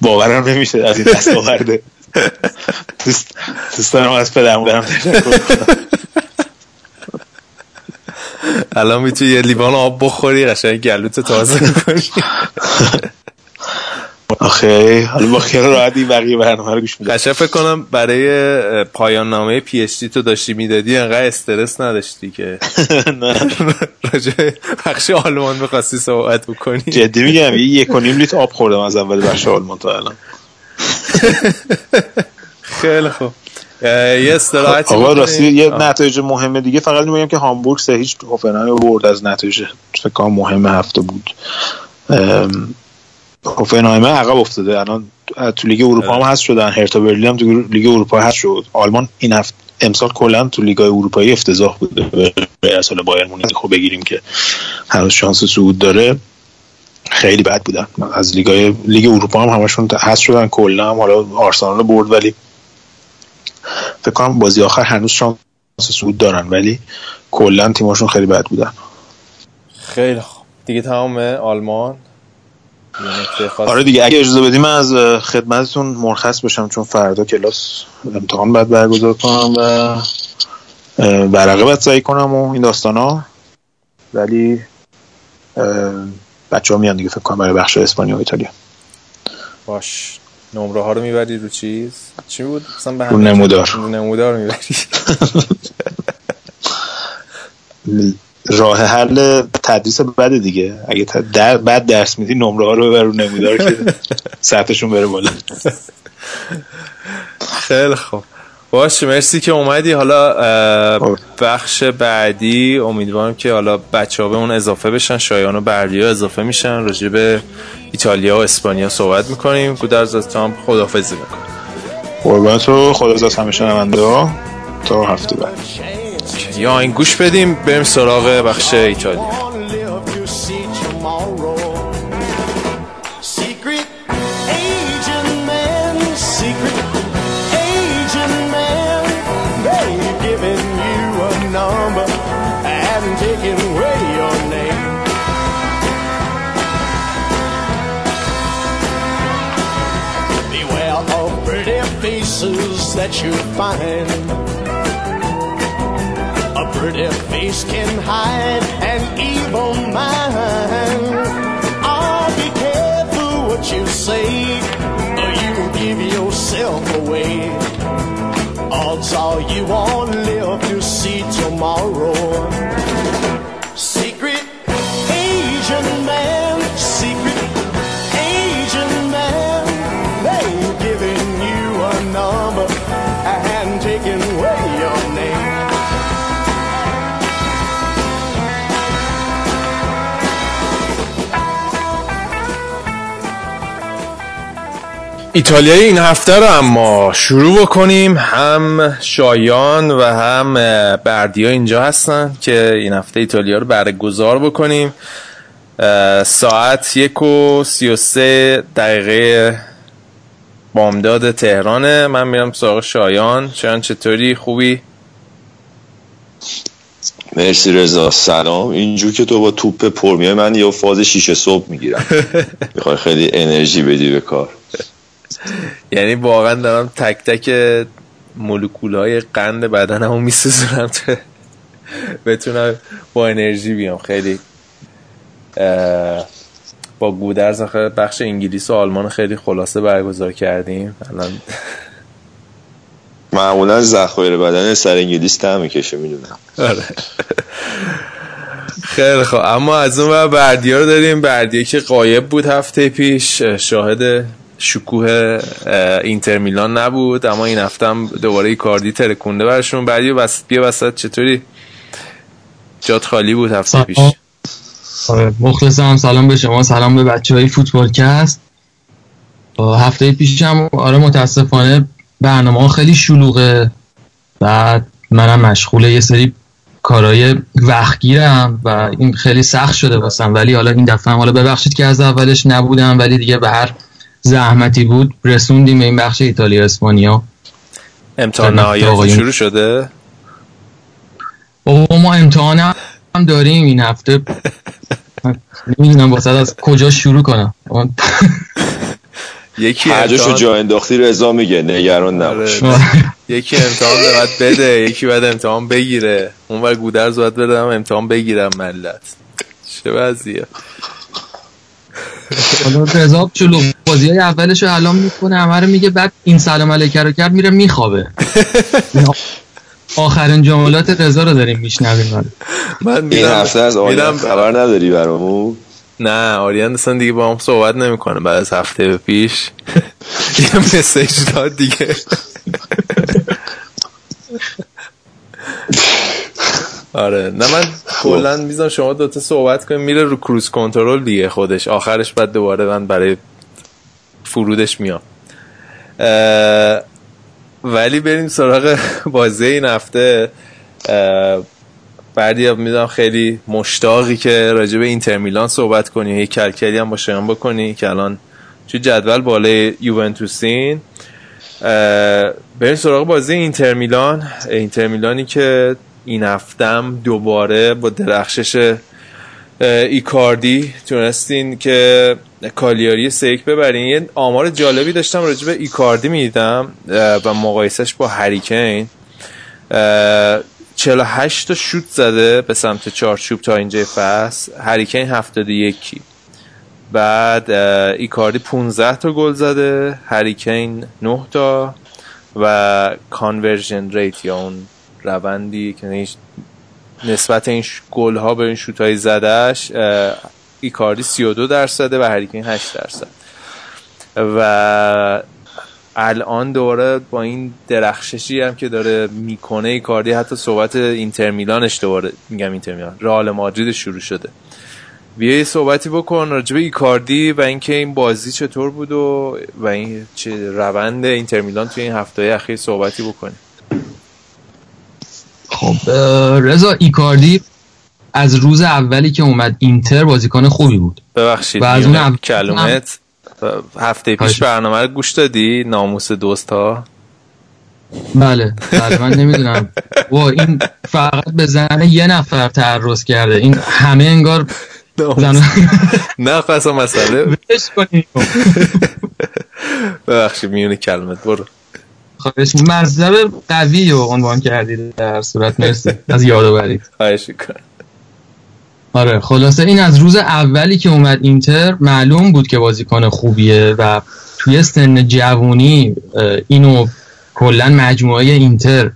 باورم نمیشه از این دست آورده. دوست دارم از پدرم برم [laughs] الان می‌تونی یه لیوان آب بخوری قشنگ گلوت تازه کنی آخه حالا با خیال راحتی بقیه برنامه رو گوش میدم قشنگ فکر کنم برای پایان نامه پی اچ دی تو داشتی می‌دادی انقدر استرس نداشتی که. [laughs] نه. راجع بخش آلمان می‌خواستی صحبت بکنی. جدی میگم یه یک و نیم لیتر آب خوردم از اول بخش آلمان تا الان. [laughs] خیلی خوب. یه استراحتی آقا راستی یه نتایج مهمه دیگه. فقط میگم که هامبورگ سه هیچ هوفنهایم برد از نتایج فکر مهم هفته بود. هوفنهایم عقب افتاده. الان تو لیگ اروپا هم هست شدن. هرتا برلین هم تو لیگ اروپا هست شد. آلمان این هفته امسال کلا تو لیگ اروپایی افتضاح بوده. به اصل بایر مونیخ. خب بگیریم که هنوز شانس صعود داره. خیلی بد بودن. از لیگ لیگ اروپا هم همشون هست شدن. کلا هم حالا آرسنال برد ولی فکر کنم بازی آخر هنوز شانس صعود دارن ولی کلا تیمشون خیلی بد بودن. خیلی خوب. دیگه تمام آلمان؟ آره دیگه اگه اجازه بدیم از خدمتتون مرخص بشم چون فردا کلاس امتحان باید برگزار کنم و برقه باید سعی کنم و این داستان ها. ولی بچه ها میان دیگه فکر کنم برای بخش اسپانیا و ایتالیا. باش. نمره ها رو می‌بری رو چیز؟ چی بود؟ به رو نمودار. رو نمودار می‌بری. [laughs] راه حل تدریس بده دیگه. اگه در بعد درس میدی نمره ها رو ببر رو نمودار که [laughs] سطحشون بره بالا. خیلی خوب. باشه مرسی که اومدی. حالا. بخش بعدی امیدوارم که حالا بچه ها به اون اضافه بشن شایان و بردی ها اضافه میشن. راجع به ایتالیا و اسپانیا صحبت می‌کنیم. گودرز از تام خدافزی می‌کنیم قربان تو خدا از همه شنونده تا هفته بعد. یا این گوش بدیم بریم سراغ بخش ایتالیا. That you find. A pretty face can hide an evil mind. Oh, be careful what you say, or you will give yourself away. Odds are you won't live to see tomorrow. ایتالیایی این هفته رو اما شروع بکنیم. هم شایان و هم بردیا اینجا هستن که این هفته ایتالیا رو برگزار بکنیم. ساعت یک و سی و سه دقیقه بامداد تهرانه. من میرم سراغ شایان. شایان چطوری؟ خوبی؟ مرسی رضا. سلام. اینجور که تو با توپ پر میای من یه فاز شیشه صبح می‌گیرم. [laughs] می‌خوای خیلی انرژی بدی به کار. یعنی واقعا دارم تک تک مولکول های قند بدنمو میسوزونم تو بتونم با انرژی بیام. خیلی با گودرز آخه بخش انگلیس و آلمان خیلی خلاصه برگزار کردیم. الان معمولا ذخایر بدن سر انگلیس تا می‌کشه می‌دونم. آره. خیلی خوب. اما از اون بردیا رو داریم. بردیه که قایب بود هفته پیش. شاهد شکوه اینتر میلان نبود اما این هفته هم دوباره کاردی ترکونده برشون. بعدی بس بیا وسط چطوری؟ جات خالی بود هفته پیش. آره، مخلصم. سلام به شما. سلام به بچه های فوتبال کست هفته پیش هم آره متاسفانه برنامه خیلی شلوغه. بعد منم مشغوله یه سری کارهای وقتگیرم و این خیلی سخت شده واسم. ولی حالا این دفعه حالا ببخشید که از اولش نبودم ولی دیگه به هر زحمتی بود. رسوندیم به این بخش ایتالیا اسپانیا امتحان نهایی شروع شده؟ بابا ما امتحان هم داریم این هفته. نمی‌دونم واسه از کجا شروع کنم. یکی هر جا انداختی رضا میگه نگران آره. نباش یکی امتحان باید بده یکی باید امتحان بگیره. اون بر گودرز باید بدم امتحان بگیرم ملت. چه وضعیه. حالا رضا چلو بازی های اولش رو الان می‌کنه همه رو میگه بعد این سلام علیکه رو کرد میره میخوابه. [laughs] آخرین جملات رضا رو داریم میشنویم. من این هفته از آریان خبر نداری برامون؟ نه آریان اصلا دیگه با هم صحبت نمی‌کنه بعد از هفته پیش. [laughs] یه مسیج داد دیگه. [laughs] آره. نه من کلا میزم شما دوتا صحبت کنیم. میره رو کروز کنترل دیگه خودش. آخرش بعد دوباره من برای فرودش میام. ولی بریم سراغ [laughs] بازی این هفته. بعدی می‌دونم خیلی مشتاقی که راجع به اینتر میلان صحبت کنی یه کلکلی هم با شما بکنی که الان چه جدول بالای یوونتوسین. بریم سراغ بازی اینتر میلان. اینتر میلانی که این هفتم دوباره با درخشش ایکاردی تونستین که کالیاری سیک ببرین. یه آمار جالبی داشتم راجع به ایکاردی می‌دیدم و مقایسش با هری کین. 48 تا شوت زده به سمت چارچوب تا اینجا فصل. هری کین 71 بعد ایکاردی 15 تا گل زده هری کین 9 تا و conversion rate یا اون روندی که نسبت این گل ها به این شوت های زدهش ایکاردی 32 درصده و هری کین 8 درصد. و الان دوباره با این درخششی هم که داره می‌کنه ایکاردی حتی صحبت اینتر میلانش دوباره میگم اینتر میلان رئال مادرید شروع شده. بیا یه صحبتی بکن راجبه ایکاردی و اینکه این بازی چطور بود و و این چه روند اینتر میلان توی این هفته اخیر صحبتی بکنی خب رضا ایکاردی از روز اولی که اومد اینتر بازیکن خوبی بود. ببخشید و از اون کلمت. هفته پیش برنامه رو گوش دادی؟ ناموس دوست ها؟ بله بله من نمی‌دونم. [laughs] وا این فقط به زن یه نفر تعرض کرده. این همه انگار [laughs] نه پس مسئله. [laughs] ببخشید میونه کلمت برو. خواهش مذهب قوی رو عنوان کردید در صورت مرسی. از یادآوری. خواهش آره خلاصه این از روز اولی که اومد اینتر معلوم بود که بازیکن خوبیه و توی سن جوونی اینو کلا مجموعه اینتر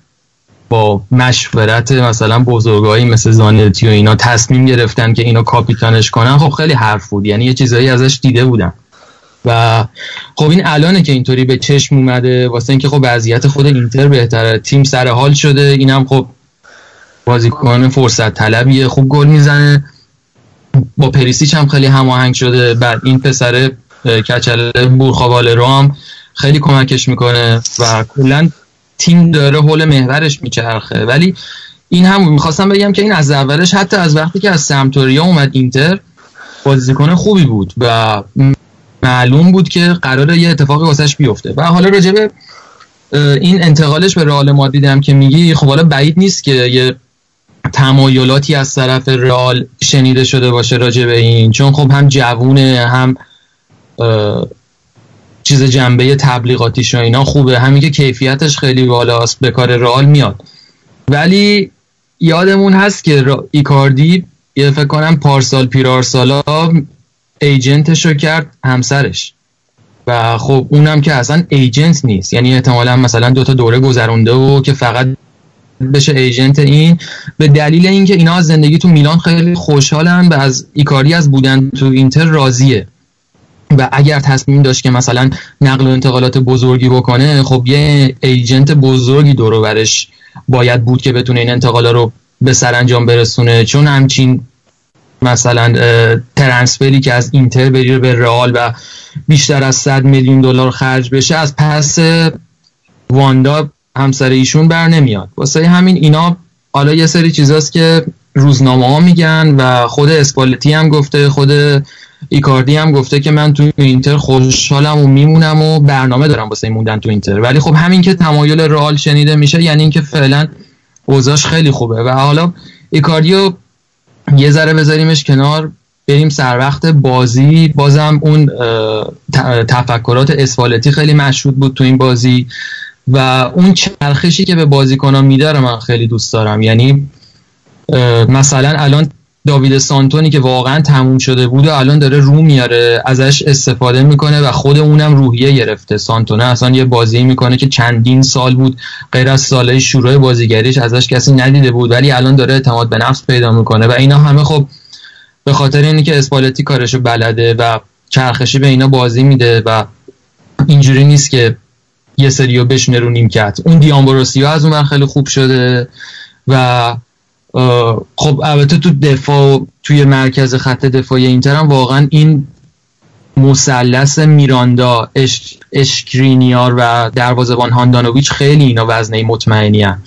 با مشورت مثلا بزرگایی مثل زانتی و اینا تصمیم گرفتن که اینو کاپیتانش کنن. خب خیلی حرف بود. یعنی یه چیزایی ازش دیده بودم. و خب این الانه که اینطوری به چشم اومده واسه اینکه خب وضعیت خود اینتر بهتره. تیم سر حال شده اینم خب بازیکن فرصت طلبیه. خوب گل می‌زنه. با پریسیچ هم خیلی هماهنگ شده. بعد این پسر کچل بورخاوال رو هم خیلی کمکش می‌کنه و کلا تیم داره حول محورش میچرخه. ولی این هم می‌خواستم بگم که این از اولش حتی از وقتی که از سمتوریا اومد اینتر بازیکن خوبی بود و معلوم بود که قراره یه اتفاقی واسش بیفته. و حالا راجبه این انتقالش به رئال مادرید هم که میگی خب حالا بعید نیست که یه تمایلاتی از طرف رئال شنیده شده باشه راجع به این چون خب هم جوونه هم چیز جنبه تبلیغاتیش و اینا خوبه. همین که کیفیتش خیلی بالاست به کار رئال میاد. ولی یادمون هست که ایکاردی یه فکر کنم پارسال پیرارسالا ایجنتش رو کرد همسرش. و خب اونم که اصلا ایجنت نیست. یعنی احتمالا مثلا دوتا دوره گذرونده و که فقط بشه ایجنت این. به دلیل اینکه اینا از زندگی تو میلان خیلی خوشحالن و از ایکاری از بودن تو اینتر راضیه. و اگر تصمیم داشت که مثلا نقل و انتقالات بزرگی بکنه خب یه ایجنت بزرگی دور باید بود که بتونه این انتقالا رو به سرانجام برسونه. چون همچین مثلا ترنسفری که از اینتر بره به رئال و بیشتر از 100 میلیون دلار خرج بشه از پس واندا همسر ایشون بر نمیاد. واسه همین اینا حالا یه سری چیزاست که روزنامه ها میگن و خود اسپالتی هم گفته خود ایکاردی هم گفته که من تو اینتر خوشحالم و میمونم و برنامه دارم واسه موندن تو اینتر. ولی خب همین که تمایل رئال شنیده میشه یعنی اینکه فعلا اوضاعش خیلی خوبه. و حالا ایکاردیو یه ذره بذاریمش کنار بریم سر وقت بازی. بازم اون تفکرات اسپالتی خیلی مشهود بود تو این بازی و اون چرخشی که به بازیکنان میده من خیلی دوست دارم. یعنی مثلا الان داوید سانتونی که واقعا تموم شده بود و الان داره رو میاره ازش استفاده می‌کنه و خود اونم روحیه گرفته. سانتونه اصلا یه بازی می‌کنه که چندین سال بود غیر از ساله شروع بازیگریش ازش کسی ندیده بود ولی الان داره اعتماد به نفس پیدا می‌کنه. و اینا همه خب به خاطر اینی که اسپالتی کارشو بلده و چرخشی به اینا بازی میده و اینجوری نیست که یه سریو بشونه رو نیمکت. اون دیامبروسیا از اون خیلی خوب شده و خب البته تو دفاع توی مرکز خط دفاعی اینتر هم واقعا این مثلث میراندا اش، اشکرینیار و دروازه‌بان هاندانویچ خیلی اینا وزنه مطمئنی هم.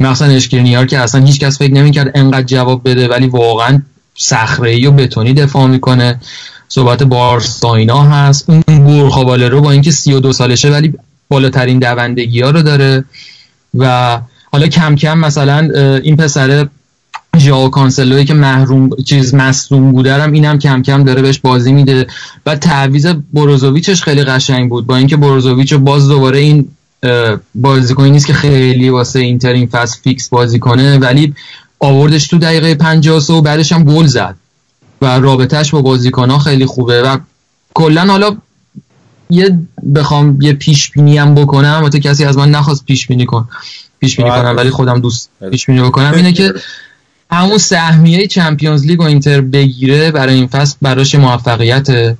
مثلا اشکرینیار که اصلا هیچ کس فکر نمی‌کرد انقدر جواب بده ولی واقعا صخره و بتونی دفاع می‌کنه. صحبت بارساینا هست. اون گورخاباله رو با اینکه 32 سالشه ولی بالاترین دوندگی ها رو داره. و حالا کم کم مثلا این پسر ژائو کانسلوی که محروم چیز مصدوم بوده رم اینم کم کم داره بهش بازی میده. و تعویض بروزوویچش خیلی قشنگ بود. با اینکه بروزوویچ باز دوباره این بازیکنی نیست که خیلی واسه اینتر این فصل fix بازی کنه ولی آوردش تو دقیقه 50 و بعدش هم گل زد. و رابطهش با بازیکن ها خیلی خوبه. و کلا حالا یه بخوام یه پیش بینی هم بکنم. البته کسی از من نخواست پیش بینی کن پیش بینی کنم ولی خودم دوست پیش بینی بکنم. اینه که همون سهمیه Champions League و اینتر بگیره برای این فصل براش موفقیت.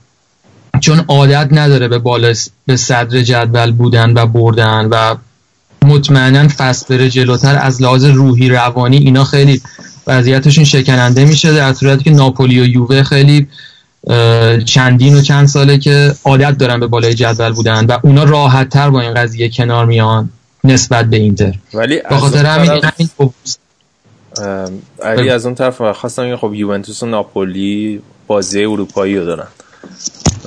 چون عادت نداره به بالا به صدر جدول بودن و بردن و مطمئنا فصل بره جلوتر از لحاظ روحی روانی اینا خیلی وضعیتشون شکننده میشه در صورتی که ناپولی و یووه خیلی چندین و چند ساله که عادت دارن به بالای جدول بودن و اونا راحت تر با این قضیه کنار میان نسبت به اینتر. ولی به خاطر همین همین علی از اون طرف خواستم خب یوونتوس و ناپولی بازی اروپایی رو دارن.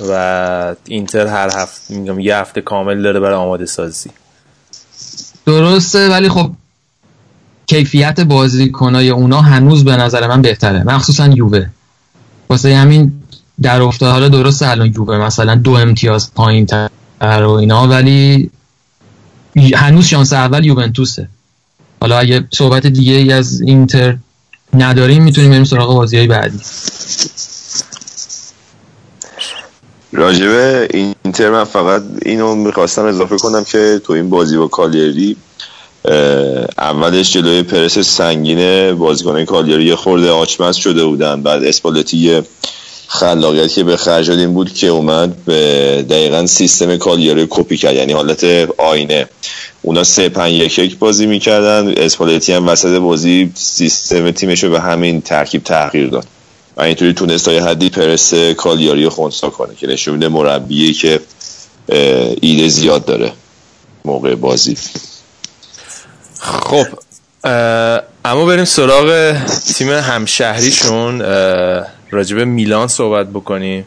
و اینتر هر هفته میگم یه هفته کامل داره برای آماده سازی. درسته ولی خب کیفیت بازیکنای اونا هنوز به نظر من بهتره. مخصوصا یووه. واسه همین در افتاد. حالا درسته الان یووه مثلا دو امتیاز پایین تر و اینا ولی هنوز شانس اول یوونتوسه. حالا اگه صحبت دیگه ای از اینتر نداریم می‌تونیم بریم سراغ بازی های بعدی. راجبه اینتر من فقط اینو می‌خواستم اضافه کنم که تو این بازی با کالیری اولش جلوی پرس سنگین بازیکنان کالیری یه خورده آچمز شده بودن بعد اسپالتی خلاقیت که به خرج این بود که اومد به دقیقا سیستم کالیاری کپی کرد. یعنی حالت آینه. اونا سه پنج یک یک بازی می‌کردن. اسپالتی هم وسط بازی سیستم تیمش رو به همین ترکیب تغییر داد. و اینطوری تونست تا حدی پرس کالیاری رو خونسا کنه که نشون میده مربیه که ایده زیاد داره موقع بازی. خب اما بریم سراغ تیم همشهریشون. راجب میلان صحبت بکنیم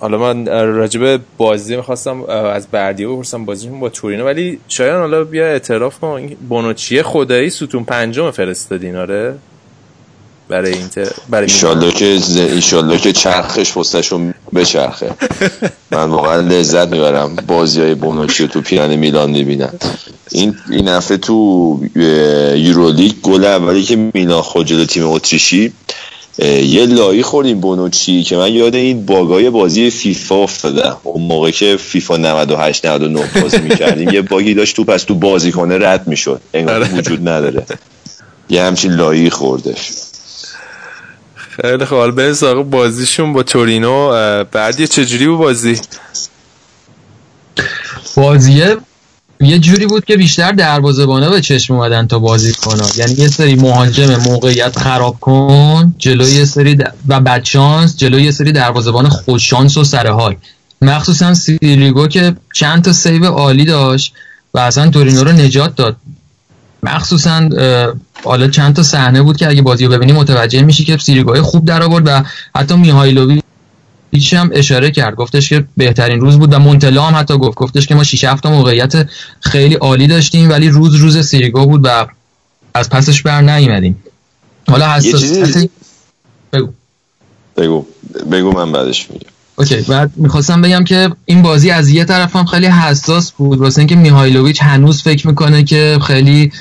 حالا من راجب بازی می‌خواستم از بردیه بپرسم بازیشون با تورینو ولی شاید حالا بیا اعتراف کن. بونوچی خدایی ستون پنجم فرستادین آره؟ برای اینتر برای ایشالله که ایشالله که چرخ پستشون بچرخه. من واقعا لذت می‌برم بازی های بونوچی تو پیرهن میلان می‌بینم. این این هفته تو یورولیگ گل اولی که میلان خود جلو تیم اتریشی یه لایی خوردیم بونوچی که من یاد این bug ای بازی فیفا افتادم. اون موقع که فیفا 98 99 بازی می‌کردیم یه bug ی داشت تو پس تو بازی کنه رد می‌شد. انگار آره. وجود نداره. یه همچین لایی خوردش. خیلی خوب. حالا بریم بازیشون با تورینو. بعد یه چجوری بود بازی؟ بازیه یه جوری بود که بیشتر دروازه‌بانا به چشم اومدن تا بازی کنن. یعنی یه سری مهاجم موقعیت خراب کن جلوی یه سری و بدشانس جلوی یه سری دروازه‌بان خوششانس و سرهای مخصوصا سیریگو که چند تا save عالی داشت و اصلا تورینو رو نجات داد. مخصوصا حالا چند تا صحنه بود که اگه بازی رو ببینی متوجه میشی که سیریگوی خوب در آورد و حتی میهایلوویچ هم اشاره کرد. گفتش که بهترین روز بود و مونتلا هم حتی گفت. گفتش که ما 6 7 موقعیت خیلی عالی داشتیم ولی روز روز سیریگو بود و از پسش بر نیومدیم. حالا حساس بگو. بگو. بگو من بعدش میگم. اوکی بعد می‌خواستم بگم که این بازی از یه طرف هم خیلی حساس بود واسه اینکه میهایلوویچ هنوز فکر می‌کنه که خیلی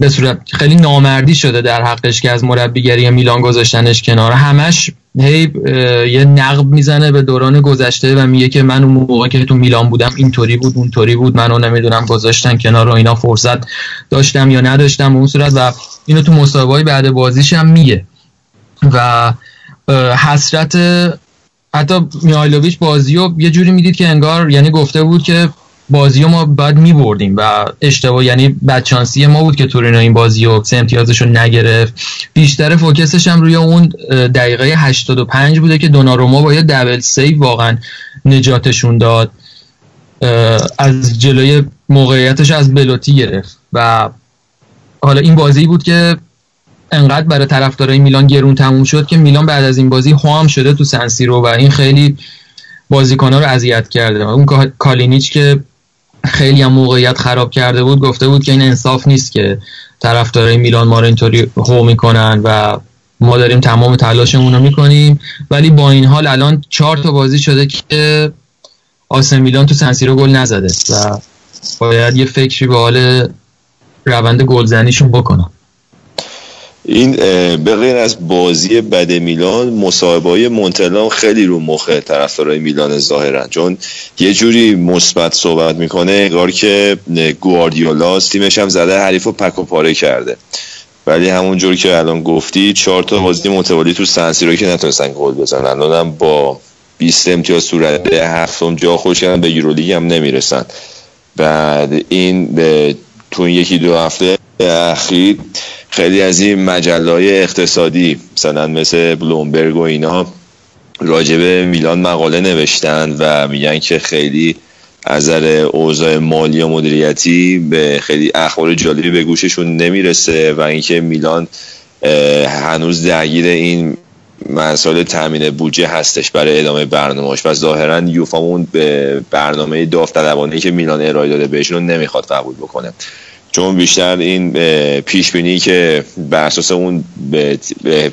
به صورت خیلی نامردی شده در حقش که از مربیگری میلان گذاشتنش کنار. همش هی یه نقب می‌زنه به دوران گذشته و میگه که من اون موقع که تو میلان بودم اینطوری بود اونطوری بود منو نمی‌دونم گذاشتن کنار و اینا فرصت داشتم یا نداشتم اون صورت و اینو تو مسابقه بعد بازیش هم میگه. و حسرت حتی میهایلوویچ بازی رو یه جوری می‌دید که انگار یعنی گفته بود که بازی ما باید میبردیم و اشتباه یعنی بدشانسی ما بود که تورینو این بازی رو سه امتیازش رو نگرفت. بیشتر focus ش هم روی اون دقیقه 85 بوده که دوناروما با یه double save واقعا نجاتشون داد. از جلوی موقعیتش از بلوتی گرفت و حالا این بازی بود که انقدر برای طرفدارای میلان گرون تموم شد که میلان بعد از این بازی خوام شده تو سنسیرو و این خیلی بازیکن‌ها رو اذیت کرده. اون کالینیچ که خیلی هم موقعیت خراب کرده بود گفته بود که این انصاف نیست که طرفدارای میلان ما رو اینطوری هو می‌کنن و ما داریم تمام تلاشمون رو می‌کنیم. ولی با این حال الان چهار تا بازی شده که آسه میلان تو سنسیرو گل نزده و باید یه فکری به حال روند گلزنیشون بکنم این به غیر از بازی بد میلان مصاحبه های خیلی رو مخه طرفدارای میلان ظاهرا چون یه جوری مثبت صحبت می‌کنه انگار که گواردیولا تیمش هم زده حریف رو پک و پاره کرده. ولی همون جور که الان گفتی چهار تا بازی متوالی تو سنسیرو که نتونستن گل بزنن. الانم با 20 امتیاز صورت هفتم جا خوش به یورولیگ هم نمی‌رسن. بعد این به تو یکی دو هفته اخیر خیلی از این مجله اقتصادی مثلا مثل بلومبرگ و اینا راجب میلان مقاله نوشتن و میگن که خیلی از اوضاع مالی و مدیریتی به خیلی اخبار جالبی به گوششون نمی‌رسه و اینکه میلان هنوز درگیر این مسائل تامین بودجه هستش برای ادامه برنامهش و ظاهرا یوفامون به برنامه داوطلبانه که میلان ارائه داده بهشون نمی‌خواد قبول بکنه. چون بیشتر این پیش بینی که بر اساس اون به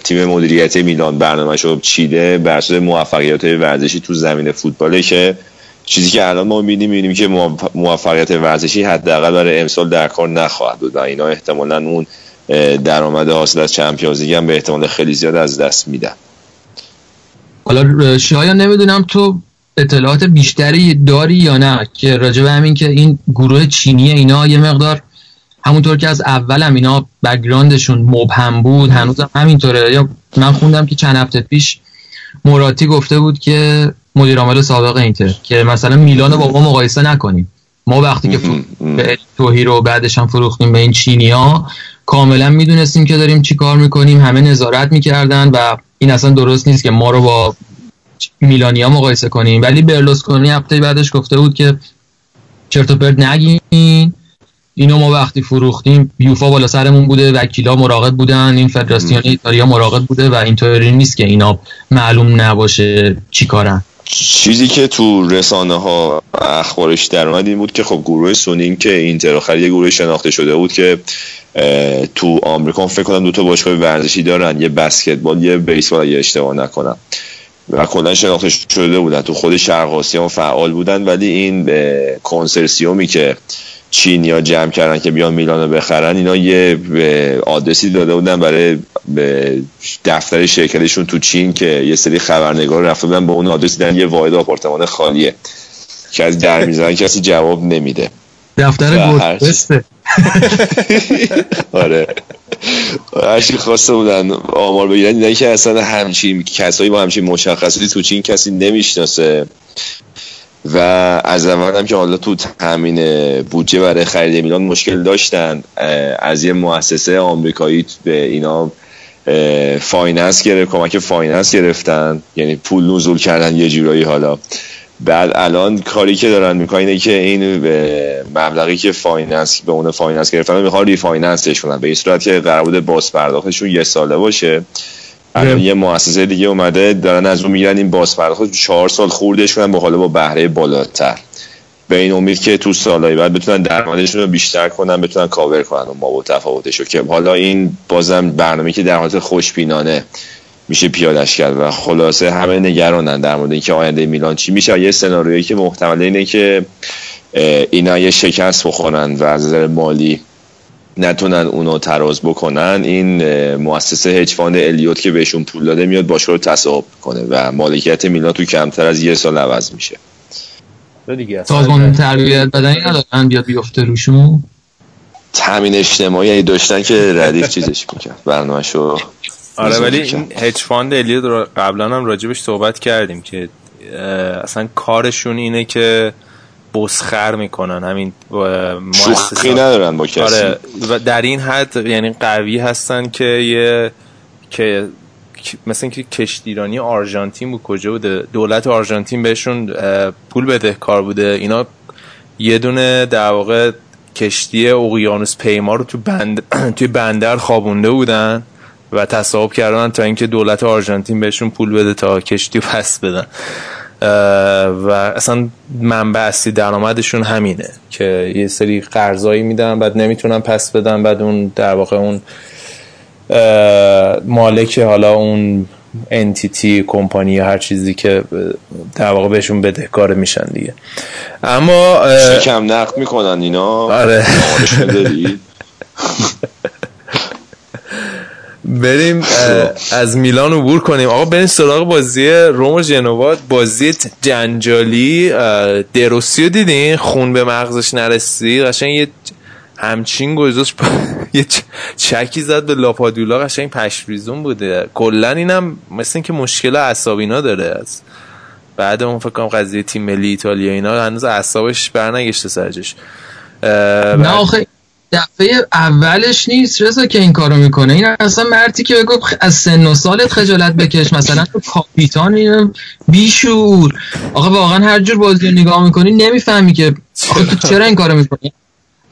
تیم مدیریت میلان برنامه رو چیده بر اساس موفقیت ورزشی تو زمین فوتباله که چیزی که الان ما می‌بینیم می‌بینیم که موفقیت ورزشی حداقل برای امسال در کار نخواهد بود و اینا احتمالا اون درآمد حاصل از چمپیونز لیگ هم به احتمال خیلی زیاد از دست میدن. حالا شاید نمی‌دونم تو اطلاعات بیشتری داری یا نه؟ که راجع به همین که این گروه چینی اینا یه مقدار همونطور که از اول هم اینا بگراندشون مبهم بود هنوز هم همینطوره. یا من خوندم که چند هفته پیش موراتی گفته بود که مدیر عامل سابق اینتر که مثلا میلان رو با ما مقایسه نکنیم. ما وقتی که به توهی رو بعدش هم فروختیم به این چینی ها کاملا می‌دونستیم که داریم چی کار می‌کنیم همه نظارت می‌کردن و این اصلا درست نیست که ما رو با میلانیا مقایسه کنیم. ولی برلوسکونی هفته بعدش گفته بود که چرت و پرت نگین. اینو ما وقتی فروختیم یوفا بالا سرمون بوده وکیلا مراقب بودن این فدراسیون ایتالیا مراقب بوده و اینطوری نیست که اینا معلوم نباشه چی کارن. چیزی که تو رسانه ها اخبارش در اومد این بود که خب گروه سونین که اینتر آخر یه گروه شناخته شده بود که تو آمریکا فکر کنم دو تا باشگاه ورزشی دارن یه بسکتبال یه بیسبال اگه اشتباه نکنم. و کلا شناخته شده بودن تو خود شرق آسیا فعال بودن ولی این کنسرسیومی که چینیا جمع کردن که بیان میلان رو بخرن اینا یه آدرسی داده بودن برای دفتر شرکتشون تو چین که یه سری خبرنگار رفته بودن با اون آدرس دیدن یه واحد آپارتمان خالیه که از در می‌زنن کسی جواب نمیده. دفتر گودفسته [laughs] آره. هرچی خواسته بودن آمار بگیرن دیدن که اصلا همچین کسایی با همچین مشخصاتی تو چین کسی نمی‌شناسه. و از اول هم که حالا تو تامین بودجه برای خرید میلان مشکل داشتن از یه مؤسسه آمریکایی به اینا finance گرفت کمک finance گرفتن یعنی پول نزول کردن یه جورایی حالا. بعد الان کاری که دارن می‌کنن اینه که این مبلغی که finance به اون finance گرفتن می‌خوان refinance ش کنن. به این صورت که قرار بوده باز پرداختشون یه ساله باشه. الان یه مؤسسه دیگه اومده دارن از اون میگن این باز پرداخت چهار سال خوردش کنن با حالا با بهره بالاتر. به این امید که تو سالهای بعد بتونن درآمدشون رو بیشتر کنن بتونن کاور کنن ما با تفاوتش که حالا این بازم برنامه که در حالت خوشبینانه میشه پیادش کرد و خلاصه همه نگرانن در مورد اینکه آینده میلان چی میشه. یه سناریویی که محتمل اینه که اینا یه شکست بخورن و از نظر مالی نتونن اونو تراز بکنن این مؤسسه هجفاند الیوت که بهشون پول داده میاد باشه رو تصاحب کنه و مالکیت میلان تو کمتر از یه سال عوض میشه. سازمان تربیت بدنی ندارن بیاد بیفته روشون؟ تامین اجتماعی داشتن که ردیف چیزش می‌کرد برنامهشو آره ولی این هج فاند الیوت رو قبلا هم راجبش صحبت کردیم که اصلا کارشون اینه که بسخر می‌کنن. همین شوخی ندارن با کسی. آره و در این حد یعنی قوی هستن که یه که مثلا که کشتیرانی آرژانتین بود کجا بوده؟ دولت آرژانتین بهشون پول بده کار بوده. اینا یه دونه در واقع کشتی اقیانوس پیما رو تو بند [clears throat] توی بندر خوابونده بودن و تصاحب کردن تا اینکه دولت آرژانتین بهشون پول بده تا کشتی پس بدن. و اصلا منبع اصلی درآمدشون همینه که یه سری قرضایی میدن بعد نمی‌تونن پس بدن بعد اون در واقع اون مالک حالا اون انتیتی کمپانی یا هر چیزی که در واقع بهشون بدهکار میشن دیگه. اما کم نقد می‌کنن اینا؟ آره. [laughs] بریم از میلان عبور کنیم. آقا بریم سراغ بازی روم و جنوا بازی جنجالی دروسیو دیدین؟ خون به مغزش نرسی. قشنگ یه همچین گذاشت [laughs] یه چکی زد به لاپادولا. قشنگ پشریزون بوده. کلا اینم مثل اینکه مشکل اعصابینا داره. از بعد اون فکر کنم قضیه تیم ملی ایتالیا اینا هنوز اعصابش برنگشته سرجش نه آخه دفعه اولش نیست رضا که این کارو می‌کنه. این اصلا مرتی که بگو از سن و سالت خجالت بکش. مثلا تو کاپیتان بیشور. آقا واقعا هر جور بازی نگاه می‌کنی نمی‌فهمی که تو چرا این کارو می‌کنی؟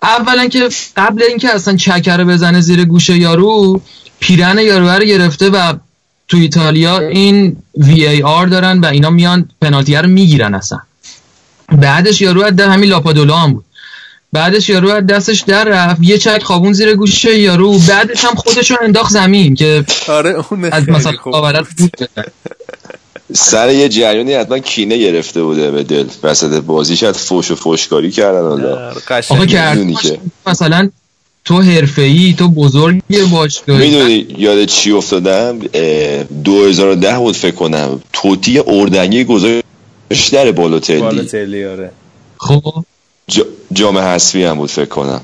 اولا که قبل اینکه اصلا چکر بزنه زیر گوش یارو پیرن یارو رو گرفته و تو ایتالیا این وی ای آر دارن و اینا میان پنالتی رو می‌گیرن اصلا. بعدش یارو از همین لاپادولا هم بود. بعدش یارو از دستش در رفت یه چک خوابون زیر گوش یارو بعدش هم خودشون انداخت زمین که آره اون از مثلا بود. سر یه جریانی حتما کینه گرفته بوده به دل. وسط بازی شاید فوش و فوشکاری کردن حالا. آقا که مثلا تو حرفه‌ای تو بزرگ باشگاهی. می‌دونی یاد چی افتادم؟ 2010 بود فکر کنم. توتی اردنگی گذاشت در بالوتلی. بالوتلی آره. خب جام حسبی هم بود فکر کنم.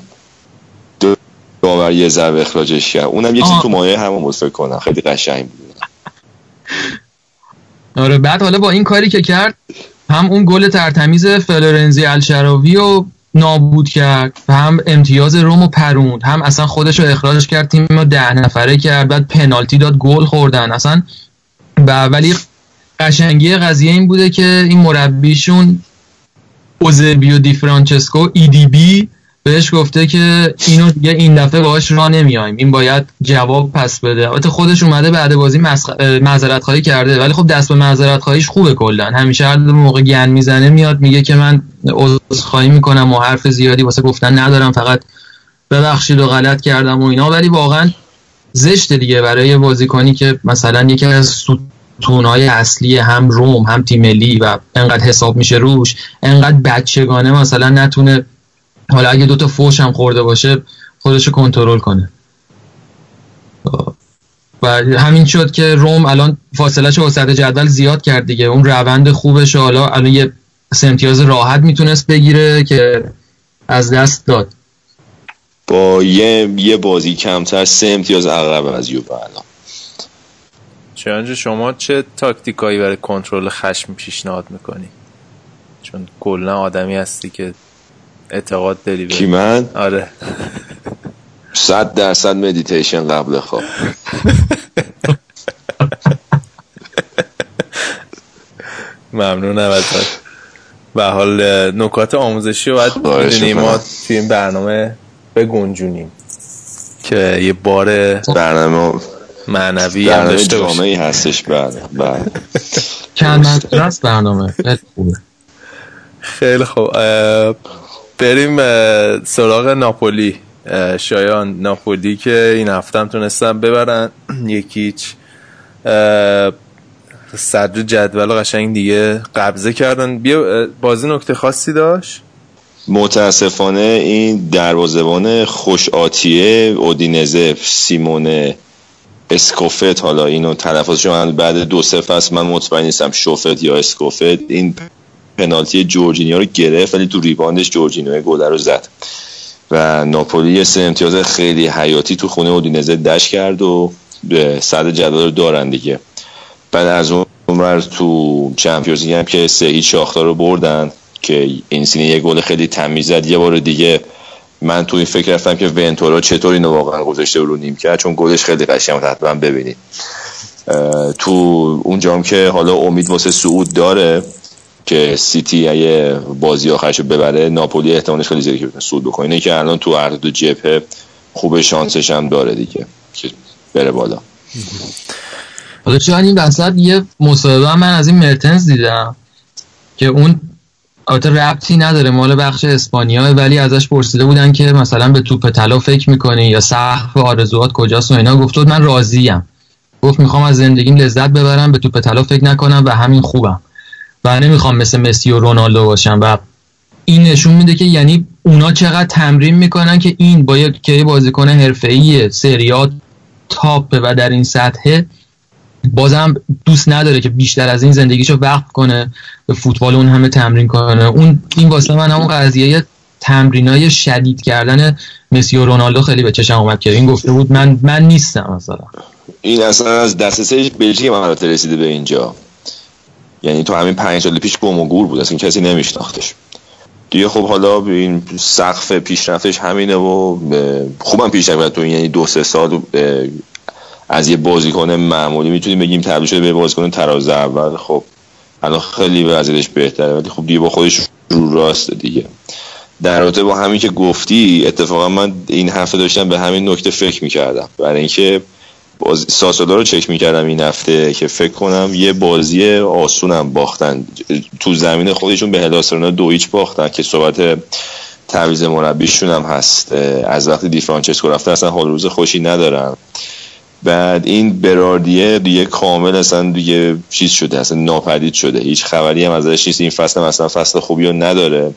داور یه ضربه اخراجش کرد اونم یه چیز تو مایه همون بود فکر کنم. خیلی قشنگ بود. آره بعد حالا با این کاری که کرد هم اون گل ترتمیز فلورنزی الشراوی رو نابود کرد و هم امتیاز رومو پروند. هم اصلا خودش رو اخراجش کرد تیم رو ده نفره کرد بعد پنالتی داد گل خوردن. اصلا ولی قشنگی قضیه این بوده که این مربیشون اوزبیو دی فرانچسکو ای دی بی بهش گفته که اینو دیگه این دفعه باهاش را نمیایم. این باید جواب پس بده. البته خودش اومده بعد بازی معذرت خواهی کرده ولی خب دست به معذرت خواهیش خوبه کلا. همیشه هر موقع گن می‌زنه میاد میگه که من عذرخواهی می‌کنم و حرف زیادی واسه گفتن ندارم فقط ببخشید و غلط کردم و اینا. ولی واقعا زشته دیگه برای بازیکنی که مثلا یکی از ستونهای اصلی هم روم هم تیم ملی و انقدر حساب میشه روش انقدر بچگانه مثلا نتونه حالا اگه دوتا فوش هم خورده باشه خودش کنترل کنه. و همین شد که روم الان فاصله شو وسط جدول زیاد کرد دیگه. اون روند خوبش حالا الان یه امتیاز راحت می‌تونست بگیره که از دست داد. با یه, یه بازی کمتر سه امتیاز عقب از یووه الان. چنانچه شما چه تاکتیکایی برای کنترل خشم پیشنهاد می‌کنی؟ چون کلا آدمی هستی که اعتقاد داری کی من؟ آره. صد درصد مدیتیشن قبل خواب. ممنونم ازت به حال نکات آموزشی رو باید ما توی این برنامه بگنجونیم که یه بار برنامه معنوی هم داشته جامعی هستش. بله بله. چند برنامه خیلی خوب. بریم سراغ ناپولی. شایان ناپولی که این هفته هم تونستن ببرن. [clears throat] یکیچ صدر جدول قشنگ دیگه قبضه کردن. بیا بازی نکته خاصی داشت؟ متاسفانه این دروازبان خوش آتیه اودینزه سیمونه اسکوفت حالا اینو تلفظش من بعد دو سه فصل من مطمئن نیستم شوفت یا اسکوفت. این پنالتی جورجینیا رو گرفت ولی تو ریباندش جورجینیو گل رو زد. و ناپولی سه امتیاز خیلی حیاتی تو خونه اودینزه دش کرد و به صد جدول رو دارن دیگه. بعد از اون ور تو چمپیونز هم که سه هیچ شاختار رو بردن که این سینه یه گل خیلی تمیز زد یه بار دیگه من تو این فکر رفتم که ونتورا چطور اینو واقعا گذاشته رو نیم کرد چون گلش خیلی قشنگ حتما ببینید. تو اونجام که حالا امید واسه سعود داره که سیتی اگه بازی آخرشو ببره ناپولی احتمالش خیلی زیاده که بتونه صعود بکنه. که الان تو هر دو جبهه خوب شانسش هم داره دیگه که بره بالا. حالا چون این وسط یه مصاحبه من از این مرتنز دیدم که اون البته ربطی نداره مال بخش اسپانیا ولی ازش پرسیده بودن که مثلا به توپ طلا فکر می‌کنی یا سقف آرزوات کجاست و اینا. گفت من راضیم. گفت می‌خوام از زندگیم لذت ببرم به توپ طلا فکر نکنم و همین خوبم. و نمی‌خوام مثل مسی و رونالدو باشم. و این نشون میده که یعنی اونا چقدر تمرین می‌کنن که این باید که بازیکن حرفه‌ای سریات تاپ و در این سطح بازم دوست نداره که بیشتر از این زندگیشو وقف کنه به فوتبال اون همه تمرین کنه. اون این واسه من همون قضیه تمرینای شدید کردن مسی و رونالدو خیلی به چشم اومد که این گفته بود من من نیستم مثلا این اصلا از دسترسی بلژیک من رسیده به اینجا. یعنی تو همین پنج سال پیش گم و گور بود اصلا کسی نمیشناختش. دیگه خب حالا این سقف پیشرفتش همینه و خوبم پیش تو این یعنی دو سه سال از یه بازیکن معمولی می‌تونیم بگیم تبدیل شده به بازیکن تراز اول. خب الان خیلی وضعیتش بهتره ولی خب دیگه با خودش رو راست دیگه. در رابطه با همین که گفتی اتفاقا من این هفته داشتم به همین نکته فکر می‌کردم. برای اینکه باز ساسولا رو چک می‌کردم این هفته که فکر کنم یه بازی آسونم باختن. تو زمین خودشون به هلاسرونا دو ایچ باختن که صحبت تعویض مربیشون هم هست. از وقتی دی فرانچسکو رفته اصلا حال روز خوشی ندارم بعد این براردیه دیگه کامل اصلا دیگه چیز شده اصلا ناپدید شده. هیچ خبری هم ازش نیست. این فصل اصلا فصل خوبی رو نداره.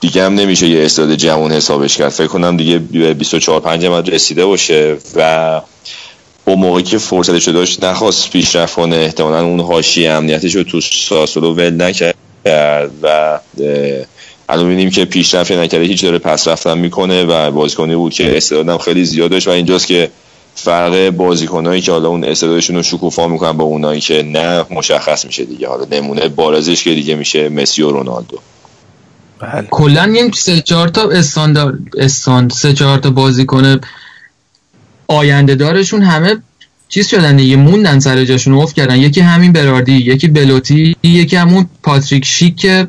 دیگه هم نمیشه یه استاد جوان حسابش کرد. فکر کنم دیگه 24 5 هم رسیده باشه و اون موقعی که فرصتش داشت نخواست پیشرفت کنه. احتمالا اون حاشیه امنیتش رو تو ساسولو ول نکرد و الان می‌بینیم که پیشرفت نکرده. هیچ داره پس رفتن می‌کنه و بازیکنی بود که استعدادم خیلی زیاد داشت و اینجاست که فرق بازیکنایی که حالا اون استعدادشون رو شکوفا می‌کنن با اونایی که نه مشخص میشه دیگه. حالا نمونه بارزش که دیگه میشه مسی و رونالدو. بله. کلا این سه چهار تا استاندارد استاند سه چهار تا بازیکن آینده دارشون همه چیز شدن دیگه. موندن سر جاشون افت کردن. یکی همین براردی یکی بلوتی یکی همون پاتریک شیک که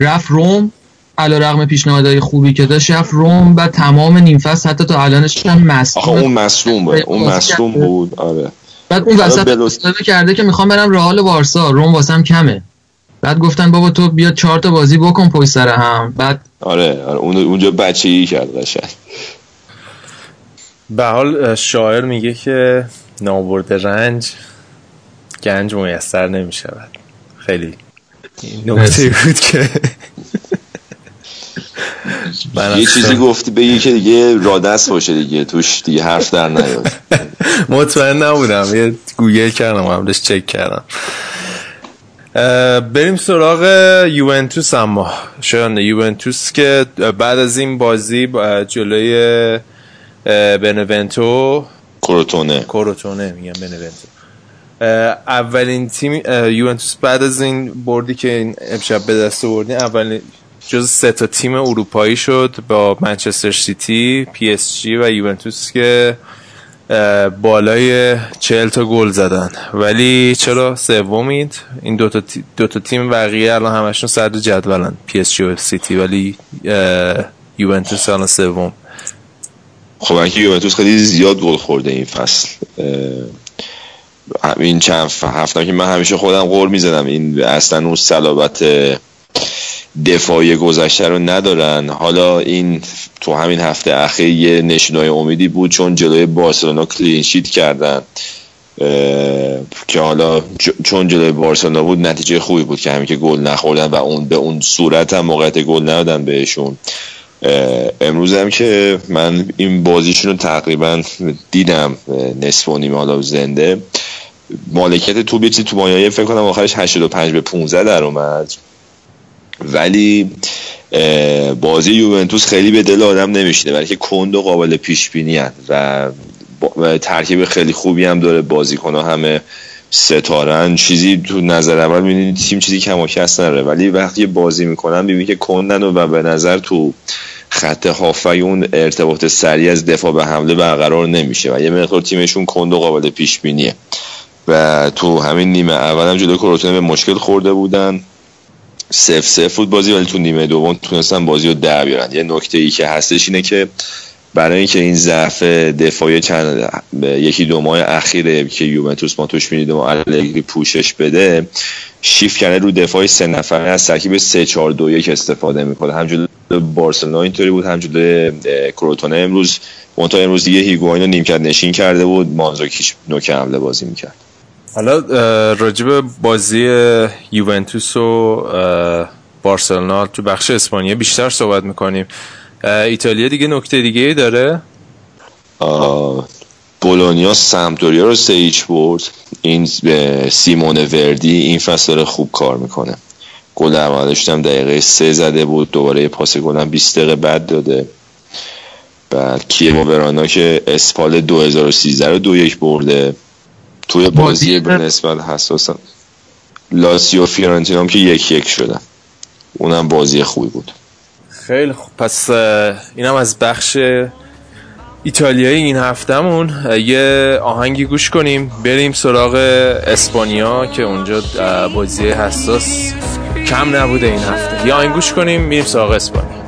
رفت روم. علا رقم پیشنهادهای خوبی که داشت رفت روم و تمام نیم فصل حتی تا الانش هم مصدوم. اون مصدوم بود اون مصدوم بود. آره. بعد اون وسط کرده که می‌خوام برم رئال بارسا روم واسم کمه. بعد گفتن بابا تو بیا چهار تا بازی بکن پشت سر هم. بعد آره, آره اونجا بچه ای کرد قشنگ. به حال شاعر میگه که نابرد رنج گنج میسر نمی‌شود. خیلی نکته بود که یه چیزی گفتی بگی که دیگه رادست باشه دیگه. توش دیگه حرف در نیاد. [laughs] مطمئن نبودم. یه گوگل کردم قبلش چک کردم. بریم سراغ یوونتوس اما. شاید یوونتوس که بعد از این بازی جلوی بنونتو کروتونه. کروتونه میگم بنونتو اولین تیم یوونتوس بعد از این بردی که این امشب به دست آوردین اولین جز سه تا تیم اروپایی شد با منچستر سیتی پی اس جی و یوونتوس که بالای چهل تا گل زدن. ولی چرا سومید؟ این دو تا, دو تا تیم بقیه الان همشون صدر جدولن پی اس جی و سیتی. ولی یوونتوس الان سوم. خب اینکه یوونتوس خیلی زیاد گل خورده این فصل. این چند هفته که من همیشه خودم گول می‌زنم. این اصلا اون صلابت دفاعی گذشته رو ندارن. حالا این تو همین هفته اخیر یه نشونای امیدی بود چون جلوی بارسلونا clean sheet کردن. که حالا چون جلوی بارسلونا بود نتیجه خوبی بود که همین که گل نخوردن و اون به اون صورت هم موقعیت گل ندادن بهشون. امروز هم که من این بازیشون رو تقریبا دیدم نصف و نیمه حالا زنده. مالکیت تو بیتی تو مایه فکر کنم آخرش 85 به 15 در اومد. ولی بازی یوونتوس خیلی به دل آدم نمیشینه ولی که کند و قابل پیش بینی و, ترکیب خیلی خوبی هم داره بازیکن همه ستارن. چیزی تو نظر اول می‌بینید تیم چیزی کم و کس نره ولی وقتی بازی می‌کنن می‌بینید که کندن و به نظر تو خط هافای اون ارتباط سریع از دفاع به حمله برقرار نمیشه و یه مقدار تیمشون کند و قابل پیش بینیه و تو همین نیمه اول هم جلو کروتونه به مشکل خورده بودن. سف سف بود بازی ولی تو نیمه دوم تونستن بازی رو در بیارن. یه نکته ای که هستش اینه که برای اینکه این ضعف دفاعی چند یکی دو ماه اخیره که یوونتوس ما توش می‌دیدیم و الگری پوشش بده شیفت کرده رو دفاعی سه نفره از ترکیب 3 4 2 1 استفاده می‌کنه. همجوری بارسلونا اینطوری بود همجوری کروتونه امروز منتها امروز دیگه هیگواین رو نیمکت نشین کرده بود. مانزاکیش نوک حمله بازی می‌کرد. حالا راجب بازی یوونتوس و بارسلونا تو بخش اسپانیا بیشتر صحبت می‌کنیم. ایتالیا دیگه نکته دیگه ای داره؟ بولونیا سمتوریا رو سه ایچ برد. این سیمون وردی این فصل خوب کار می‌کنه. گل اولش هم دقیقه سه زده بود دوباره پاس گل هم 20 دقیقه بعد داده. بعد کیو ورانا که اسپال 2013 رو دو یک برده. توی بازی به نسبت حساس لاسیو فیورنتینا هم که یک یک شدن. اونم بازی خوبی بود. خیلی خوب. پس اینم از بخش ایتالیایی این هفتهمون. یه آهنگی گوش کنیم. بریم سراغ اسپانیا که اونجا بازی حساس کم نبوده این هفته. یه آهنگ گوش کنیم میریم سراغ اسپانیا.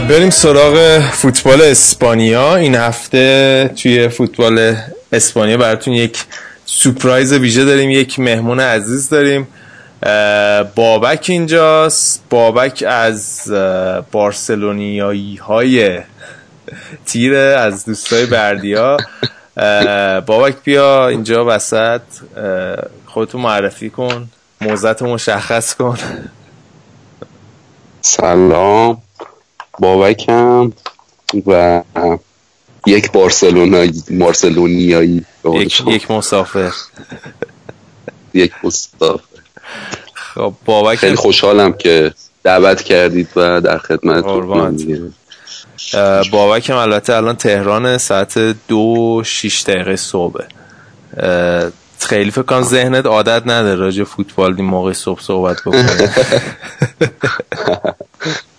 بریم سراغ فوتبال اسپانیا. این هفته توی فوتبال اسپانیا براتون یک سپرایز ویژه داریم یک مهمون عزیز داریم. بابک اینجاست. بابک از بارسلونیایی های تیره از دوستای بردیا. بابک بیا اینجا وسط. خودتو معرفی کن موزت مشخص کن. سلام. بابکم و یک بارسلونایی بارسلونیایی یک, یک مسافر. [laughs] یک مسافر. خب بابک خیلی خوشحالم که دعوت کردید و در خدمت بابک هم البته الان تهران ساعت دو شیش دقیقه صبح خیلی فکر کنم ذهنت عادت نداره راجع فوتبال این موقع صبح صحبت بکنه [laughs]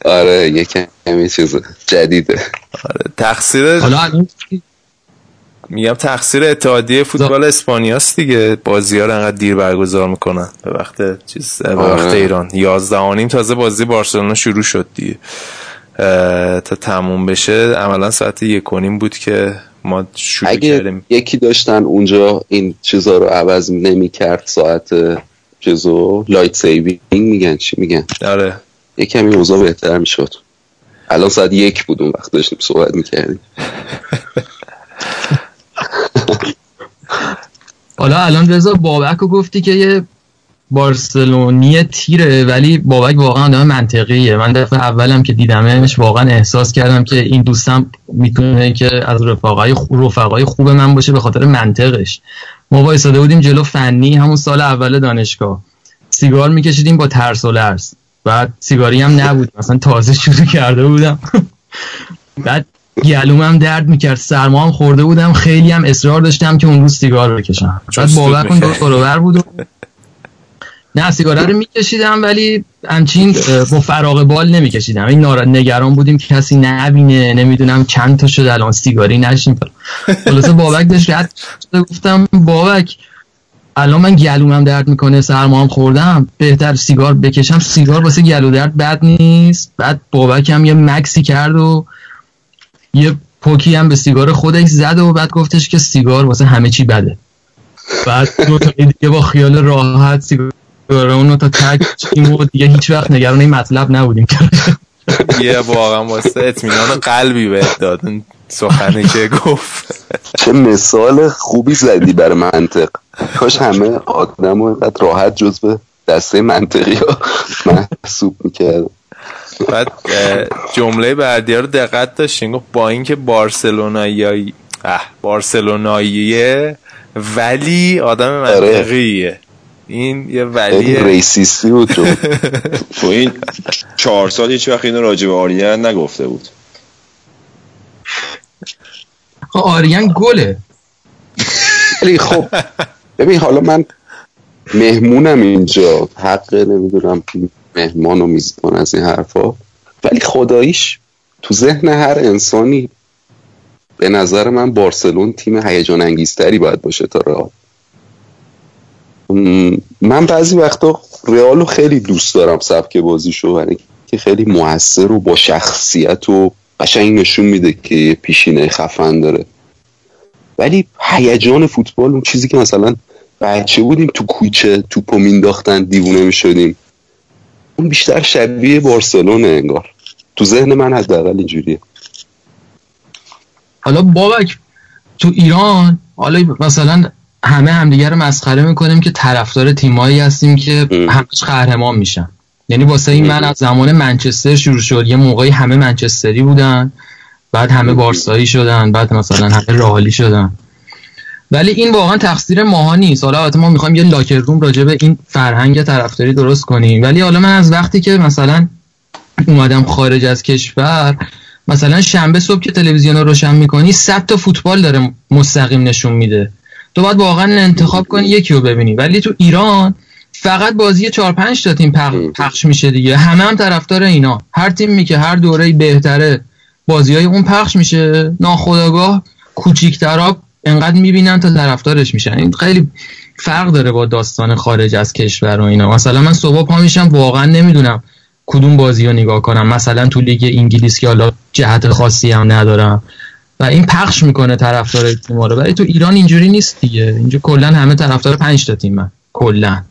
آره یه کمی چیز جدیده. آره تقصیر میگم تقصیر اتحادیه فوتبال اسپانیاست دیگه. بازی ها رو انقدر دیر برگزار می‌کنن. به وقت چیز به وقت آره. ایران 11 تازه بازی بارسلونا شروع شد دیگه. تا تموم بشه. عملا ساعت یک بود که ما شروع اگه کردیم. یکی داشتن اونجا این چیزا رو عوض نمی کرد ساعت چیزو light saving میگن چی؟ میگن. آره. یه کمی اوضاع بهتر می‌شد. الان ساعت یک بود اون وقت داشتیم صحبت می‌کردیم. [laughs] حالا الان رضا بابک رو گفتی که یه بارسلونی تیره ولی بابک واقعا آدم منطقیه. من دفعه اولم که دیدمش واقعا احساس کردم که این دوستم می‌تونه که از رفقای خوب رفقای خوب من باشه به خاطر منطقش. ما وایساده بودیم جلو فنی همون سال اول دانشگاه. سیگار میکشیدیم با ترس و لرز. بعد سیگاری هم نبود. مثلا تازه شروع کرده بودم. [laughs] بعد گلومم درد می‌کرد. سرما هم خورده بودم. خیلی هم اصرار داشتم که اون روز سیگار بکشم. بعد بابک اون دو بود نه سیگاره رو میکشیدم ولی همچین با فراغ بال نمیکشیدم. این نگران بودیم که کسی نبینه نمی‌دونم چند تا شد الان سیگاری نشیم خلاصه بابک داشت رد گفتم بابک الان من گلومم درد می‌کنه سرما هم خوردم بهتر سیگار بکشم. سیگار واسه گلو درد بد نیست. بعد بابک هم یه مکسی کرد و یه پوکی هم به سیگار خودش زد و بعد گفتش که سیگار واسه همه چی بده. بعد دو تا دیگه با خیال راحت سیگار اونو تا تک و دیگه هیچ وقت نگران این مطلب نبودیم. یه واقعا واسه اطمینان قلبی بهت داد سخنی که گفت. چه مثال خوبی زدی برای منطق. کاش همه آدم اینقدر راحت جز به دسته منطقی ها محسوب می‌کرد بعد جمله بعدی رو دقت داشتین گفت با اینکه بارسلونایی اه بارسلوناییه ولی آدم منطقیه. این یه ولیه ریسیستی بود تو. [laughs] تو این چهار سال هیچ وقت اینو راجع به آریان نگفته بود. خب آریان گله. ولی خب ببین حالا من مهمونم اینجا. حق نمی‌دونم مهمان و میزبان از این حرفا. ولی خداییش تو ذهن هر انسانی به نظر من بارسلون تیم هیجان انگیزتری باید باشه تا رئال. من بعضی وقتا رئال رو خیلی دوست دارم سبک بازیشو برای که خیلی موثر و با شخصیت و قشنگ نشون میده که پیشینه خفن داره. ولی هیجان فوتبال اون چیزی که مثلا بچه بودیم تو کوچه توپو مینداختن دیوونه می‌شدیم. اون بیشتر شبیه بارسلونه انگار. تو ذهن من حداقل اینجوریه. حالا بابک تو ایران حالا مثلا همه همدیگه رو مسخره می‌کنیم که طرفدار تیمایی هستیم که. همش قهرمان میشن. یعنی واسه این من از زمان منچستر شروع شد. یه موقعی همه منچستری بودن بعد همه بارسایی شدن بعد مثلا همه رئالی شدن. ولی این واقعا تقصیر ماها نیست. حالا البته ما می‌خوایم یه لاکر روم راجع به این فرهنگ طرفداری درست کنیم. ولی حالا من از وقتی که مثلا اومدم خارج از کشور مثلا شنبه صبح که تلویزیون رو روشن می‌کنی صد تا فوتبال داره مستقیم نشون میده. تو باید واقعا انتخاب کنی یکی رو ببینی. ولی تو ایران فقط بازی 4 5 تا تیم پخ- پخش میشه دیگه. همه هم طرفدار اینا. هر تیمی که هر دوره بهتره بازی های اون پخش میشه. ناخداگاه کوچیکترا انقدر می‌بینن تا طرفدارش میشن. این خیلی فرق داره با داستان خارج از کشور و اینا. مثلا من صبح پا میشم واقعا نمی‌دونم کدوم بازی رو نگاه کنم. مثلا تو لیگ انگلیس که حالا جهت خاصی هم ندارم. و این پخش می‌کنه طرفدار تیم رو. ولی تو ایران اینجوری نیست دیگه. اینجا کلا همه طرفدار 5 تا تیمن کلا.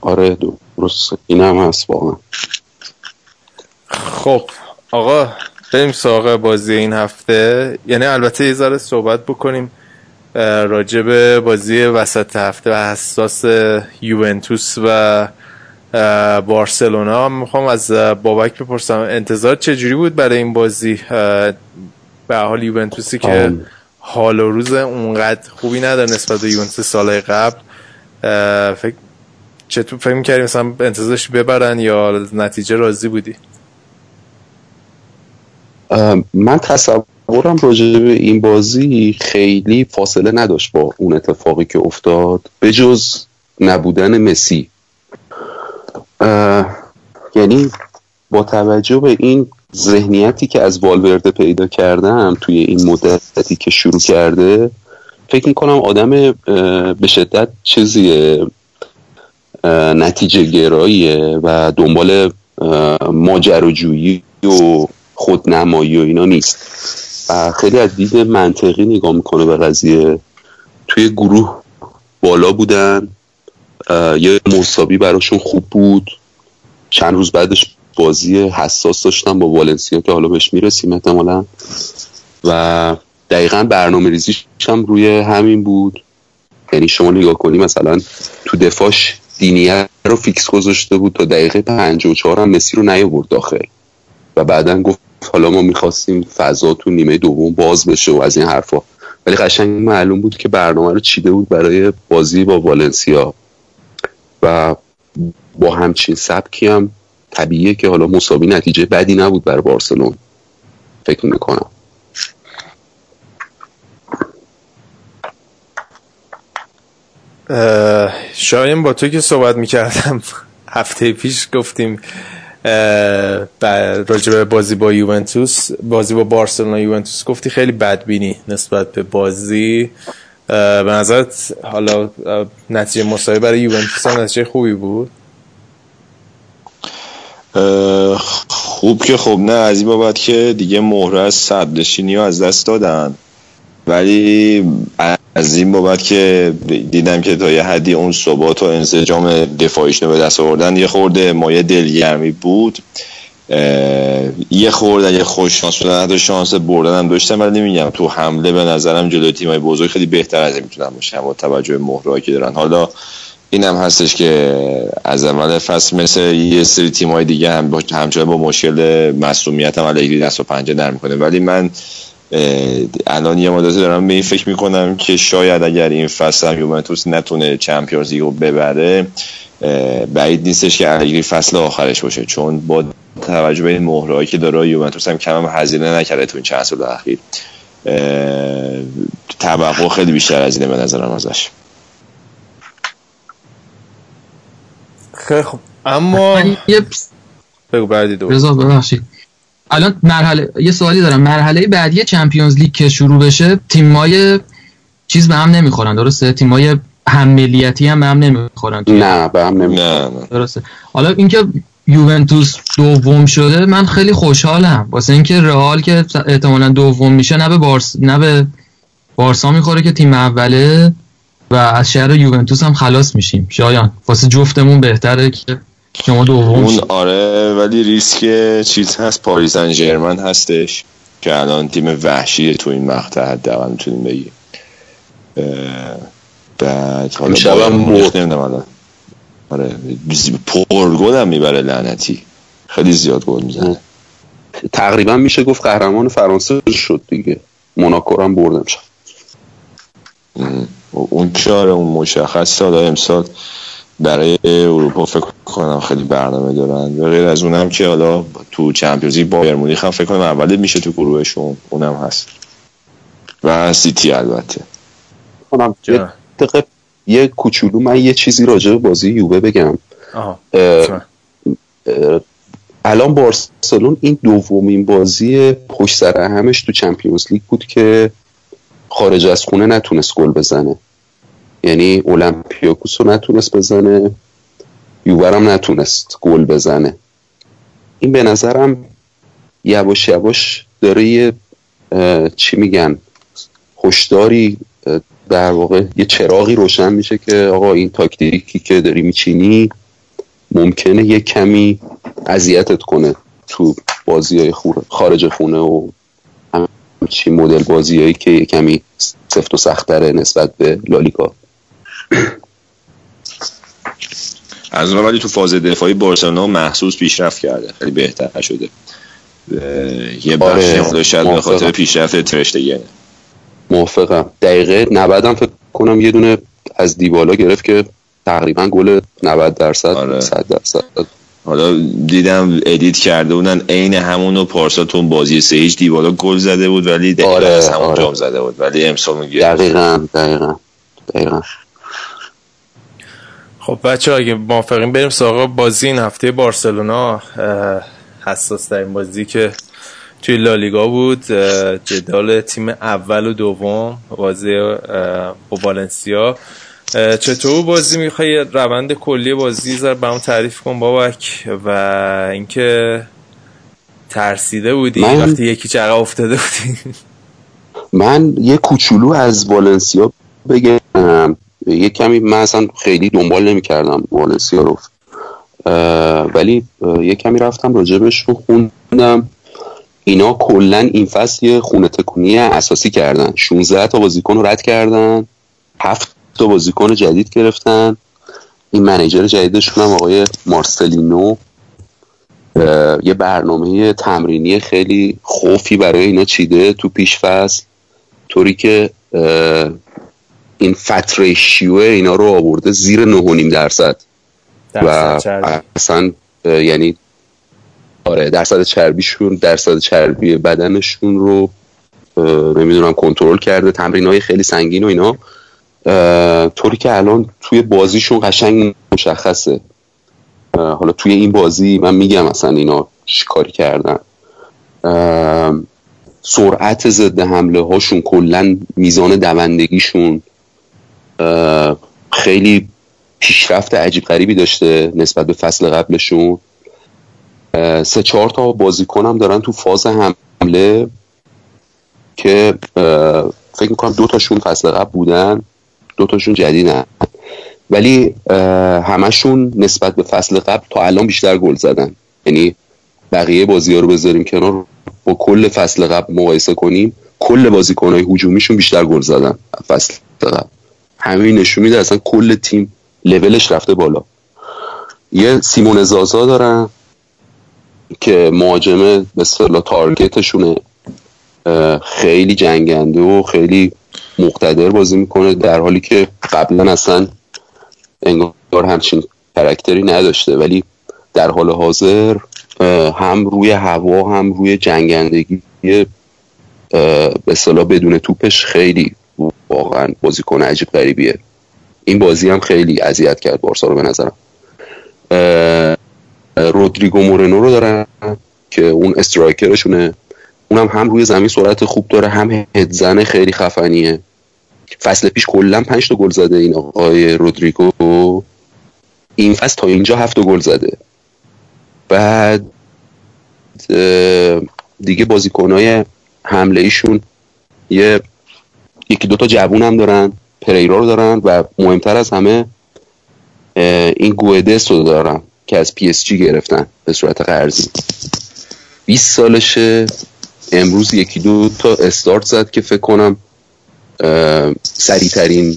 آره درست این هم هست واقعا. خب آقا بریم سراغ بازی این هفته. یعنی البته یه ذره صحبت بکنیم به بازی وسط هفته و حساس یوونتوس و بارسلونا. می‌خوام از بابک بپرسم انتظار چجوری بود برای این بازی؟ به حال یوونتوسی که. حال و روز اونقدر خوبی نداره نسبت به یوونتوس سالهای قبل فکر چطور فکر می‌کردی مثلا انتظارش ببرن یا نتیجه راضی بودی من تصورم راجع به این بازی خیلی فاصله نداشت با اون اتفاقی که افتاد به جز نبودن مسی یعنی با توجه به این ذهنیتی که از والورده پیدا کردم توی این مدتی که شروع کرده فکر می‌کنم آدم به شدت چیزیه نتیجه گراییه و دنبال ماجراجویی و خودنمایی و اینا نیست. و خیلی از دید منطقی نگاه می‌کنه به قضیه. توی گروه بالا بودن یه مساوی براشون خوب بود. چند روز بعدش بازی حساس داشتن با والنسیا که حالا بهش می‌رسیم احتمالا. و دقیقا برنامه ریزیش هم روی همین بود. یعنی شما نگاه کنی مثلا تو دفاعش دینیه رو فیکس گذاشته بود تا دقیقه 54 هم مسی رو نیاورد داخل و بعدا گفت حالا ما می‌خواستیم فضا تو نیمه دوم باز بشه و از این حرفا. ولی قشنگ معلوم بود که برنامه رو چیده بود برای بازی با والنسیا. و با همچین سبکی هم طبیعیه که حالا مساوی نتیجه بدی نبود برای بارسلون. فکر می‌کنم. اه، شاید با تو که صحبت می‌کردم. هفته پیش گفتیم اه، ب- راجع به بازی با یوونتوس بازی با بارسلونا یوونتوس گفتی خیلی بدبینی نسبت به بازی. به نظرت حالا نتیجه مساوی برای یوونتوس هم نتیجه خوبی بود؟ خوب که خب نه از این بابت که دیگه مهره از صدرنشینی از دست دادن. ولی از این بابت که دیدم که تا یه حدی اون ثبات و انسجام دفاعیشون به دست آوردن یه خورده مایه دلگرمی بود. یه خورده یه خوش شانس بودن شانس بردن هم داشتم ولی نمیگم تو حمله به نظرم جلوی تیمای بزرگ خیلی بهتر از می‌تونن باشن با توجه مهرهایی که دارن. حالا این هم هستش که از اول فصل مثل یه سری تیم های دیگه هم همچنان با مشکل مسئولیت هم الگری دست و پنجه در می‌کنه. ولی من الان یه مدتی دارم به این فکر می‌کنم که شاید اگر این فصل هم یوونتوس نتونه چمپیونز لیگو ببره بعید نیستش که الگری فصل آخرش باشه. چون با توجه به این مهرهایی که داره یوونتوس هم کم هم هزینه نکرده تو این چند سال اخیر. توقع خیلی بیشتر از اینه به نظرم ازش. خیلی خب اما یه بگو بعدی دو. رضا ببخشید. الان مرحله یه سوالی دارم. مرحله بعدی چمپیونز لیگ که شروع بشه تیمای چیز به هم نمی‌خورن درسته؟ تیمای هم ملیتی هم به هم نمی‌خورن نه به هم نمی نه نه. درسته. حالا اینکه یوونتوس دوم شده من خیلی خوشحالم. واسه اینکه رئال که احتمالا دوم میشه نه به بارس نه به بارسا می‌خوره که تیم اوله و از شهر یوونتوس هم خلاص میشیم. شایان واسه جفتمون بهتره که شما دوم اون. آره ولی ریسک چیز هست. پاریس سن ژرمن هستش که الان تیم وحشی تو این مقطع حداقل می‌تونیم بگیم. اه، بعد حالا هم مونیخ برد. نمی‌دونم الان. آره پرگل هم می‌بره لعنتی. خیلی زیاد گل می‌زنه. تقریبا میشه گفت قهرمان فرانسه شد دیگه. موناکو رو هم بردم شد اون که آره اون مشخص حالا امسال برای اروپا فکر کنم خیلی برنامه دارن. و غیر از اونم که حالا تو چمپیونز لیگ بایر مونیخ هم فکر کنم اوله میشه تو گروهشون. اونم هست. و سیتی البته. کنم. یه دقیقه یه کوچولو من یه چیزی راجع به بازی یووه بگم. آها. اه،. اه، الان بارسلون این دومین بازی پشت سر همش تو چمپیونز لیگ بود که خارج از خونه نتونست گل بزنه. یعنی اولمپیاکوس رو نتونست بزنه. یووه هم نتونست گل بزنه. این به نظرم یواش یواش داره یه چی میگن هشداری اه، در واقع یه چراغی روشن میشه که آقا این تاکتیکی که داری میچینی ممکنه یه کمی اذیتت کنه تو بازی های خارج خونه و همچین مدل بازی هایی که یه کمی سفت و سختره نسبت به لالیگا؟ از اون ولی تو فاز دفاعی بارسلونا محسوس پیشرفت کرده. خیلی بهتر شده یه بخشی آره، شاید به. خاطر پیشرفت ترشتگنه موافقم. دقیقه 90 هم فکر کنم یه دونه از دیبالا گرفت که تقریبا گل 90 درصد آره. 100 درصد. حالا دیدم ادیت کرده بودن عین همون و پارسال تو اون بازی سه هیچ دیوالا گل زده بود ولی دقیقا آره، از همون آره. جام زده بود. ولی امسال میگه دقیقا دقیقا دقیقا. خب بچه اگه موافقین بریم سراغ بازی این هفته بارسلونا. حساس ترین بازی که توی لالیگا بود. جدال تیم اول و دوم بازی با والنسیا. چطور بازی می‌خوای؟ روند کلی بازی زر برام تعریف کن بابک و اینکه ترسیده بودی من- وقتی یکی چقدر افتاده بودی. من یه کوچولو از والنسیا بگم. یه کمی من اصلا خیلی دنبال نمی کردم والنسیا رو. ولی یه کمی رفتم راجبش رو خوندم. اینا کلا این فصل یه خونه تکونی اساسی کردن. 16 تا بازیکن رو رد کردن. هفت تا بازیکن جدید گرفتن. این منیجر جدیدشون هم آقای مارسلینو. یه برنامه تمرینی خیلی خوفی برای اینا چیده تو پیش فصل. طوری که این فت ریشیو اینا رو آورده زیر 9.5 درصد. و چربی. اصلا یعنی آره درصد چربیشون درصد چربی بدنشون رو نمی‌دونم کنترل کرده. تمرین های خیلی سنگین و اینا. طوری که الان توی بازیشون قشنگ مشخصه. حالا توی این بازی من میگم اصلا اینا چیکاری کردن. سرعت ضد حمله هاشون کلا میزان دوندگیشون خیلی پیشرفت عجیب غریبی داشته نسبت به فصل قبلشون. سه چهار تا بازیکن هم دارن تو فاز حمله که فکر می‌کنم دو تاشون فصل قبل بودن. دو تاشون جدیدن. ولی همشون نسبت به فصل قبل تا الان بیشتر گل زدن. یعنی بقیه بازی ها رو بذاریم کنار. با کل فصل قبل مقایسه کنیم کل بازیکن های هجومیشون بیشتر گل زدن فصل قبل. همین نشون میده اصلا کل تیم لولش رفته بالا. یه سیمون زازا دارن که مهاجمه به اصطلاح تارگتشونه. خیلی جنگنده و خیلی مقتدر بازی می‌کنه در حالی که قبلا اصلا انگار همچین کرکتری نداشته. ولی در حال حاضر هم روی هوا هم روی جنگندگی به اصطلاح بدون توپش خیلی واقعا بازیکن عجیب غریبیه. این بازی هم خیلی اذیت کرد بارسا رو به نظرم. رودریگو مورنو رو دارن که اون استرایکرشونه. اونم هم روی زمین سرعت خوب داره هم هدزن خیلی خفنیه. فصل پیش کلا 5 تا گل زده این آقای رودریگو. این فصل تا اینجا هفت گل زده. بعد دیگه بازیکنهای حمله ایشون یه یکی دوتا جوون هم دارن پریرا رو دارن و مهمتر از همه این گویدس رو دارن که از پی اس جی گرفتن به صورت قرضی. 20 سالشه. امروز یکی دو تا استارت زد که فکر کنم سریعترین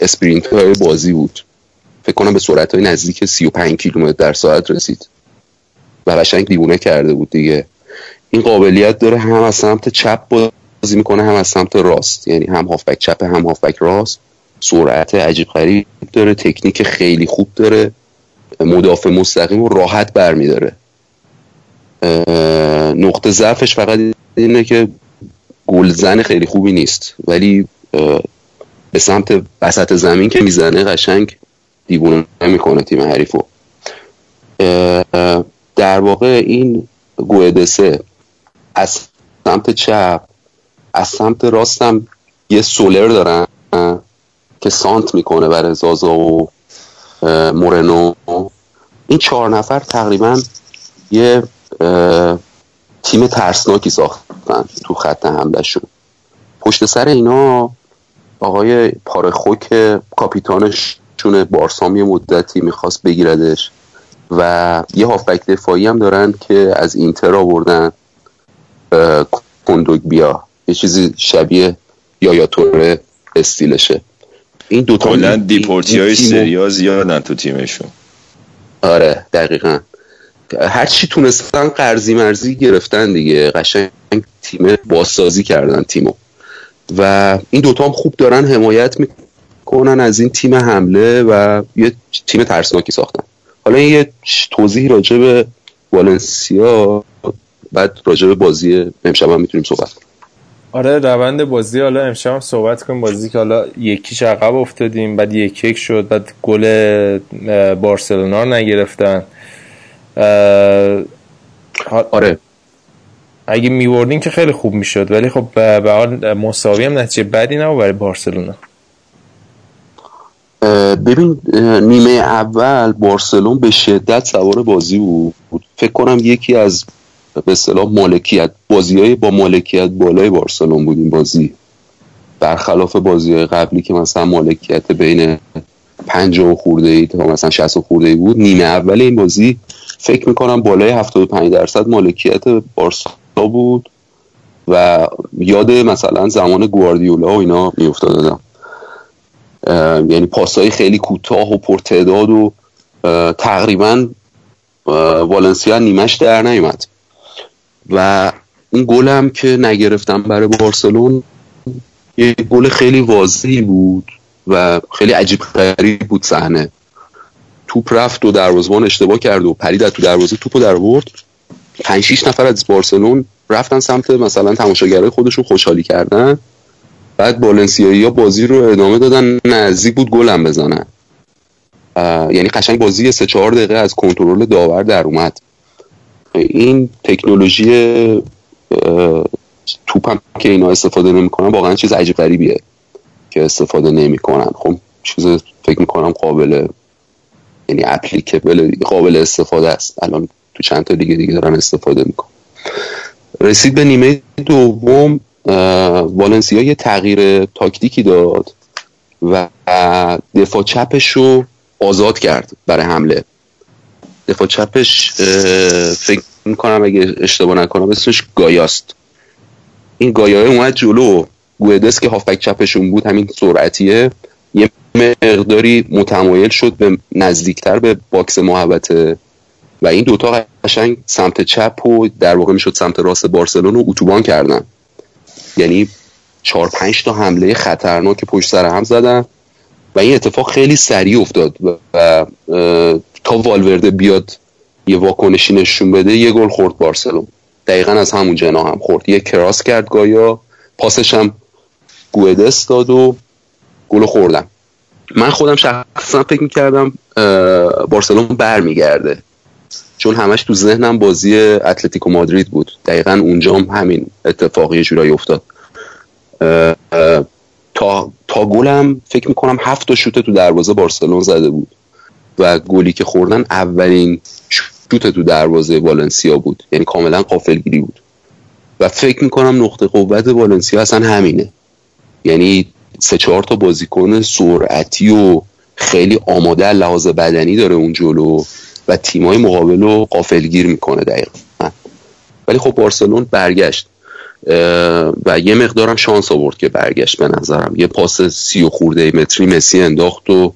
اسپرینت های بازی بود. فکر کنم به صورت های نزدیک 35 کیلومتر در ساعت رسید. و قشنگ دیوونه کرده بود دیگه. این قابلیت داره هم از سمت چپ بازی می‌کنه هم از سمت راست. یعنی هم هافبک چپ هم هافبک راست. سرعت عجیب غریب داره تکنیک خیلی خوب داره. مدافع مستقیم و راحت برمیداره. نقطه ضعفش فقط اینه که گلزن خیلی خوبی نیست. ولی به سمت وسط زمین که می‌زنه قشنگ دیوونه می‌کنه تیم حریفو. در واقع این گویدسه از سمت چپ از سمت راستم یه سولر دارن که سانت می‌کنه برای زازا و مورنو. این چهار نفر تقریبا یه تیم ترسناکی ساختن تو خط حملهشون. پشت سر اینا آقای پارخو که کاپیتانشون بارسام یه مدتی می‌خواست بگیردش و یه هافبک دفاعی هم دارن که از اینتر آوردن کندوگبیا یه چیزی شبیه یایا توره استیلشه. این دو تا دیپورتی های سری آ زیادن تو تیمشون. آره دقیقا. هر چی تونستن قرضی مرزی گرفتن دیگه. قشنگ تیم بازسازی کردن تیمو. و این دوتا هم خوب دارن حمایت می‌کنن از این تیم حمله و یه تیم ترسناکی ساختن. حالا یه توضیح راجع به والنسیا بعد راجع به بازی امشب هم می‌تونیم صحبت کنیم. آره روند بازی حالا امشب هم صحبت کنیم. بازی که حالا یکیش عقب افتادیم بعد یک یک شد بعد گل بارسلونا نگرفتن. آره. اگه میوردین که خیلی خوب می‌شد ولی خب به حال مساوی هم نتیجه بدی نبود برای بارسلونا. ببین نیمه اول بارسلون به شدت سوار بازی بود. فکر کنم یکی از به اصطلاح مالکیت بازی های با مالکیت بالای بارسلون بود این بازی. برخلاف بازی های قبلی که مثلا مالکیت بین و خورده ای تا مثلا 60 خورده ای بود نیمه اول این بازی فکر می‌کنم بالای 75 درصد مالکیت بارسا بود و یاد مثلا زمان گواردیولا و اینا میافتادم یعنی پاسای خیلی کوتاه و پرتعداد و تقریبا والنسیا نیمش در نیومد. و اون گلم که نگرفتم برای بارسلون یه گل خیلی واضحی بود و خیلی عجیب غریب بود صحنه. توپ رفت و دروازه‌بان اشتباه کرد و پرید تو دروازه توپو در آورد. 5 6 نفر از بارسلون رفتن سمت مثلا تماشاگرای خودشون خوشحالی کردن. بعد بالنسیایی ها بازی رو ادامه دادن نزدیک بود گلم بزنن. یعنی قشنگ بازی سه چهار دقیقه از کنترل داور در اومد. این تکنولوژی توپ هم که اینا استفاده نمی‌کنن واقعا چیز عجیب غریبیه که استفاده نمی‌کنن. خب چیز فکر می‌کنم قابل یعنی اپلیکبل قابل استفاده است. الان تو چند تا دیگه دیگه دارن استفاده می‌کنن. رسید به نیمه دوم والنسیا یه تغییر تاکتیکی داد و دفاع چپش رو آزاد کرد برای حمله. دفاع چپش فکر می‌کنم اگه اشتباه نکنم اسمش گایاست. این گایا اومد جلو. گویدس که هافبک چپشون بود همین سرعتیه. یه مقداری متمایل شد به نزدیکتر به باکس محوطه و این دوتا قشنگ سمت چپ و در واقع می‌شد سمت راست بارسلون رو اتوبان کردن. یعنی چهار پنج تا حمله خطرناک پشت سر هم زدن و این اتفاق خیلی سریع افتاد و تا والورده بیاد یه واکنشی نشون بده یه گل خورد بارسلون. دقیقا از همون جنا هم خورد. یه کراس کرد گایا پاسش هم گویدس داد و گل خوردم من خودم شخصا فکر می‌کردم بارسلون برمیگرده. چون همش تو ذهنم بازی اتلتیکو مادرید بود. دقیقا اونجا هم همین اتفاقی جورایی افتاد. تا تا گلم فکر می‌کنم هفت تا شوت تو دروازه بارسلون زده بود. و گلی که خوردن اولین شوت تو دروازه والنسیا بود. یعنی کاملا قافلگیری بود. و فکر می‌کنم نقطه قوت والنسیا اصلا همینه. یعنی سه چهار تا بازیکن سرعتی و خیلی آماده لحاظ بدنی داره اون جلو و تیمای مقابل رو قافلگیر می‌کنه دقیقا. ولی خب بارسلون برگشت. و یه مقدارم شانس آورد که برگشت به نظرم. یه پاس سی و خورده متری مسی انداخت و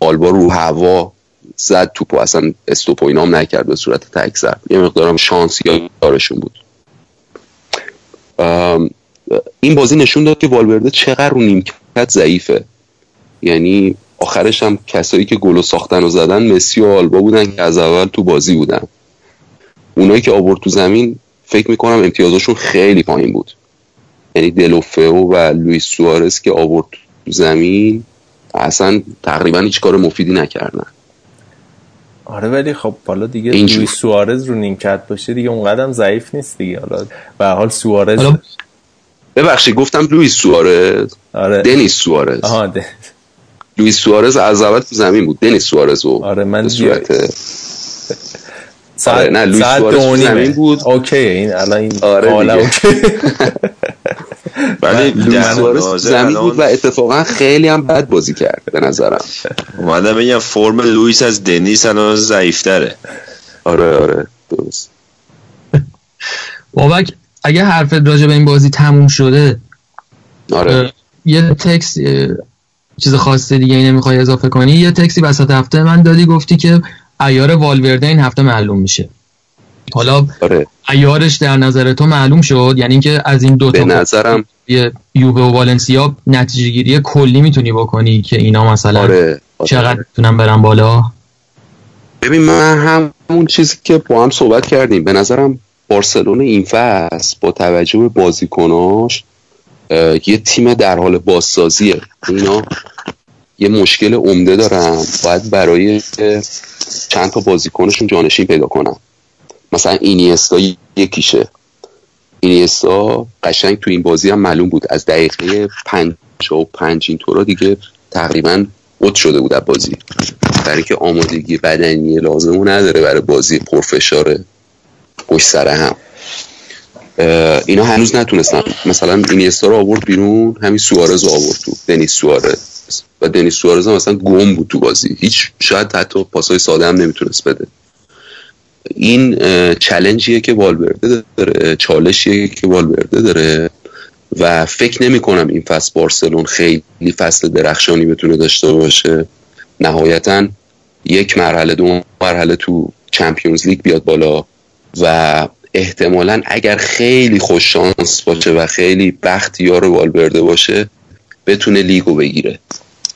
آلبا رو هوا زد توپو اصلا استوپ و اینام نکرد به صورت تک زد یه مقدارم شانس دارشون بود. این بازی نشون داد که والورده چقدر رو نیمکت ضعیفه. یعنی آخرش هم کسایی که گلو ساختن و زدن مسی و آلبا بودن که از اول تو بازی بودن. اونایی که آورد تو زمین فکر می‌کنم امتیازشون خیلی پایین بود. یعنی دلوفئو و لوئیس سوارز که آورد تو زمین اصلا تقریبا هیچ کار مفیدی نکردن. آره ولی خب حالا دیگه لوئیس سوارز رو نیمکت باشه دیگه اونقدر ضعیف نیست دیگه. حالا به هر حال سوارز. ببخشید گفتم لوئیس سوارز. آره. دنیس سوارز. آها ده. لوئیس سوارز از اول تو زمین بود. دنیس سوارز و آره من صورت ساعت آره نه لوئیس سوارز تو زمین بود. اوکی این الان این آره اوکی. [laughs] ولی لوئیس سوارز زمین بود و اتفاقا خیلی هم بد بازی کرد به نظرم. اومدم بگم فرم لوئیس از دنیس الان ضعیفتره. آره آره درست. بابک اگه حرفت راجع به این بازی تموم شده آره یه تکس چیز خاص دیگه ای نمی‌خوای اضافه کنی یه تکسی وسط هفته من دادی گفتی که ایار والورده این هفته معلوم میشه حالا آره. ایارش در نظر تو معلوم شد یعنی اینکه از این دو به نظرم یووه و والنسیا نتیجه گیری کلی می‌تونی بکنی که اینا مثلا آره. آره. چقدر می‌تونن برن بالا ببین من همون چیزی که با هم صحبت کردیم به نظرم بارسلون این فصل با توجه به بازیکناش یه تیم در حال بازسازیه. اینا یه مشکل عمده دارن. باید برای چند تا بازیکنشون جانشین پیدا کنن. مثلا اینیستا یکیشه. اینیستا قشنگ تو این بازی هم معلوم بود. از دقیقه پنج و پنج این طورا دیگه تقریبا اوت شده بود بازی. برای که آمادگی بدنی لازمو نداره برای بازی پرفشار پشت سر هم. اینا هنوز نتونستن. مثلا اینیستا رو آورد بیرون همین سوارز رو آورد تو. دنیس سوارز. و دنیس سوارز هم مثلا گم بود تو بازی. هیچ شاید حتی پاسای ساده هم نمی‌تونست بده. این چلنجیه که والورده داره چالشیه که والورده داره. و فکر نمی کنم این فصل بارسلون خیلی فصل درخشانی بتونه داشته باشه. نهایتا یک مرحله دو مرحله تو چمپیونز لیگ بیاد بالا. و احتمالا اگر خیلی خوش شانس باشه و خیلی بختیار والورده باشه بتونه لیگو بگیره.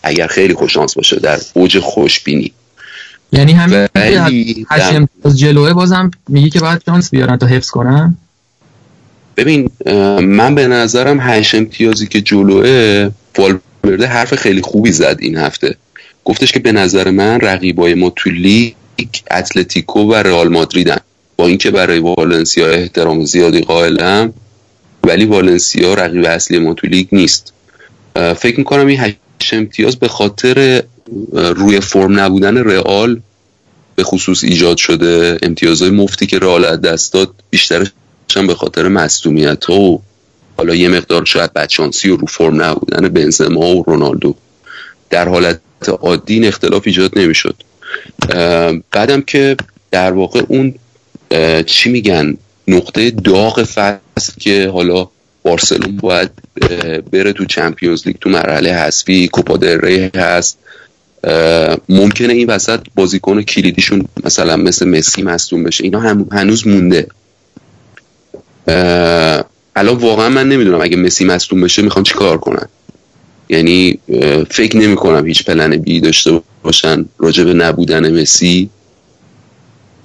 اگر خیلی خوش شانس باشه در اوج خوشبینی. یعنی همین هشت امتیاز جلوه بازم میگی که باید شانس بیارن تا حفظ کنن؟ ببین من به نظرم هشت امتیازی که جلوه والورده حرف خیلی خوبی زد این هفته. گفتش که به نظر من رقیبای ما تو لیگ اتلتیکو و رئال مادریدن. با اینکه برای والنسیا احترام زیادی قائلم ولی والنسیا رقیب اصلی ما تو لیگ نیست. فکر می‌کنم این هشت امتیاز به خاطر روی فرم نبودن رئال به خصوص ایجاد شده امتیازهای مفتی که رئال از دست داد بیشترش هم به خاطر مصدومیت ها و حالا یه مقدار شاید بدشانسی و رو فرم نبودن بنزما و رونالدو. در حالت عادی این اختلاف ایجاد نمی‌شد. بعدم که در واقع اون چی میگن؟ نقطه داغ فصل که حالا بارسلون باید بره تو چمپیونز لیگ تو مرحله حذفی کوپا ری هست. ممکنه این وسط بازیکن کلیدیشون مثلا مثل مسی مصدوم بشه. اینا هم هنوز مونده. الان واقعا من نمی‌دونم اگه مسی مصدوم بشه می‌خوان چی کار کنن. یعنی فکر نمی کنم هیچ پلن بی داشته باشن راجع به نبودن مسی.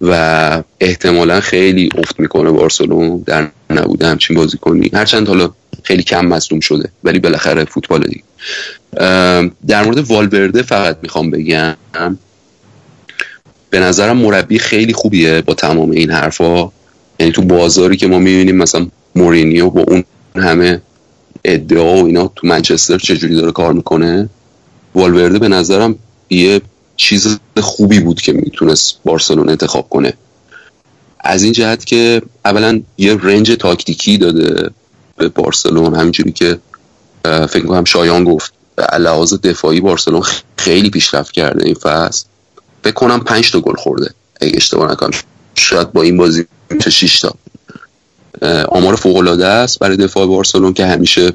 و احتمالا خیلی افت می‌کنه بارسلون در نبوده همچین بازی کنی هرچند حالا خیلی کم مصدوم شده ولی بالاخره فوتبال دیگه. در مورد والورده فقط می‌خوام بگم به نظرم مربی خیلی خوبیه با تمام این حرفا. یعنی تو بازاری که ما می‌بینیم مثلا مورینیو با اون همه ادعا و اینا تو منچستر چجوری داره کار می‌کنه والورده به نظرم یه چیز خوبی بود که می‌تونست بارسلون انتخاب کنه. از این جهت که اولا یه رنج تاکتیکی داده به بارسلون همینجوری که فکر کنم شایان گفت لحاظ دفاعی بارسلون خیلی پیشرفت کرده این فصل. فکر کنم پنج تا گل خورده اگه اشتباه نکنم. شاید با این بازی میشه 6 تا. آمار فوق العاده است برای دفاع بارسلون که همیشه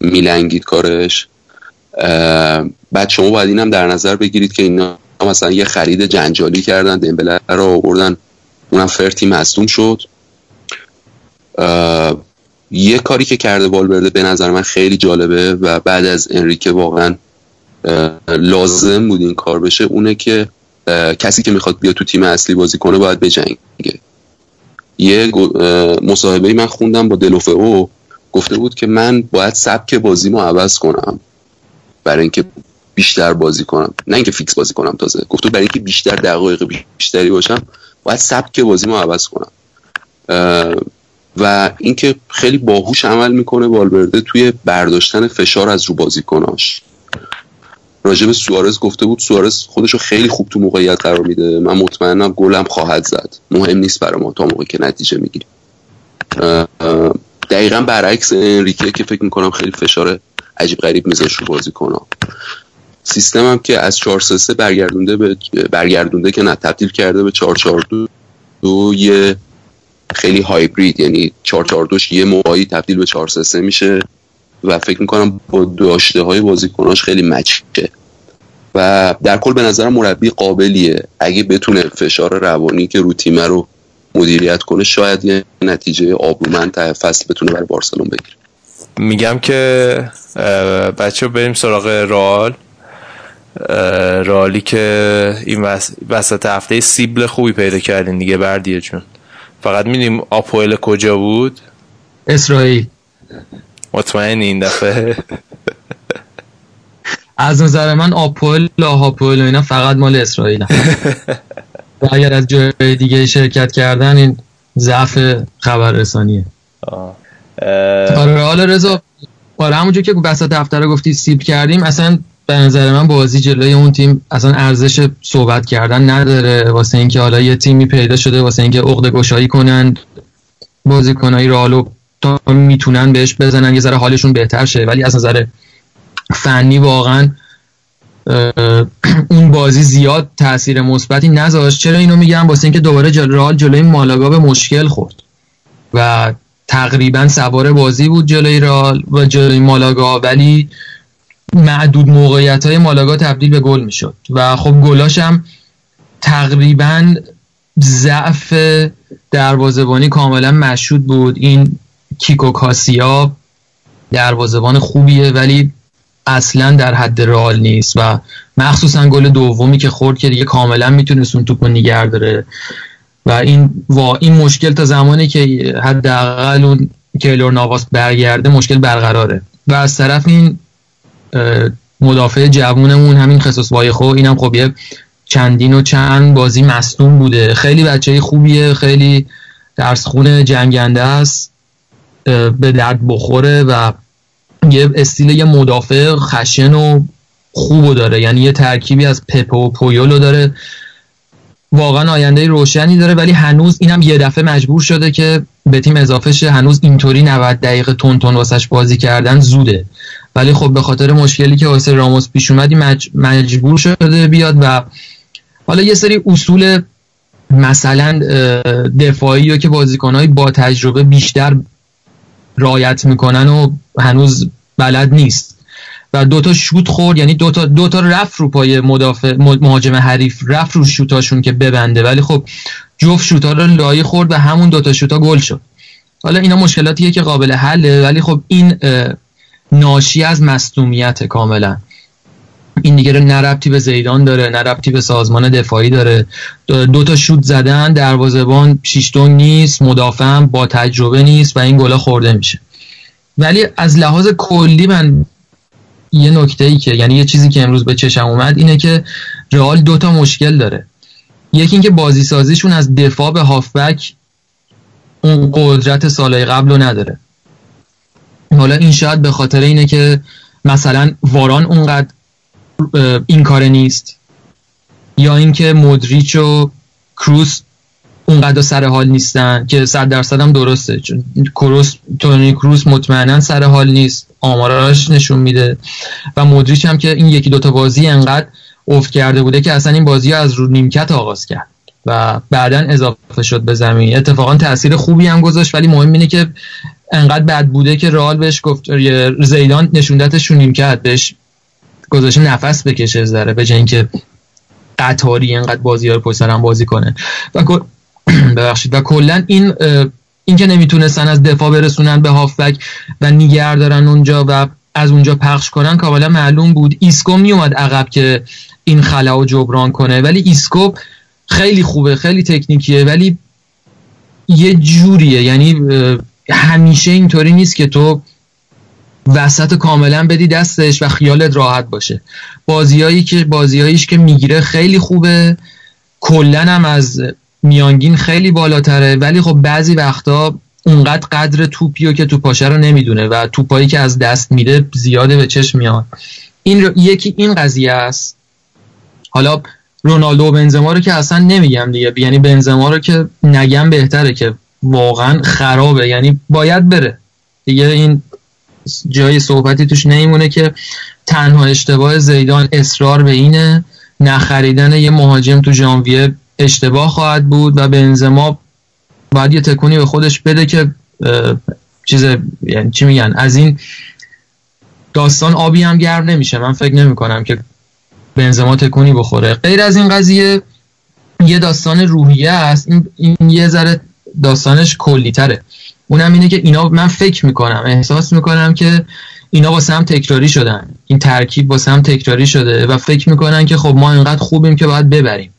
میلنگید کارش. بعد شما باید اینم در نظر بگیرید که اینا مثلا یه خرید جنجالی کردن دمبله رو آوردن اونم فرتی مصدوم شد. یه کاری که کرده والورده به نظر من خیلی جالبه و بعد از انریکه واقعا لازم بود این کار بشه اونه که کسی که می‌خواد بیا تو تیم اصلی بازی کنه باید بجنگه. یه مصاحبه من خوندم با او گفته بود که من باید سبک بازیمو عوض کنم. برای اینکه بیشتر بازی کنم. نه اینکه فیکس بازی کنم تازه. گفته برای اینکه بیشتر دقایق بیشتری باشم باید سبک بازیمو عوض کنم. و اینکه خیلی باهوش عمل می‌کنه والورده توی برداشتن فشار از رو بازیکناش. راجب سوارز گفته بود سوارز خودشو خیلی خوب تو موقعیت قرار میده. من مطمئنم گلم خواهد زد. مهم نیست برای ما تا موقعی که نتیجه می‌گیریم. دقیقا برعکس انریکه که فکر می‌کنم خیلی فشار عجیب غریب میذاش رو کنم سیستم هم که از 4 3 برگردونده به برگردونده که نه تبدیل کرده به 4 4 2 یه خیلی هایبرید یعنی 4 4 2 یه موقعی تبدیل به 4 3 میشه و فکر می‌کنم با داشته های بازیکناش خیلی مچه و در کل به نظرم مربی قابلیه. اگه بتونه فشار روانی که رو تیمه رو مدیریت کنه شاید یه نتیجه آبرومند تا فصل بتونه برای بارسلون بگیره. میگم که بچه بریم سراغ رال رالی که این وسط هفته سیبل خوبی پیدا کردین دیگه بردیه چون فقط میدیم آپویل کجا بود؟ اسرائیل. مطمئن این دفعه؟ از نظر من آپول لاهاپول و اینا فقط مال اسرائیل [laughs] و اگر از جای دیگه شرکت کردن این ضعف خبررسانیه. آره حالا رضا آره همونجور که بسط دفتر گفتی سیب کردیم اصلا به نظر من بازی جلوی اون تیم اصلا ارزش صحبت کردن نداره. واسه اینکه حالا یه تیمی پیدا شده واسه اینکه عقده گشایی کنن بازیکنای رالو تا می‌تونن بهش بزنن یه ذره حالشون بهتر شه. ولی از نظر فنی واقعا [clears throat] اون بازی زیاد تاثیر مثبتی نذاشت. چرا اینو میگم؟ واسه اینکه دوباره جل رئال جلوی مالاگا به مشکل خورد. و تقریبا سوار بازی بود جلوی رئال و جلوی مالاگا ولی معدود موقعیت های مالاگا تبدیل به گل می‌شد و خب گلاش هم تقریبا ضعف دروازبانی کاملا مشهود بود. این کیکو کاسیا دروازبان خوبیه ولی اصلا در حد رئال نیست و مخصوصا گل دومی که خورد که دیگه کاملا می‌تونست اون توپو نگه داره. و این وا این مشکل تا زمانی که حداقل اون کیلور نواس برگرده مشکل برقراره. و از طرف این مدافع جوونمون همین خصوص وایخو اینم خب یه چندین و چند بازی مصدوم بوده. خیلی بچه خوبیه خیلی درس خونه جنگنده است به درد بخوره و یه استیل یه مدافع خشن و خوبو داره. یعنی یه ترکیبی از پپو و پویولو داره. واقعا آینده روشنی داره ولی هنوز اینم یه دفعه مجبور شده که به تیم اضافه شه. هنوز اینطوری 90 دقیقه تون تون واسش بازی کردن زوده. ولی خب به خاطر مشکلی که واسه راموس پیش اومدی مجبور شده بیاد و حالا یه سری اصول مثلا دفاعی رو که بازیکنهای با تجربه بیشتر رایت می‌کنن و هنوز بلد نیست. و دوتا شوت خورد یعنی دوتا دوتا رفت رو پای مدافع مهاجم حریف رفت رو شوتاشون که ببنده. ولی خب جفت شوتا رو لایه خورد و همون دوتا شوتا گل شد. حالا اینا مشکلاتیه که قابل حله ولی خب این ناشی از مصدومیت کاملا. این دیگه نربطی به زیدان داره نربطی به سازمان دفاعی داره. دو تا شوت زدن دروازه‌بان شیشتون نیست مدافعم با تجربه نیست و این گلا خورده میشه. ولی از لحاظ کلی من یه نکته ای که یعنی یه چیزی که امروز به چشم اومد اینه که رئال دو تا مشکل داره. یکی اینکه بازی سازیشون از دفاع به هافبک اون قدرت سالهای قبل رو نداره. حالا این شاید به خاطر اینه که مثلا واران اونقدر این کار نیست. یا اینکه مودریچ و کروس اونقدر سر حال نیستن که صد درصد هم درسته. چون کروس تونی کروس مطمئنا سر حال نیست. آماراش نشون میده. و مودریچ هم که این یکی دوتا بازی انقدر افت کرده بوده که اصلا این بازی از رو نیمکت آغاز کرد. و بعدا اضافه شد به زمین. اتفاقا تاثیر خوبی هم گذاشت ولی مهم اینه که انقدر بد بوده که رئال بهش گفت زیدان نشوندتش رو نیمکت بهش گذاشته نفس بکشه ذره به اینکه قطاری انقدر بازی ها رو پشت بازی کنه. و [clears throat] ببخشید. و کلا این اینکه نمی‌تونستن از دفاع برسونن به هافبک و نیگر دارن اونجا و از اونجا پخش کنن کاملا معلوم بود. ایسکو میومد عقب که این خلا و جبران کنه. ولی ایسکو خیلی خوبه خیلی تکنیکیه ولی یه جوریه. یعنی همیشه اینطوری نیست که تو وسط کاملا بدی دستش و خیالت راحت باشه. بازیایی که بازیاییش که می‌گیره خیلی خوبه. کلا هم از میانگین خیلی بالاتره ولی خب بعضی وقتا اونقدر قدر توپی که تو پاشه رو نمی‌دونه و توپایی که از دست میده زیاده به چشم میاد. این یکی این قضیه است. حالا رونالدو و بنزما رو که اصلا نمیگم دیگه. یعنی بنزما رو که نگم بهتره که واقعا خرابه. یعنی باید بره. دیگه این جای صحبتی توش نمیمونه که تنها اشتباه زیدان اصرار به اینه نخریدن یه مهاجم تو ژانویه اشتباه خواهد بود و بنزما باید یه تکونی به خودش بده که چیز یعنی چی میگن از این داستان آبی هم گرم نمیشه. من فکر نمی کنم که بنزما تکونی بخوره. غیر از این قضیه یه داستان روحیه است. این, این یه ذره داستانش کلی تره. اونم اینه که اینا من فکر می‌کنم احساس می‌کنم که اینا با هم تکراری شدن. این ترکیب با هم تکراری شده و فکر می‌کنن که خب ما اینقدر خوبیم که باید ببریم.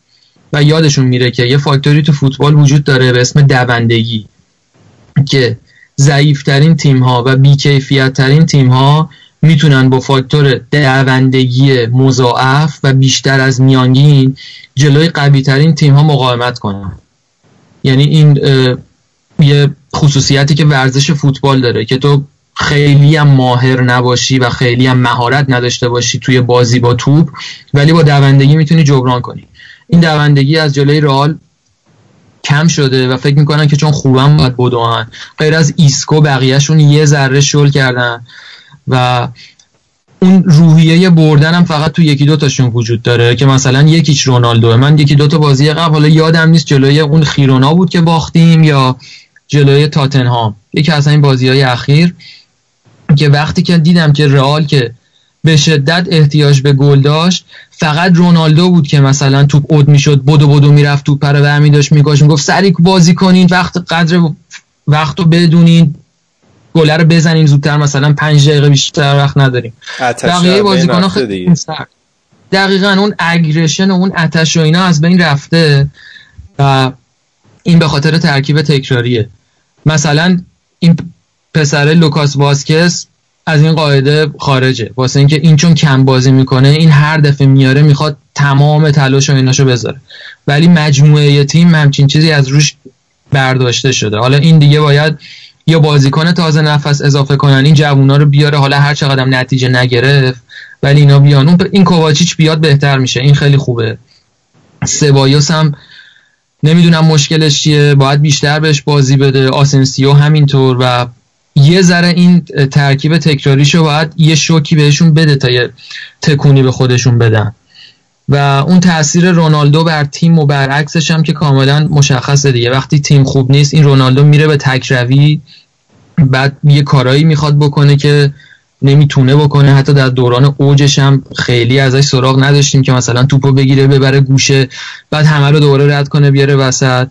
و یادشون میره که یه فاکتوری تو فوتبال وجود داره به اسم دوندگی که ضعیفترین تیم ها و بیکیفیت ترین تیم ها می‌تونن با فاکتور دوندگی مضاعف و بیشتر از میانگین جلوی قوی ترین تیم ها مقاومت کنن. یعنی این یه خصوصیتی که ورزش فوتبال داره که تو خیلی هم ماهر نباشی و خیلی هم مهارت نداشته باشی توی بازی با توپ ولی با دوندگی می‌تونی جبران کنی. این دوندگی از جلوی رئال کم شده و فکر می‌کنن که چون خوبم باید بدوان غیر از ایسکو بقیهشون یه ذره شل کردن و اون روحیه بردن هم فقط تو یکی دو تاشون وجود داره که مثلا یکیش رونالدو من یکی دو تا بازی قبل حالا یادم نیست جلوی اون خیرونا بود که باختیم یا جلوی تاتنهام. یکی از این بازی های اخیر که وقتی که دیدم که رئال که به شدت احتیاج به گل داشت فقط رونالدو بود که مثلا توپ اود می‌شد بدو بدو می‌رفت توپ رو برمی داشت میگاش می‌گفت سریع بازی کنین وقت قدر وقت رو بدونین گله رو بزنین زودتر مثلا پنج دقیقه بیشتر وقت نداریم. بقیه بازیکن خیلی دقیقا اون اگریشن و اون اتش و اینا از بین رفته و این به خاطر ترکیب تکراریه. مثلا این پسر لوکاس واسکس از این قاعده خارجه. واسه اینکه این چون کم بازی می‌کنه این هر دفعه میاره می‌خواد تمام تلاش و ایناشو بذاره. ولی مجموعه تیم همچین چیزی از روش برداشته شده. حالا این دیگه باید یا بازیکن تازه نفس اضافه کنن این جوونا رو بیاره حالا هر چقدر نتیجه نگرفت ولی اینا بیان. اون این کوواچیچ بیاد بهتر میشه. این خیلی خوبه. سبایوس هم نمی‌دونم مشکلش چیه. باید بیشتر بهش بازی بده. آسنسیو همینطور و یه ذره این ترکیب تکراریشو باید یه شوکی بهشون بده تا یه تکونی به خودشون بدن. و اون تاثیر رونالدو بر تیم و برعکسش هم که کاملا مشخصه دیگه. وقتی تیم خوب نیست این رونالدو میره به تکروی بعد یه کارایی می‌خواد بکنه که نمی‌تونه بکنه. حتی در دوران اوجش هم خیلی ازش سراغ نداشتیم که مثلا توپو بگیره ببره گوشه بعد همه رو دوباره رد کنه بیاره وسط.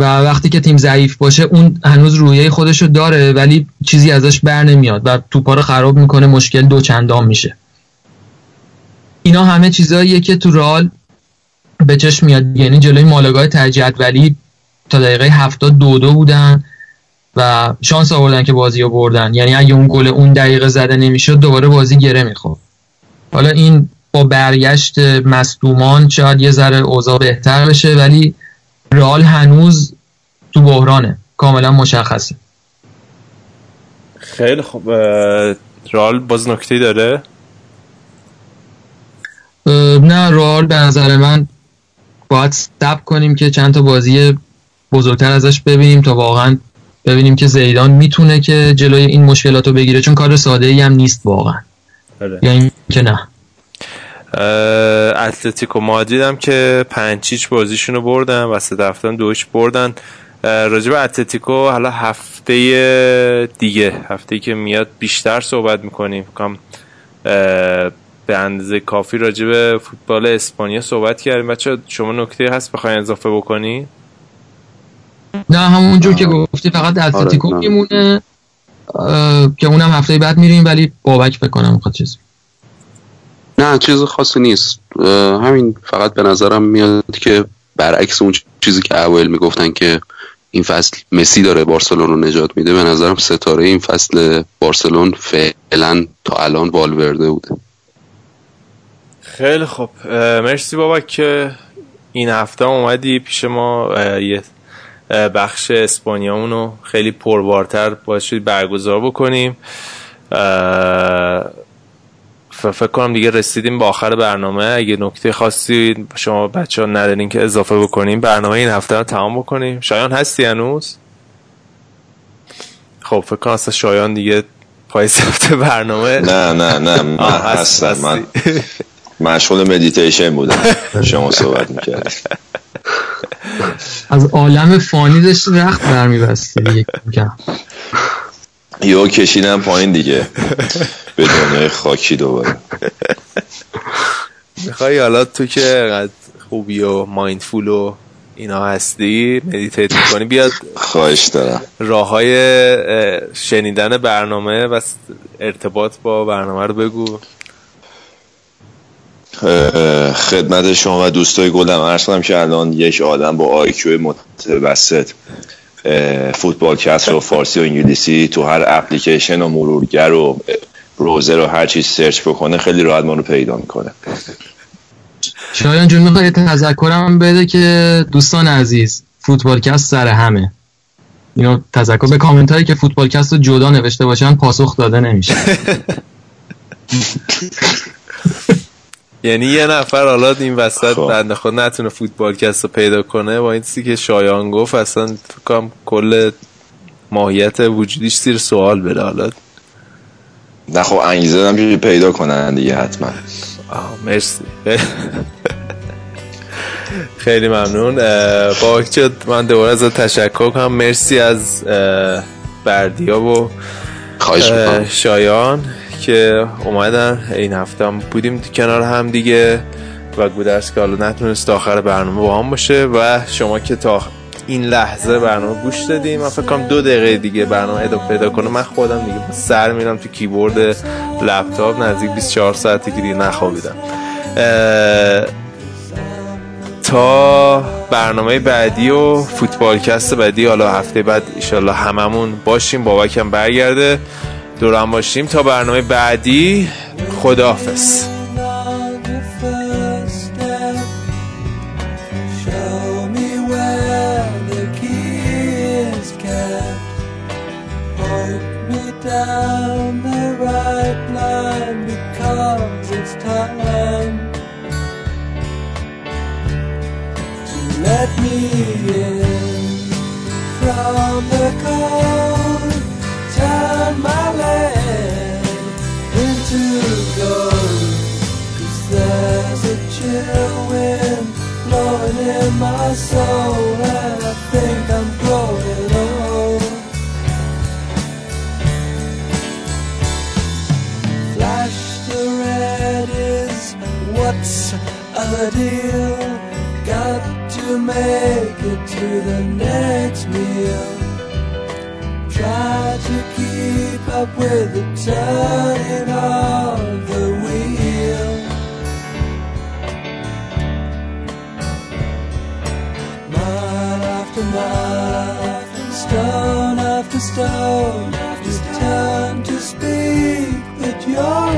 و وقتی که تیم ضعیف باشه اون هنوز رویه خودشو داره ولی چیزی ازش بر نمیاد و توپا رو خراب می‌کنه مشکل دو چندان میشه. اینا همه چیزاییه که تو رال به چشم میاد. یعنی جلوی مالگاه ولی تا دقیقه هفتاد دو دو بودن و شانس آوردن که بازی رو بردن. یعنی اگه اون گل اون دقیقه زده نمی‌شد دوباره بازی گره می‌خورد. حالا این با برگشت مصدومان شاید یه ذره اوضاع بهتر بشه ولی رئال هنوز تو بحرانه. کاملا مشخصه. خیلی خوب. رئال باز نکته داره؟ نه رئال به نظر من باید سب کنیم که چند تا بازی بزرگتر ازش ببینیم تا واقعا ببینیم که زیدان می‌تونه که جلوی این مشکلات رو بگیره چون کار ساده ای هم نیست واقعا. آره. یا این که نه. اتلتیکو مادرید هم که پنچیچ بازیشون رو بردن و سه دفتن دوش بردن. راجب اتلتیکو حالا هفته دیگه هفته که میاد بیشتر صحبت می‌کنیم. کام به اندازه کافی راجب فوتبال اسپانیا صحبت کردیم. بچه شما نکته هست بخواین اضافه بکنی؟ نه همونجور که گفتی فقط اتلتیکو آره، میمونه. که اونم هفته بعد میریم ولی بابک بکنم می‌خواد چیز نه چیز خاصی نیست. همین فقط به نظرم میاد که برعکس اون چیزی که اول می‌گفتن که این فصل مسی داره بارسلون رو نجات میده به نظرم ستاره این فصل بارسلون فعلا تا الان والورده بوده. خیلی خب مرسی بابا که این هفته اومدی پیش ما. یه بخش اسپانیامون رو خیلی پربارتر باشید برگزار بکنیم. فکر کنم دیگه رسیدیم به آخر برنامه. اگه نکته خاصی شما بچه ها ندارین که اضافه بکنیم برنامه این هفته رو تمام بکنیم. شایان هستی هنوز؟ خب فکر کنم اصلا شایان دیگه پای هفته برنامه. نه نه نه [laughs] من هستم. من [laughs] مشغول مدیتیشن بودم. شما صحبت می‌کرد از عالم فانی داشت رخت برمیبستی [laughs] یو کشیدم پایین دیگه. به دنیای خاکی دوباره. می‌خوای حالا تو که خوبی و مایندفول و اینا هستی مدیتیت می‌کنی بیاد خواهش دارم. راه های شنیدن برنامه و ارتباط با برنامه رو بگو. خدمت شما و دوستای گلم عرض کنم که الان یک آدم با IQ متوسط. فوتبالکست و فارسی و انگلیسی تو هر اپلیکیشن و مرورگر و browser و هر چیز سرچ بکنه خیلی راحت ما رو پیدا می‌کنه. شایان جون می‌خوای تذکرم بده که دوستان عزیز فوتبالکست سر همه. اینو تذکر به کامنت هایی که فوتبالکست رو جدا نوشته باشن پاسخ داده نمیشه. [laughs] یعنی یه نفر حالا این وسط خب. بنده خود نتونه فوتبالکست رو پیدا کنه با این چیزی که شایان گفت اصلا فکرم کل ماهیت وجودیش زیر سوال بره. حالا نه خب انگیزه دارم پیدا کنن دیگه حتما. مرسی. خیلی ممنون. با من دوباره از تشکر کنم مرسی از بردیا و شایان. که اومدن. این هفته هم بودیم کنار هم دیگه و گودرس که حالا نتونست آخر برنامه با هم باشه و شما که تا این لحظه برنامه گوش دادیم من فکر کنم دو دقیقه دیگه برنامه ادامه پیدا کنه. من خودم دیگه سر میرم تو کیبورد لپتاپ نزدیک 24 ساعتی که دیگه نخوابیدم. تا برنامه بعدی و فوتبالکست بعدی حالا هفته بعد ایشالله هممون باشیم. بابکم برگرده. دورم باشیم. تا برنامه بعدی خداحافظ. a deal. Got to make it to the next meal. Try to keep up with the turning of the wheel. Mile after mile, stone after stone, just turn to speak, but you're.